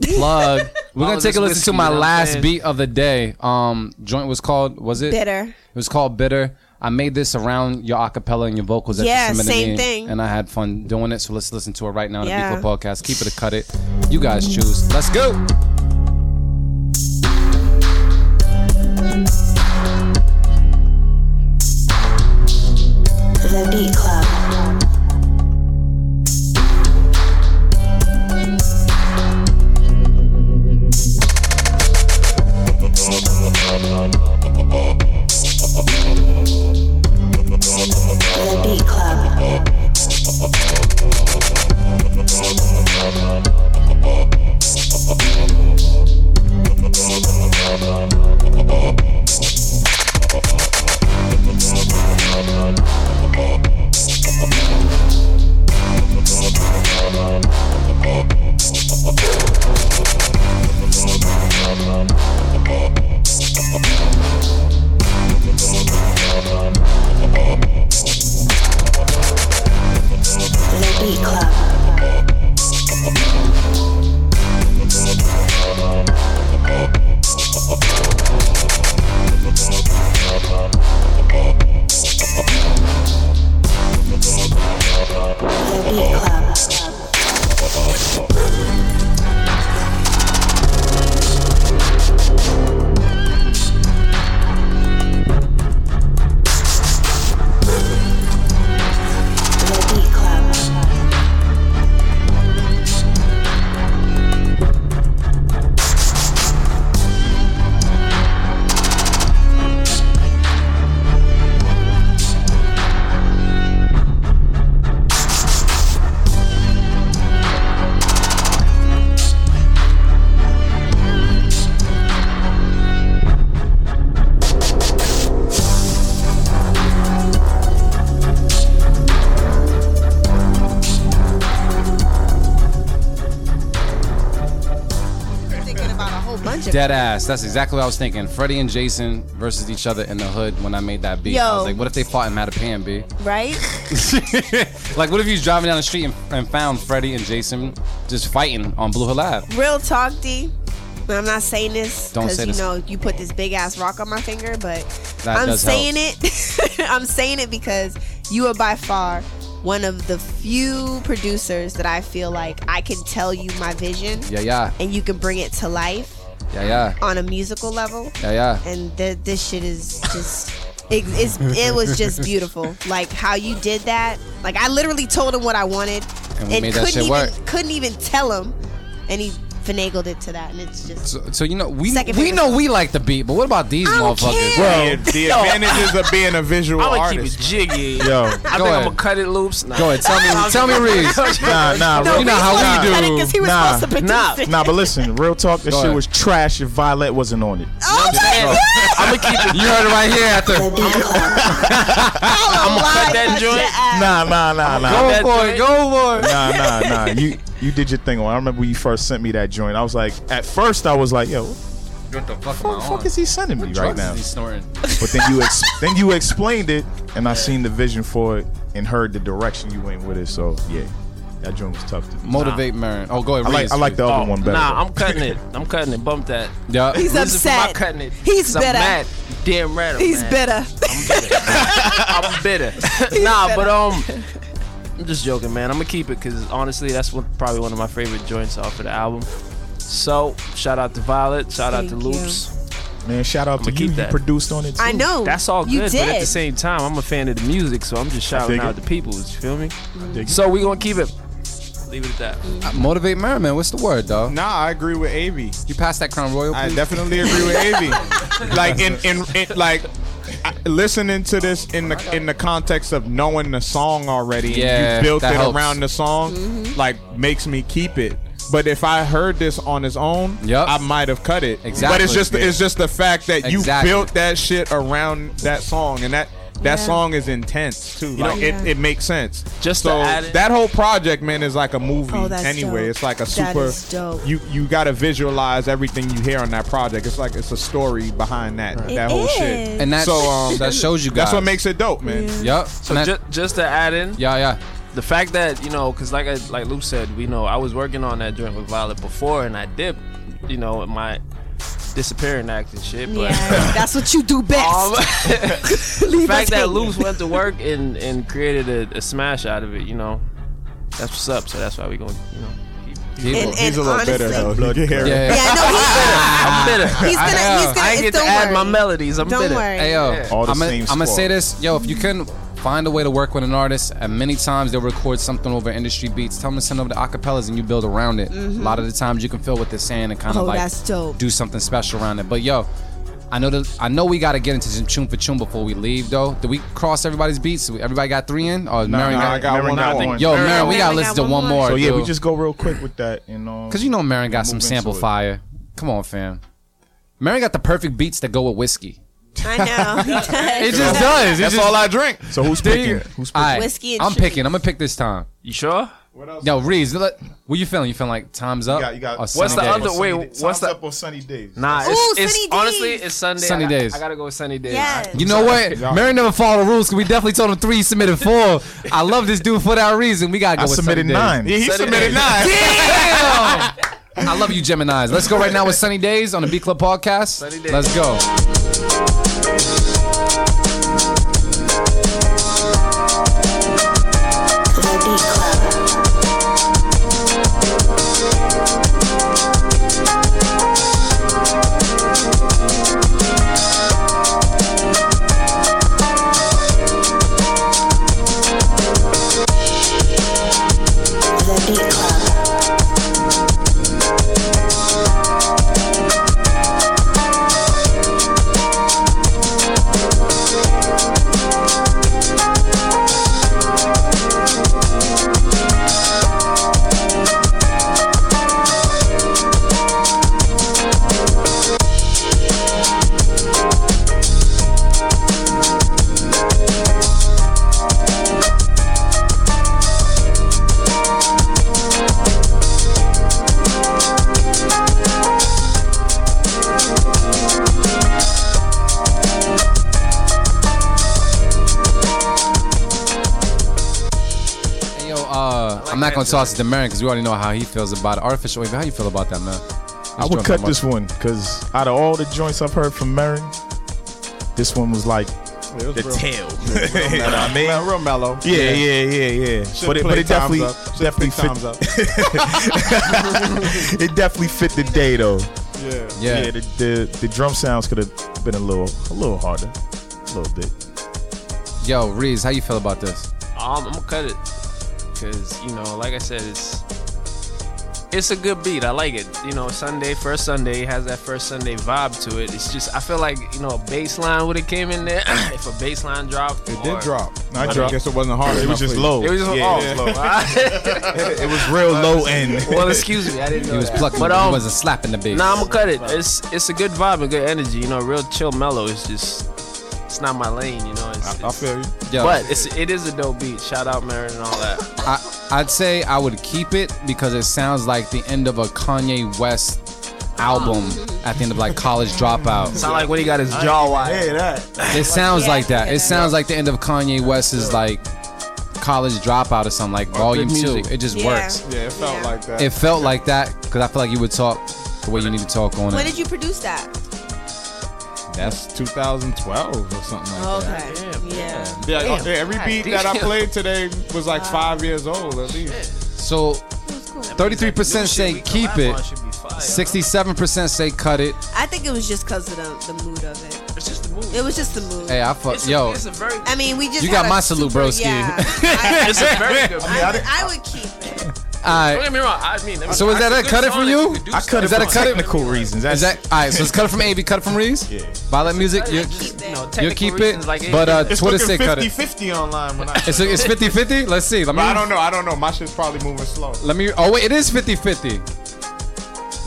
plug. We're gonna take a this listen to my you know what I'm last saying? beat of the day. Um, joint was called. Was it? Bitter. It was called Bitter. I made this around your acapella and your vocals that Yeah, you submitted same me, thing. and I had fun doing it. So let's listen to it right now on Yeah. the Beat Club podcast. Keep it a cut it. You guys choose. Let's go. The Beat Club. That's exactly what I was thinking. Freddie and Jason versus each other in the hood when I made that beat. I Yo. was like, what if they fought in Mattapan, B? right? like, what if you was driving down the street and, and found Freddie and Jason just fighting on Blue Hill Ave? Real talk, D. I'm not saying this because say you this. know you put this big ass rock on my finger, but That I'm saying it. I'm saying it because you are by far one of the few producers that I feel like I can tell you my vision Yeah, yeah. and you can bring it to life Yeah, yeah. on a musical level. Yeah, yeah. And th- this shit is just. It, it's, it was just beautiful, like how you did that. Like I literally told him what I wanted, And we made couldn't even work. couldn't even tell him, and he finagled it to that, and it's just So, so you know we Second we favorite know we like the beat, but what about these I don't motherfuckers? care. The, the advantages of being a visual I'm gonna keep it artist. jiggy. Yo, I think Go I'm gonna cut it loops. Nah. Go ahead, tell me, tell me, Reez. nah, nah, No, You know how we do. cutting 'cause he was Nah. supposed to Nah. it. Nah, but listen, real talk. This Go shit ahead. was trash if Vylette wasn't on it. Oh my god! I'm gonna keep it. You heard it right here at The the. Beat Club. I'm gonna cut that joint. Nah, nah, nah, nah. Go for it, go for it. nah, nah, nah. You you did your thing. I remember when you first sent me that joint. I was like, at first I was like, yo, what What the fuck the fuck is he sending me right now? is he snorting? But then you ex- then you explained it, and I seen the vision for it and heard the direction you went with it. So yeah, that joint was tough to do. Motivate Marin. Oh, go ahead. I like I like the other Oh, one better. Nah, though. I'm cutting it. I'm cutting it. Bump that. Yeah. He's Reason for my upset. cutting it. He's I'm bitter. mad. Damn right. I'm He's mad. bitter. I'm bitter. nah, but um, I'm just joking, man. I'm gonna keep it because honestly, that's one, probably one of my favorite joints off of the album. So shout out to Vylette. Shout out to Thank you. Loops. Man, shout out to I'ma you. keep You that. produced on it too. I know. That's all You good, did. but at the same time, I'm a fan of the music, so I'm just shouting out it. the people. You feel me? dig it. So we gonna keep it. Leave it at that. Uh, Motivate Merriman. What's the word, dog? Nah, I agree with Av. You pass that Crown Royal, I definitely agree with Av. like in, in in like I- listening to this in the in the context of knowing the song already Yeah, and you built it helps. around the song, like makes me keep it. But if I heard this on its own, Yup. I might have cut it. Exactly. But Exactly. it's just it's just the fact that you built that shit around that song and that that Yeah. song is intense too. know- like it, Yeah. it makes sense. Just to so add it- that whole project, man, is like a movie Oh, that's anyway. dope. It's like a super is dope. you you gotta visualize everything you hear on that project. It's like it's a story behind that It that whole is. shit. and that, So, um, that shows you guys. That's what makes it dope, man. Yup. So that- just just to add in, yeah, yeah. the fact that you know, because like I, like Luke said, we know I was working on that joint with Vylette before, and I dipped, you know, in my disappearing act and shit. But Yeah, that's what you do best. um, the fact that hanging. Luke went to work and and created a, a smash out of it, you know, that's what's up. So that's why we going, you know, keep. Keep And- it. He's a little honestly- bitter though. You can hear yeah, Yeah, no, I'm bitter. he's, he's gonna, I- he's gonna. I get to don't add my melodies. I'm Don't bitter. worry. Hey yo, Yeah. All the I'm gonna say this, yo. If you can find a way to work with an artist, and many times they'll record something over industry beats, tell them to send over the acapellas and you build around it. Mm-hmm. A lot of the times you can feel what they're saying and kind Oh, of like that's dope. do something special around it. But yo, I know that I know we got to get into some tune for tune before we leave though. Did we cross everybody's beats? Everybody got three in? Or Marin nah, got- I got Marin one got one. Yo, Marin Marin, we got gotta one listen to one more. So yeah, we just go real quick with that, you know. Cause you know Marin got some sample fire. Come on, fam. Marin got the perfect beats that go with whiskey. I know. He does. It just does. That's all I drink. So who's There picking? you- Who's picking? right, Whiskey and I'm sugar. picking. I'm gonna pick this time. You sure? What else? Yo, Reez, let- what you feeling? You feeling like time's up? You got, you got Or What's sunny the days? other- wait, Sunny what's Time's the- up on sunny days? Nah, Ooh, it's, it's Sunny honestly Days. it's Sunday. Sunny I got- days. I gotta go with Sunny days. Yes. You know what? Mary never followed the rules because we definitely told him three. He submitted four. I love this dude for that reason. We gotta go I with submitted Sunny Days. nine. Yeah, he Sunny submitted days. nine. Damn! I love you, Gemini's. Let's go right now with Sunny Days on the Beat Club podcast. Sunny Days. Let's go. I'm not gonna toss it to Marin because we already know how he feels about it. Artificial wave. How you feel about that, man? I would cut this one because out of all the joints I've heard from Marin, this one was like the tail. you know what I mean? Man, real mellow. Yeah, yeah, yeah, yeah. But it, but it definitely, definitely fit. times up. it definitely fit the day though. Yeah. Yeah. Yeah, the, the the drum sounds could have been a little a little harder, a little bit. Yo, Reez, how you feel about this? Um, I'm gonna cut it because you know, like I said, it's it's a good beat. I like it. You know, Sunday, first Sunday has that first Sunday vibe to it. It's just I feel like you know a bass line would have came in there if a bass line dropped. It or- did drop. No, it I dropped. guess it wasn't hard. It was just low. It was just yeah, oh, yeah. slow. It was real low end. well, excuse me, I didn't know He was that. plucking, But but he um, wasn't slapping the bass. Nah, I'm gonna cut it. It's it's a good vibe and good energy. You know, real chill, mellow. It's just it's not my lane. You know. It's, I, I feel you. Yo, But it's it is a dope beat. Shout out Marin and all that. I, I'd say I would keep it because it sounds like the end of a Kanye West album at the end of like College Dropout. Sound like when he got his jaw wide. Hey, that. It sounds Yeah, like that. It sounds like the end of Kanye West's like College Dropout or something like Volume Two. It just Yeah. works. Yeah, it felt Yeah. like that. It felt like that because I feel like you would talk the way you need to talk on When it. When did you produce that? That's 2012 or something like that. Okay. Yeah. Yeah, uh, Damn. yeah, every beat that I played today was like five years old at least. So, thirty-three percent say keep it. on should be fire. Sixty-seven percent say cut it. I think it was just because of the, the mood of it. It's just the mood. It was just the mood. Hey, I fuck It's a, yo. it's a very. I mean, we just You got my salute, broski. Yeah, I, it's a very good. I, mood. would, I would keep it. All Don't right. get me wrong. I mean, I mean, So is that a Cut it song for you? I cut Is it that for a cut it? technical reasons. Is That's, that all right? So it's cut it from AV, cut it from Reez. Yeah. Vylette music. You Keep it. You keep it, but uh, It's Twitter looking say cut 50 it. 50 online when I. It's it's 50 50. Let's see. Let me. But I don't know. I don't know. My shit's probably moving slow. Let me. Oh wait, it is 50 50.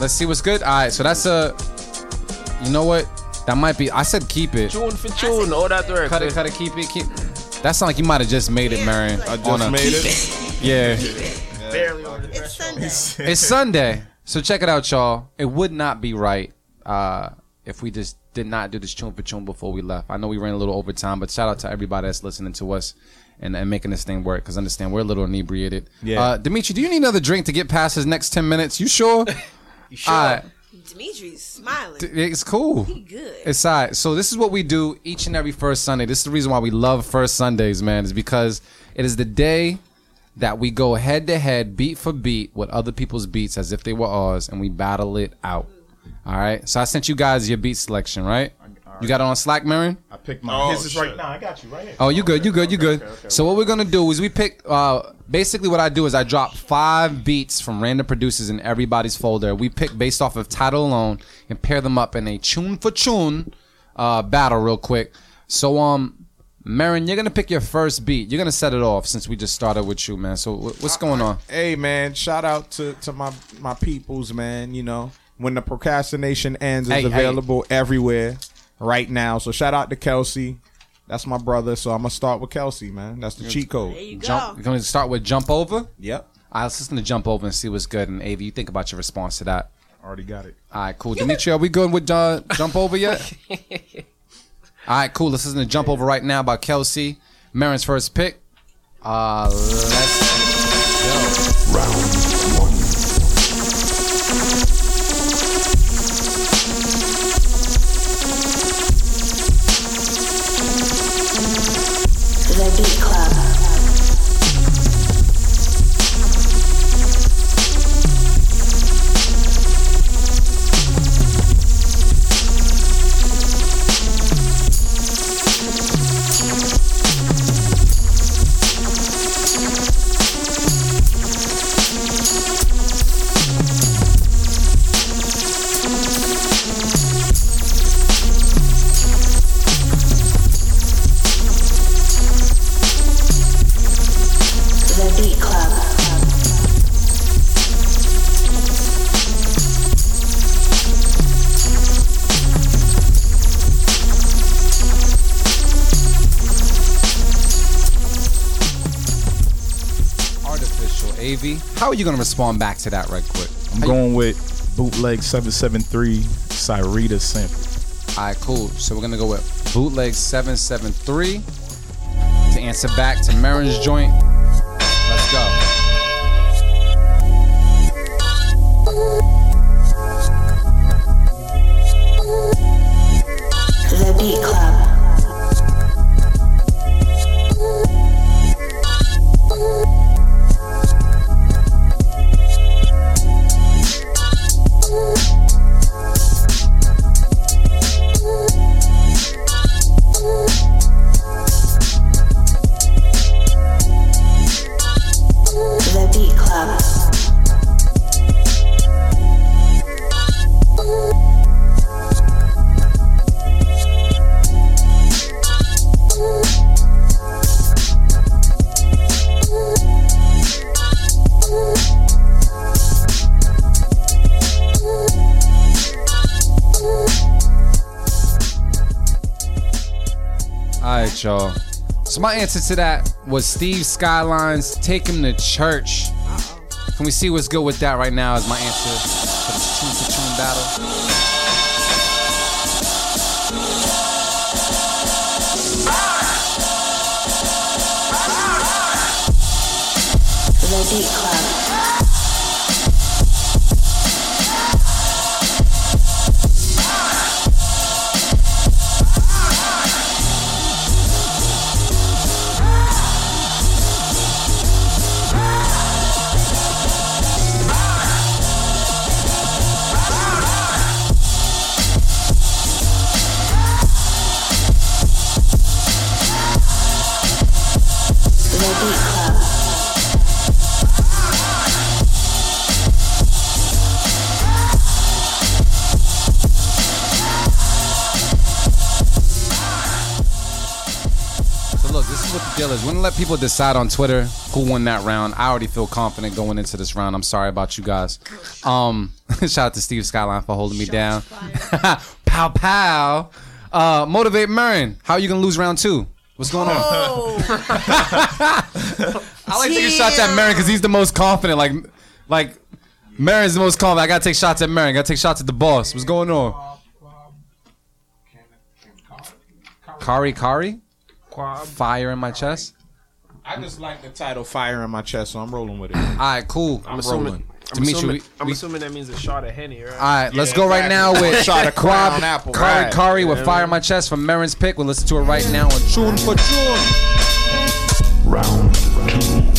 Let's see what's good. All right, so that's a. You know what? That might be. I said keep it. tune for tune, all that there. Cut it, cut it, keep it, keep. That sound like you might have just made it, Marin. I just on a- made it. Yeah. Barely on the It's threshold. Sunday. it's Sunday, so check it out, y'all. It would not be right uh, if we just did not do this tune for tune before we left. I know we ran a little overtime, but shout out to everybody that's listening to us and, and making this thing work. Because understand we're a little inebriated. Yeah. Uh, Dimitri, do you need another drink to get past his next ten minutes? You sure? you sure? All right. Dimitri's smiling. It's cool. He good. It's all right. So this is what we do each and every first Sunday. This is the reason why we love first Sundays, man. Is because it is the day that we go head to head, beat for beat, with other people's beats as if they were ours, and we battle it out. All right. So I sent you guys your beat selection, right? You got it on Slack, Marin? I picked my. Oh, his is right shit. now. I got you right here. Oh, you good? You good? You good? So what we're gonna do is we pick. Uh, basically, what I do is I drop five beats from random producers in everybody's folder. We pick based off of title alone and pair them up in a tune for tune uh, battle, real quick. So um, Marin, you're gonna pick your first beat. You're gonna set it off since we just started with you, man. So what's going on? Hey man, shout out to to my my peoples, man. You know when the procrastination ends is Hey, hey. available everywhere right now. So shout out to Kelsey. That's my brother. So I'm gonna start with Kelsey, man. That's the cheat code. There code. you go. Jump. You're gonna start with jump over. Yep. All right, let's listen to jump over and see what's good. And Av, you think about your response to that. Already got it. All right, cool. Dimitri, are we good with uh, Jump Over yet? All right, cool. Let's listen to Jump Over right now by Kelsey. Marin's first pick. Uh, let's go. Round Beat Club. How are you going to respond back to that right quick? I'm going with bootleg 773 Cyrita sample. All right, cool. So we're going to go with Bootleg 773 to answer back to Marin's joint. Let's go. The Beat Club. My answer to that was Steve Skyline's "Take Him to Church." Can we see what's good with that right now? Is my answer for this tune for tune battle. Beat Club. Gonna let people decide on Twitter who won that round. I already feel confident going into this round. I'm sorry about you guys. Um, shout out to Steve Skyline for holding me down. pow pow. Uh, motivate Marin. How are you gonna lose round two? What's going on? I like taking shots at Marin because he's the most confident. Like, like Marin's the most confident. I gotta take shots at Marin. Gotta take shots at the boss. What's going on? Kari Kari? Fire in my chest. I just like the title "Fire in My Chest," so I'm rolling with it. All right, cool. I'm assuming. rolling. I'm, Dimitri, assuming, we- I'm we- assuming that means a shot of henny, right? All right, let's Yeah, go right now with Shot of Quab Crown Apple, Kari right. Kari with Fire in My Chest from Marin's pick. We'll listen to it right now on Tune for Tune. Round two.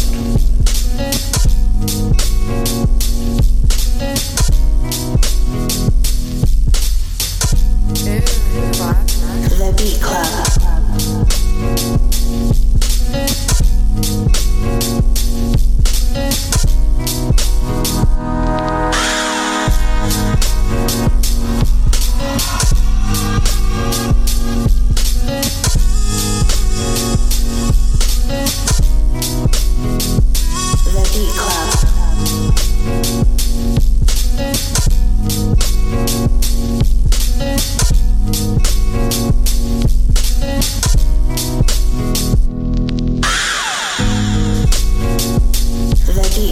The Beat Club. The You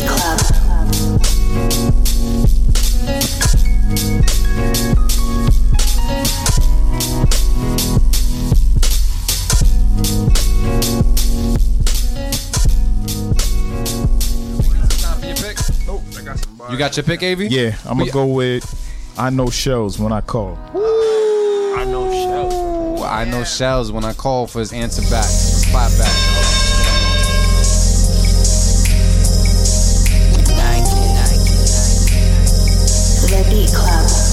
got your pick, Av? Yeah, I'm gonna go with I know shells when I call. I know shells. Well, I know Shells when I call for his answer back. Clap back. Beat Club.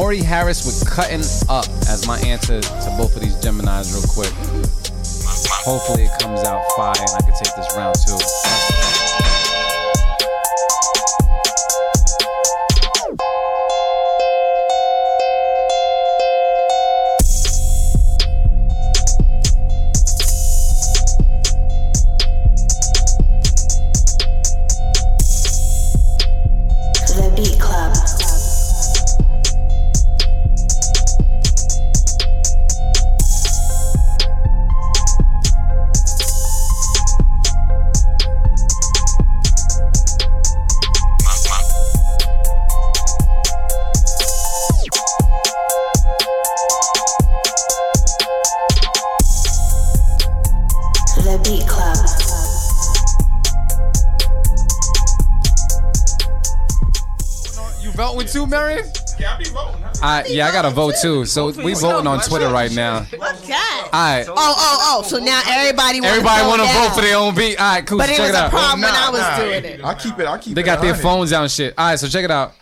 Maury Harris with "Cutting Up" as my answer to both of these Gemini's, real quick. Hopefully, it comes out fire and I can take this round two. Vote with two, Marin? Yeah, I be voting. I, yeah, I got to vote too. So we voting on Twitter right now. All God. right. Oh, oh, oh. So now everybody wants Everybody to want to vote for their own beat. All right, cool. But so it check was it a out. problem when Nah, I was nah. doing it. I keep it. I keep They it. got their 100. phones down, and shit. All right, so check it out.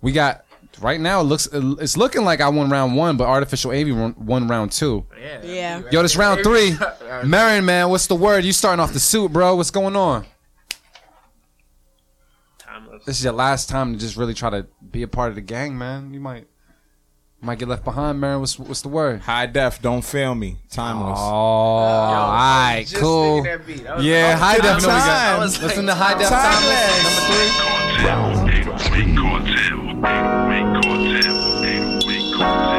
We got right now. It looks it's looking like I won round one, but artificial Av won, won round two. Yeah. Yo, this round three. Marin, man, what's the word? You starting off the suit, bro? What's going on? Timeless. This is your last time to just really try to be a part of the gang, man. You might might get left behind, man. What's what's the word? High def, don't fail me. Timeless. Oh, Timeless. all right, cool. Yeah, high def. No, we got. I was Listen to high def. Timeless. Number three. Round two.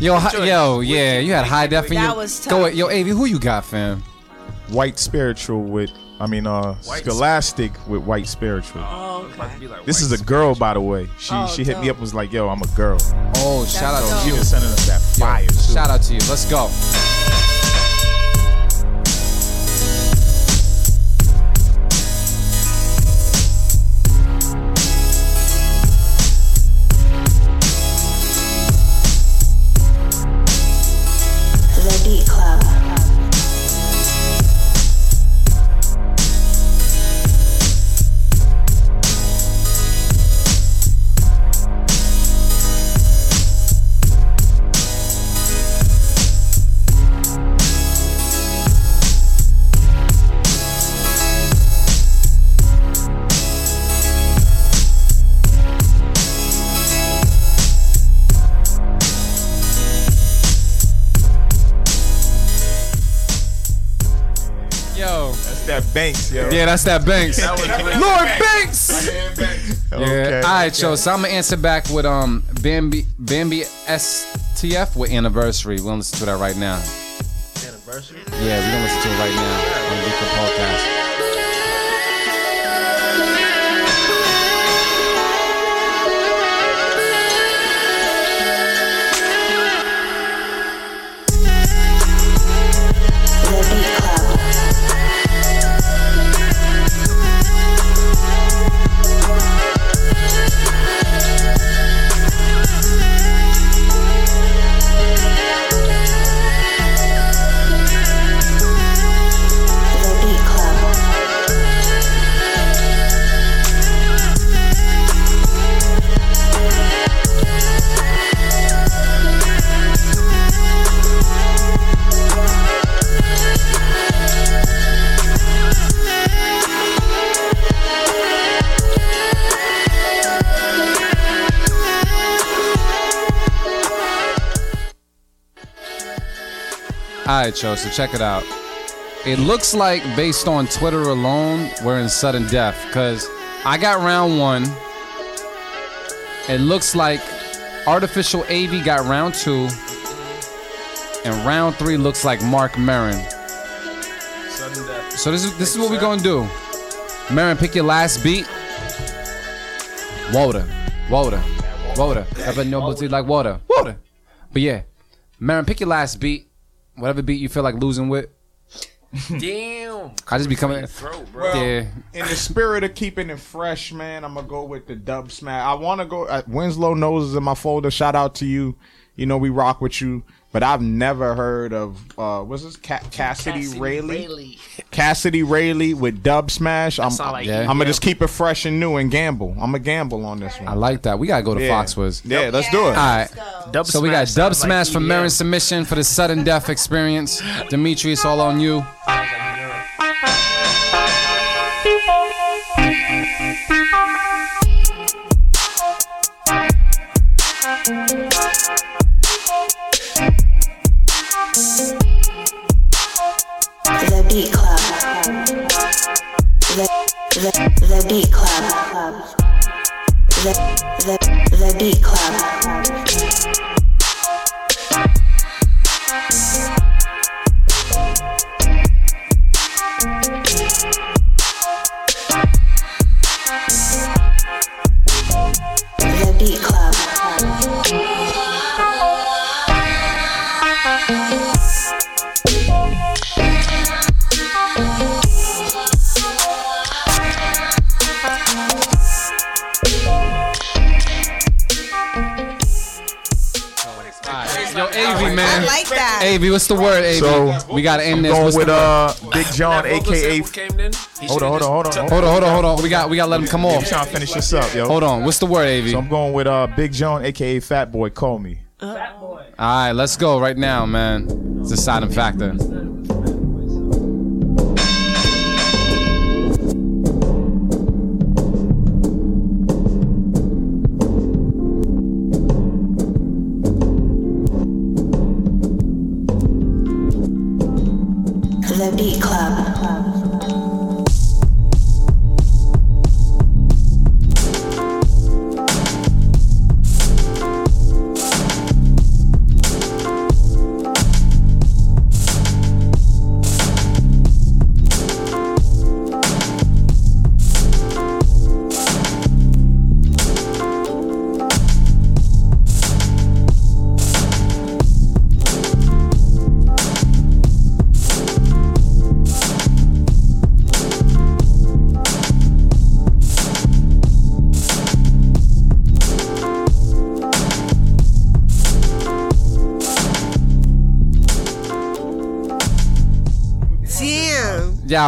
Yo, hi, yo, yeah, you had high def in That your- was Go tough. with, yo, Avi, who you got, fam? White spiritual with, I mean, uh, Scholastic with white spiritual. Oh, This is a girl, by the way. She Oh, she hit me dope. up was like, "Yo, I'm a girl." Oh, shout out dope. to She you. been sending us that fire. too. Shout out to you. Let's go. Banks, yo. Yeah, that's that Banks. Lord Banks. Okay. Yeah. All right, yo. So I'm gonna answer back with um Bambi Bambi STF with anniversary. We're gonna listen to that right now. Anniversary. Yeah, we're gonna listen to it right now on the Beacon podcast. All right, yo. So check it out. It looks like based on Twitter alone, we're in sudden death because I got round one. It looks like artificial AV got round two, and round three looks like Mark Marin. Sudden death. So this is this is what we're gonna do. Marin, pick your last beat. Water, water, water. Ever know like water, water. But yeah, Marin, pick your last beat. Whatever beat you feel like losing with. Damn. I just be coming. Throat, bro. Yeah, In the spirit of keeping it fresh, man, I'm gonna go with the dub smash. I want to go. Uh, Winslow knows is in my folder. Shout out to you. You know we rock with you. But I've never heard of uh, what's this? Ca- Cassidy, Rayleigh. Cassidy Rayleigh with Dub Smash. I'm, like Yeah. I'm gonna just keep it fresh and new and gamble. I'm gonna gamble on this one. I like that. We gotta go to yeah. Foxwoods. Yeah, let's do it. All right. Dub So we got Dub sounds like Smash from EDM. Marin submission for the sudden death experience. Dimitri, it's all on you. Beat Club. The, the, the Beat Club. The, the, the Beat Club. AV, man. I like that. AV, what's the word, AV? So, we gotta end this. Going What's with uh Big John, aka. sample came in. Hold on, hold on, hold on. Hold on, hold on, hold on. We got we gotta let him come I'm off. trying to finish this up, yo. Hold on. What's the word, AV? So I'm going with uh Big John, aka Fat Boy. Call me. Fat Boy. All right, let's go right now, man. It's a deciding factor.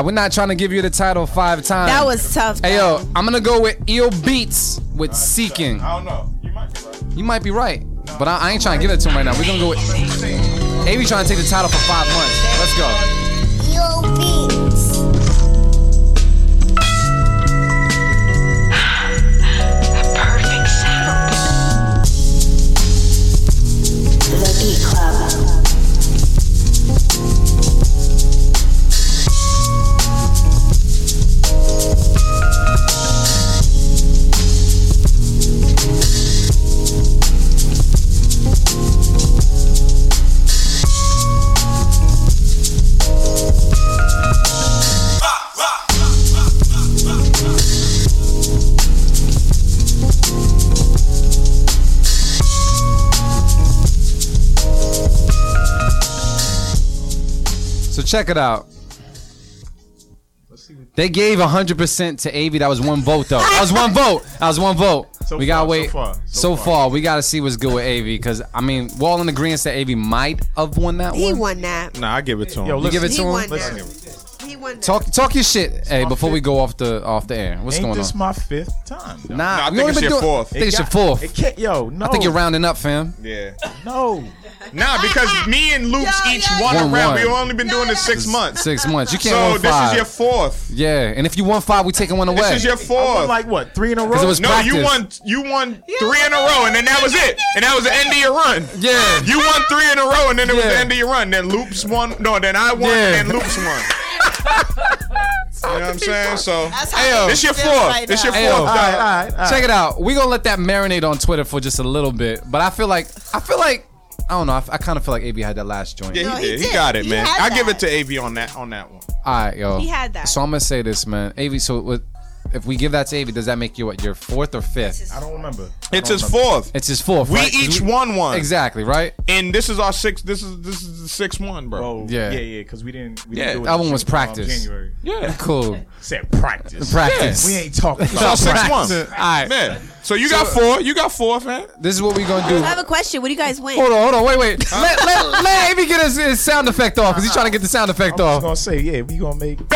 Yeah, we're not trying to give you the title five times. That was tough. Hey yo, I'm gonna go with Eel Beats with Seeking. I don't know. You might be right. You might be right, but I, I ain't trying to give it to him right now. We're gonna go with Avi trying to take the title for five months. Let's go. Check it out. They gave 100% to Avi. That was one vote, though. That was one vote. That was one vote. So we gotta far, so wait. far, so so far. far, we gotta see what's good with Avi. Because I mean, we're all in agreement that Avi might have won that he one. won that. Nah, I give it to him. Yo, You give it He to him. won listen. that. He won. Talk, talk your shit. Hey, before we go off the off the air, what's Ain't going this on? my fifth time? though? Nah, Nah, I we think only it's been your doing- fourth. I think it's your got- fourth. It can't, yo, no. I think you're rounding up, fam. Yeah. No. Nah, because me and Luke's Yo, each yo, one yo. around. One, We've only been doing this six months. Six months. You can't So win this five. is your fourth. yeah, and if you won five, we taking one away. This is your I won fourth. like what? Three in a row. 'Cause it was no, you practice. won. You won three in a row, and then that was it. And that was the end of your run. Yeah. You won three in a row, and then it was Yeah. the end of your run. Then Loops won. No, then I won, Yeah. and then Loops won. you know what I'm saying? So That's Hey, yo. how this your feels fourth. right this your Hey, yo. fourth. all right, all right, all right. Check it out. We gonna let that marinate on Twitter for just a little bit, but I feel like I feel like I don't know. I, kind of feel like AV had that last joint. Yeah, No, he he did. He got it, He man. I give it to AV on that on that one. All right, yo. He had that. So I'm gonna say this, man. AV. So what, if we give that to AV, does that make you what? Your fourth or fifth? I don't remember. I It's don't his remember. fourth. It's his fourth. We right? 'Cause each won one. Exactly. Right. And this is our sixth. This is this is the sixth one, bro. Oh, Yeah. yeah, yeah, yeah. Because we didn't. We Yeah, didn't do it that in one was um, practice. January. Yeah. Cool. Said practice. Practice. We ain't talking It's our about sixth one. All right. Man. So you got four. You got four, fam. This is what we gonna do. I have a question. What do you guys win? Hold on, hold on, wait, wait. Let, let, let AV get his, his sound effect off, because he's trying to get the sound effect I was off. gonna say, yeah, we gonna make.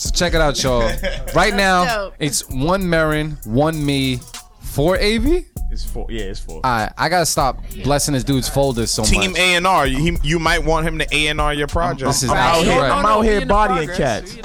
So check it out, y'all. Right now, dope. it's one Marin, one me, four AV. It's four. Yeah, it's four. Alright, I gotta stop blessing this dude's folders so Team much. A and R. You, he- you might want him to A and R your project. This is I'm out actually here. right. I'm out here bodying cats.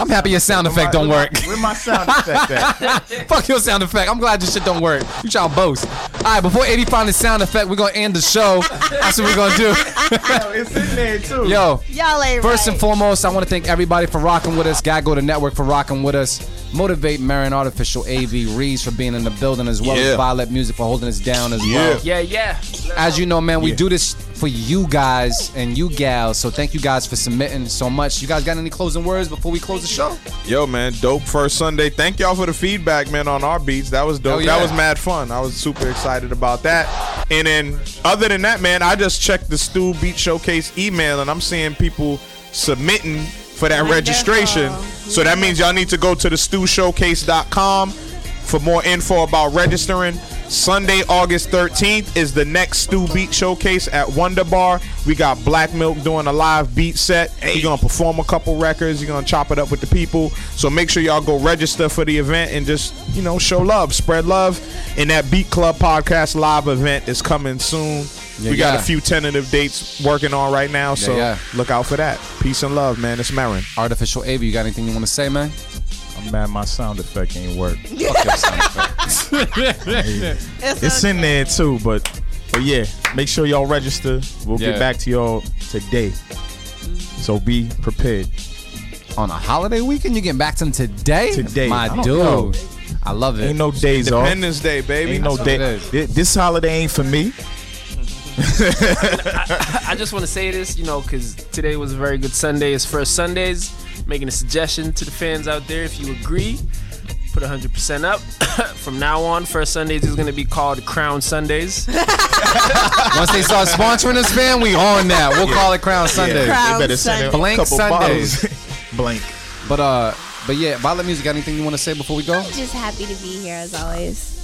I'm happy your sound effect don't Where work. my- Where my sound effect at? Fuck your sound effect. I'm glad your shit don't work. You trying to boast. Alright, before 80 find the sound effect, we're gonna end the show. That's what we're gonna do. Yo, it's in there too. Yo, Y'all ain't First right. and foremost, I want to thank everybody for rocking with us. Gotta go to network for rocking with us. Motivate Marin Artificial AV Reez for being in the building as well Yeah. as Vylette Music for holding us down as well. Yeah, yeah. As you know, man, we do this for you guys and you gals. So thank you guys for submitting so much. You guys got any closing words before we close the show? Yo, man, dope first Sunday. Thank y'all for the feedback, man, on our beats. That was dope. Oh, Hell yeah. That was mad fun. I was super excited about that. And then, other than that, man, I just checked the Stu Beat Showcase email, and I'm seeing people submitting for that registration. So that means y'all need to go to the stewshowcase.com for more info about registering. Sunday, August 13th is the next Stu Beat Showcase at Wonder Bar. We got Black Milk doing a live beat set. He's gonna perform a couple records. He's gonna chop it up with the people. So make sure y'all go register for the event and just you know show love, spread love. And that Beat Club podcast live event is coming soon. Yeah, we got yeah. a few tentative dates working on right now, so yeah. look out for that. Peace and love, man. It's Marin. Artificial AV, you got anything you want to say, man? I'm mad. My sound effect ain't work. Fuck your sound effect. It's in there too, but but yeah, make sure y'all register. We'll Yeah. get back to y'all today. So be prepared. On a holiday weekend, you getting back to them today? Today. My I don't dude. know. I love it. Ain't no days off. Independence Day, baby. Ain't no That's what day. is. Thi- This holiday ain't for me. I just want to say this, you know, because today was a very good Sunday. It's first Sundays. Making a suggestion to the fans out there. If you agree, put 100% up. From now on, first Sundays is going to be called Crown Sundays. Once they start sponsoring us, man, we on that. We'll call it Crown Sunday. Crown they better Sunday. a Blank couple Sundays. Blank. But uh, but yeah, Vylette Music. Got anything you want to say before we go? Just happy to be here as always.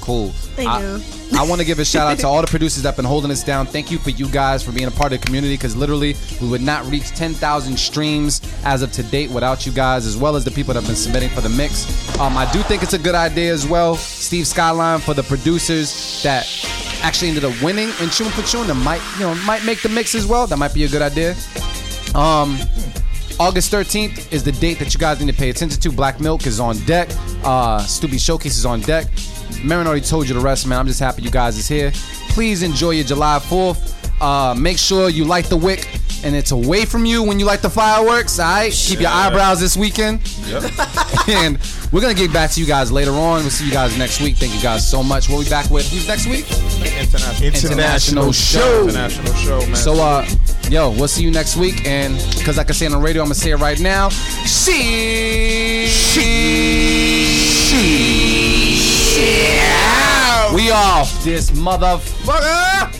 Cool. I know. I want to give a shout out to all the producers that have been holding us down. Thank you for you guys for being a part of the community because literally we would not reach 10,000 streams as of to date without you guys, as well as the people that have been submitting for the mix. Um, I do think it's a good idea as well. Steve Skyline for the producers that actually ended up winning for Tune that might, you know, might make the mix as well. That might be a good idea. Um, August 13th is the date that you guys need to pay attention to. Black Milk is on deck. Uh, Stu Beat Showcase is on deck. Marin already told you the rest, man. I'm just happy you guys is here. Please enjoy your July 4th. Uh, make sure you light the wick and it's away from you when you light the fireworks. All right, keep your eyebrows this weekend. Yep. and we're gonna get back to you guys later on. We'll see you guys next week. Thank you guys so much. We'll be back with who's next week? International, International show. international show, man. So, uh, yo, we'll see you next week. And because I can say on the radio, I'm gonna say it right now. See, we off this motherfucker.